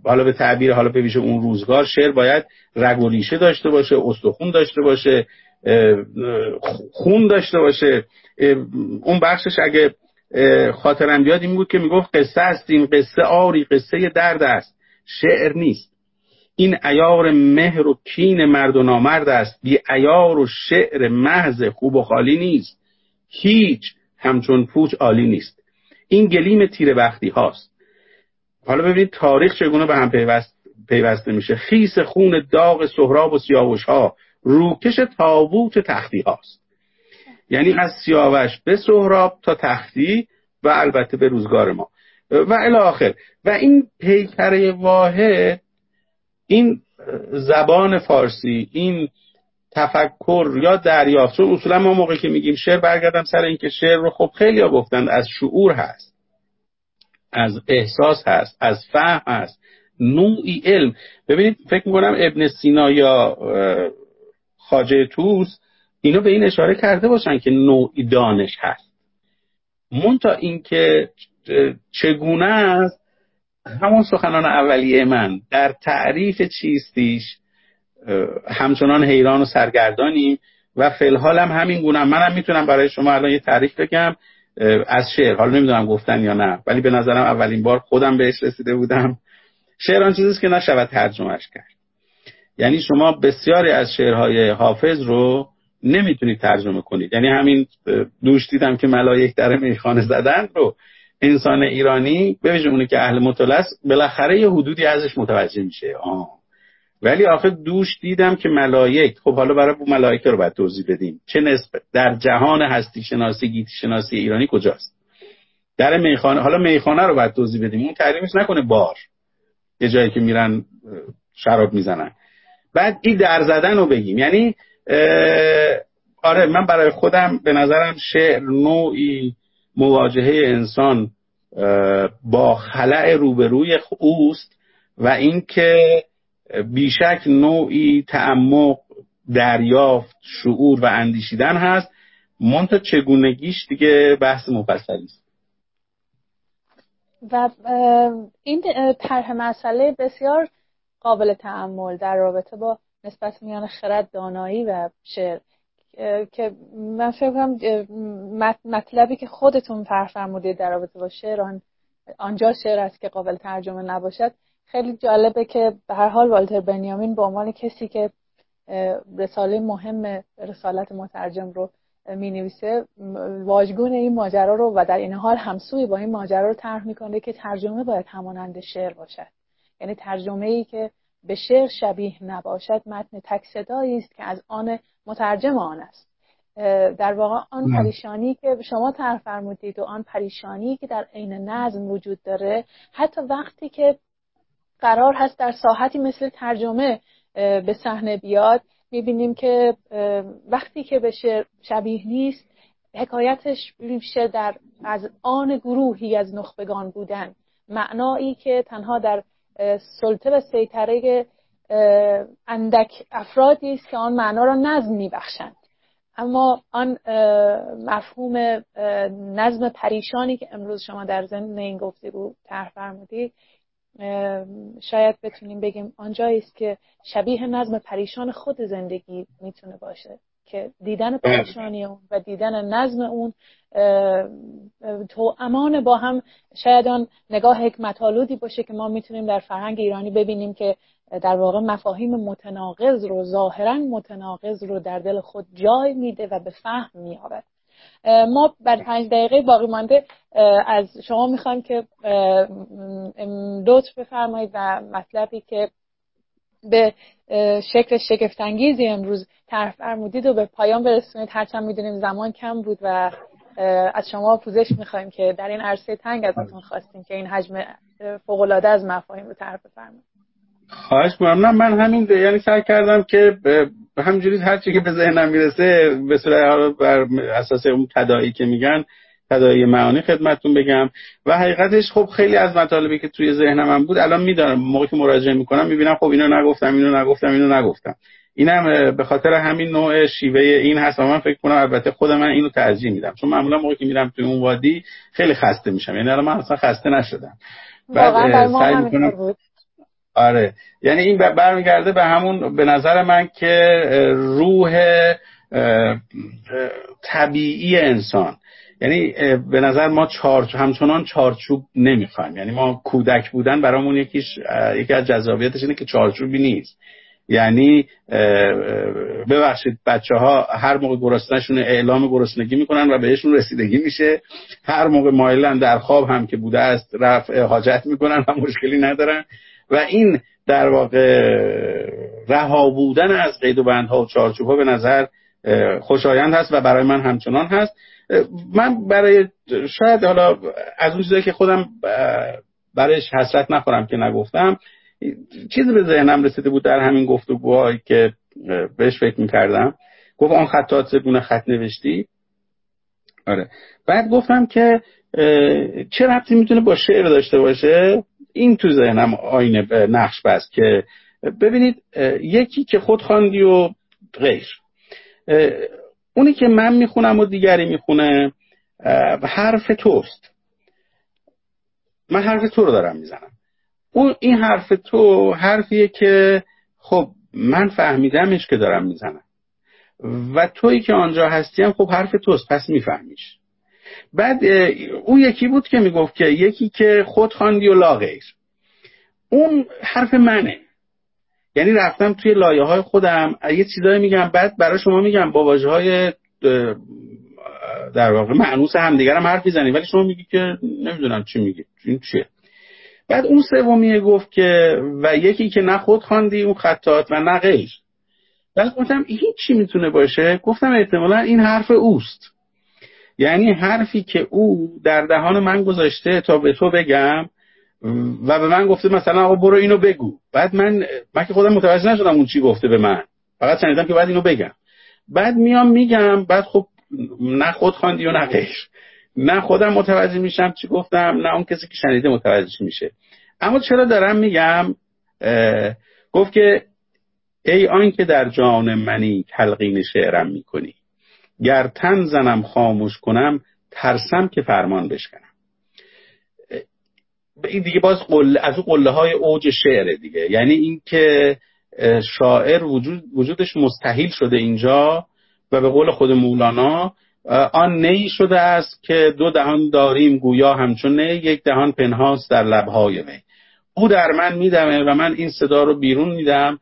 C: حالا به تعبیر حالا به اون روزگار شعر باید رگ و ریشه داشته باشه استخون داشته باشه خون داشته باشه. اون بخشش اگه خاطرم بیاد این بود که می‌گفت قصه است این قصه آری قصه درد است. شعر نیست. این ایار مهر و کین مرد و نامرد است. بی ایار و شعر محض خوب و خالی نیست. هیچ همچون پوچ عالی نیست. این گلیم تیر وقتی هاست. حالا ببینید تاریخ چگونه به هم پیوست پیوسته میشه. خیس خون داغ سهراب و سیاوش ها. روکش تابوت تختی هاست. یعنی از سیاوش به سهراب تا تختی و البته به روزگار ما. و الاخر و این پیکره واحد این زبان فارسی این تفکر یا دریافت. چون اصولا ما موقعی که میگیم شعر برگردم سر اینکه شعر رو خب خیلی ها گفتند از شعور هست از احساس هست از فهم هست. نوعی علم. ببینید فکر می‌کنم ابن سینا یا خاجه توس اینو به این اشاره کرده باشن که نوعی دانش هست. مونتا اینکه چگونه است همون سخنان اولیه من در تعریف چیستیش همچنان حیران و سرگردانیم و فلحال هم همین گونه منم می‌تونم برای شما الان یه تعریف بگم از شعر. حالا نمی‌دونم گفتن یا نه ولی به نظرم اولین بار خودم بهش رسیده بودم. شعر آن چیزیست که نشود ترجمهش کرد. یعنی شما بسیاری از شعرهای حافظ رو نمی‌تونید ترجمه کنید. یعنی همین دوش دیدم که ملایک در میخانه زدن رو انسان ایرانی به اونی که اهل است بالاخره یه حدودی ازش متوجه میشه. آه. ولی آخه دوش دیدم که ملائک خب حالا برای ملائکه رو باید توضیح بدیم. چه نسبت در جهان هستی شناسی گیتی شناسی ایرانی کجاست؟ در میخانه حالا میخانه رو باید توضیح بدیم. اون تحریمش نکنه بار. یه جایی که میرن شراب می‌زنن. بعد این در زدن رو بگیم. یعنی آره من برای خودم به نظرم شعر نوعی مواجهه انسان با خلع روبروی اوست و اینکه بیشک نوعی تعمق دریافت شعور و اندیشیدن هست. منتها چگونگیش دیگه بحث مفصلی است.
A: و این طرح مسئله بسیار قابل تعمل در رابطه با نسبت میان خرد دانایی و شعر. که من فکر کنم مطلبی که خودتون فرمودید در رابطه با شعر آنجا شعر است که قابل ترجمه نباشد. خیلی جالبه که به هر حال والتر بنیامین به عنوان کسی که رساله مهم رسالت مترجم رو می نویسه واژگون این ماجرا رو و در این حال همسوی با این ماجرا رو طرح می‌کنه که ترجمه باید همانند شعر باشد. یعنی ترجمه ای که به شعر شبیه نباشد متن تک است که از آن مترجم آن است. در واقع آن پریشانی که شما طرح فرمودید و آن پریشانی که در عین نظم وجود داره حتی وقتی که قرار هست در ساحتی مثل ترجمه به صحنه بیاد می‌بینیم که وقتی که به شعر شبیه نیست حکایتش میشه در از آن گروهی از نخبگان بودن. معنایی که تنها در سلطه و سیطره اندک افرادی است که آن معنا را نظم میبخشند. اما آن مفهوم نظم پریشانی که امروز شما در ضمن این گفتگو طرح فرمودید شاید بتونیم بگیم آنجایی است که شبیه نظم پریشان خود زندگی می‌تونه باشه. که دیدن پریشانی اون و دیدن نظم اون تو امان با هم شاید آن نگاه حکمتالودی باشه که ما می‌تونیم در فرهنگ ایرانی ببینیم که در واقع مفاهیم متناقض رو ظاهرا متناقض رو در دل خود جای میده و به فهم میآورد. ما بر پنج دقیقه باقی مانده از شما می‌خوایم که لطف بفرمایید و مطلبی که به شکل شگفتانگیزی امروز طرح فرمودید و به پایان برسونید. هرچند می‌دونیم زمان کم بود و از شما پوزش می‌خوایم که در این عرصه تنگ ازتون خواستیم که این حجم فوقالعاده از مفاهیم رو طرح بفرمایید.
C: خواهش می‌کنم من همین یعنی سعی کردم که به همجوری هر چی که به ذهنم می‌رسه به صورت بر اساس اون تدایی که میگن تدایی معانی خدمتتون بگم. و حقیقتش خب خیلی از مطالبی که توی ذهنم بود الان میدارم. موقعی که مراجعه می‌کنم می‌بینم خب اینو نگفتم اینو نگفتم اینو نگفتم. اینم به خاطر همین نوع شیوه این هست و من فکر کنم البته خود من اینو ترجیح میدم. چون معمولا موقعی که میرم توی اون وادی خیلی خسته میشم. یعنی الان من اصلا خسته نشدم.
A: بعد سعی می‌کنم
C: آره. یعنی این برمیگرده به همون به نظر من که روح طبیعی انسان. یعنی به نظر ما چار همچنان چارچوب نمی‌خوایم. یعنی ما کودک بودن برامون یکیش یکی از جذابیتش اینه که چارچوبی نیست. یعنی ببخشید بچه ها هر موقع گرسنهشون اعلام گرسنگی می‌کنن و بهشون رسیدگی میشه. هر موقع مایلن در خواب هم که بوده است رفع حاجت می‌کنن و مشکلی ندارن. و این در واقع رها بودن از قید و بندها و چارچوب ها به نظر خوشایند هست و برای من همچنان هست. من برای شاید حالا از اون چیزایی که خودم برایش حسرت نخورم که نگفتم چیزی به ذهنم رسیده بود در همین گفتگوهایی که بهش فکر می‌کردم. گفت آن خطات گونه خط نوشتی. آره. بعد گفتم که چه ربطی می‌تونه با شعر داشته باشه؟ این تو ذهنم آینه نقش بست که ببینید یکی که خود خواندی و غیر. اونی که من می‌خونم و دیگری می‌خونه حرف توست. من حرف تو رو دارم می‌زنم. اون این حرف تو حرفیه که خب من فهمیدمش که دارم می‌زنم. و تویی که آنجا هستیم خب حرف توست پس میفهمیش. بعد اون یکی بود که می‌گفت که یکی که خود خواندی و لا غیر اون حرف منه. یعنی رفتم توی لایه های خودم. یه چیزایی میگم بعد برای شما میگم با واژه های در واقع معنوس همدیگرم حرف می‌زنی ولی شما میگی که نمی‌دونم چی میگی. این چیه؟ بعد اون سومیه گفت که و یکی که نه خود خواندی اون خطات و نه غیر. بعد گفتم این چی می‌تونه باشه؟ گفتم احتمالا این حرف اوست. یعنی حرفی که او در دهان من گذاشته تا به تو بگم و به من گفته مثلا آقا برو اینو بگو. بعد من من که خودم متوجه نشدم اون چی گفته به من. فقط شنیدم که بعد اینو بگم. بعد میام میگم بعد خب نه خود خواندی و نه غیر. نه خودم متوجه میشم چی گفتم نه اون کسی که شنیده متوجه میشه. اما چرا دارم میگم؟ گفت که ای آن که در جان منی تلقین شعرم می‌کنی. گر تن زنم خاموش کنم ترسم که فرمان بشکنم. این دیگه باز قل... از اون قله های اوج شعره دیگه. یعنی اینکه شاعر وجود... وجودش مستحیل شده اینجا و به قول خود مولانا آن نی شده است که دو دهان داریم گویا همچون نی یک دهان پنهاست در لبهای وی او در من میدمه و من این صدا رو بیرون میدم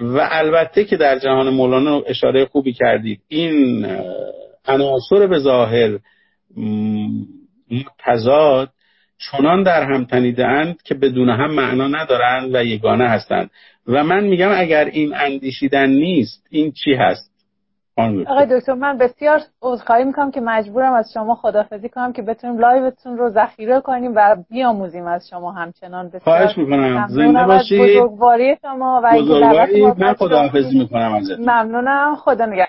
C: و البته که در جهان مولانا اشاره خوبی کردید. این عناصر به ظاهر تضاد چنان در هم تنیده اند که بدون هم معنا ندارند و یگانه هستند. و من میگم اگر این اندیشیدن نیست این چی هست؟
A: آقای دکتر من بسیار عذرخواهی می‌کنم که مجبورم از شما خدافزی کنم که بتونیم لایوتون رو ذخیره کنیم و بیاموزیم از شما همچنان.
C: بسیار خواهش می‌کنم. زنده باشید.
A: بزرگواری شما و
C: بزرگواری. من خدافزی می‌کنم ازتون.
A: ممنونم. خدا نگهدار.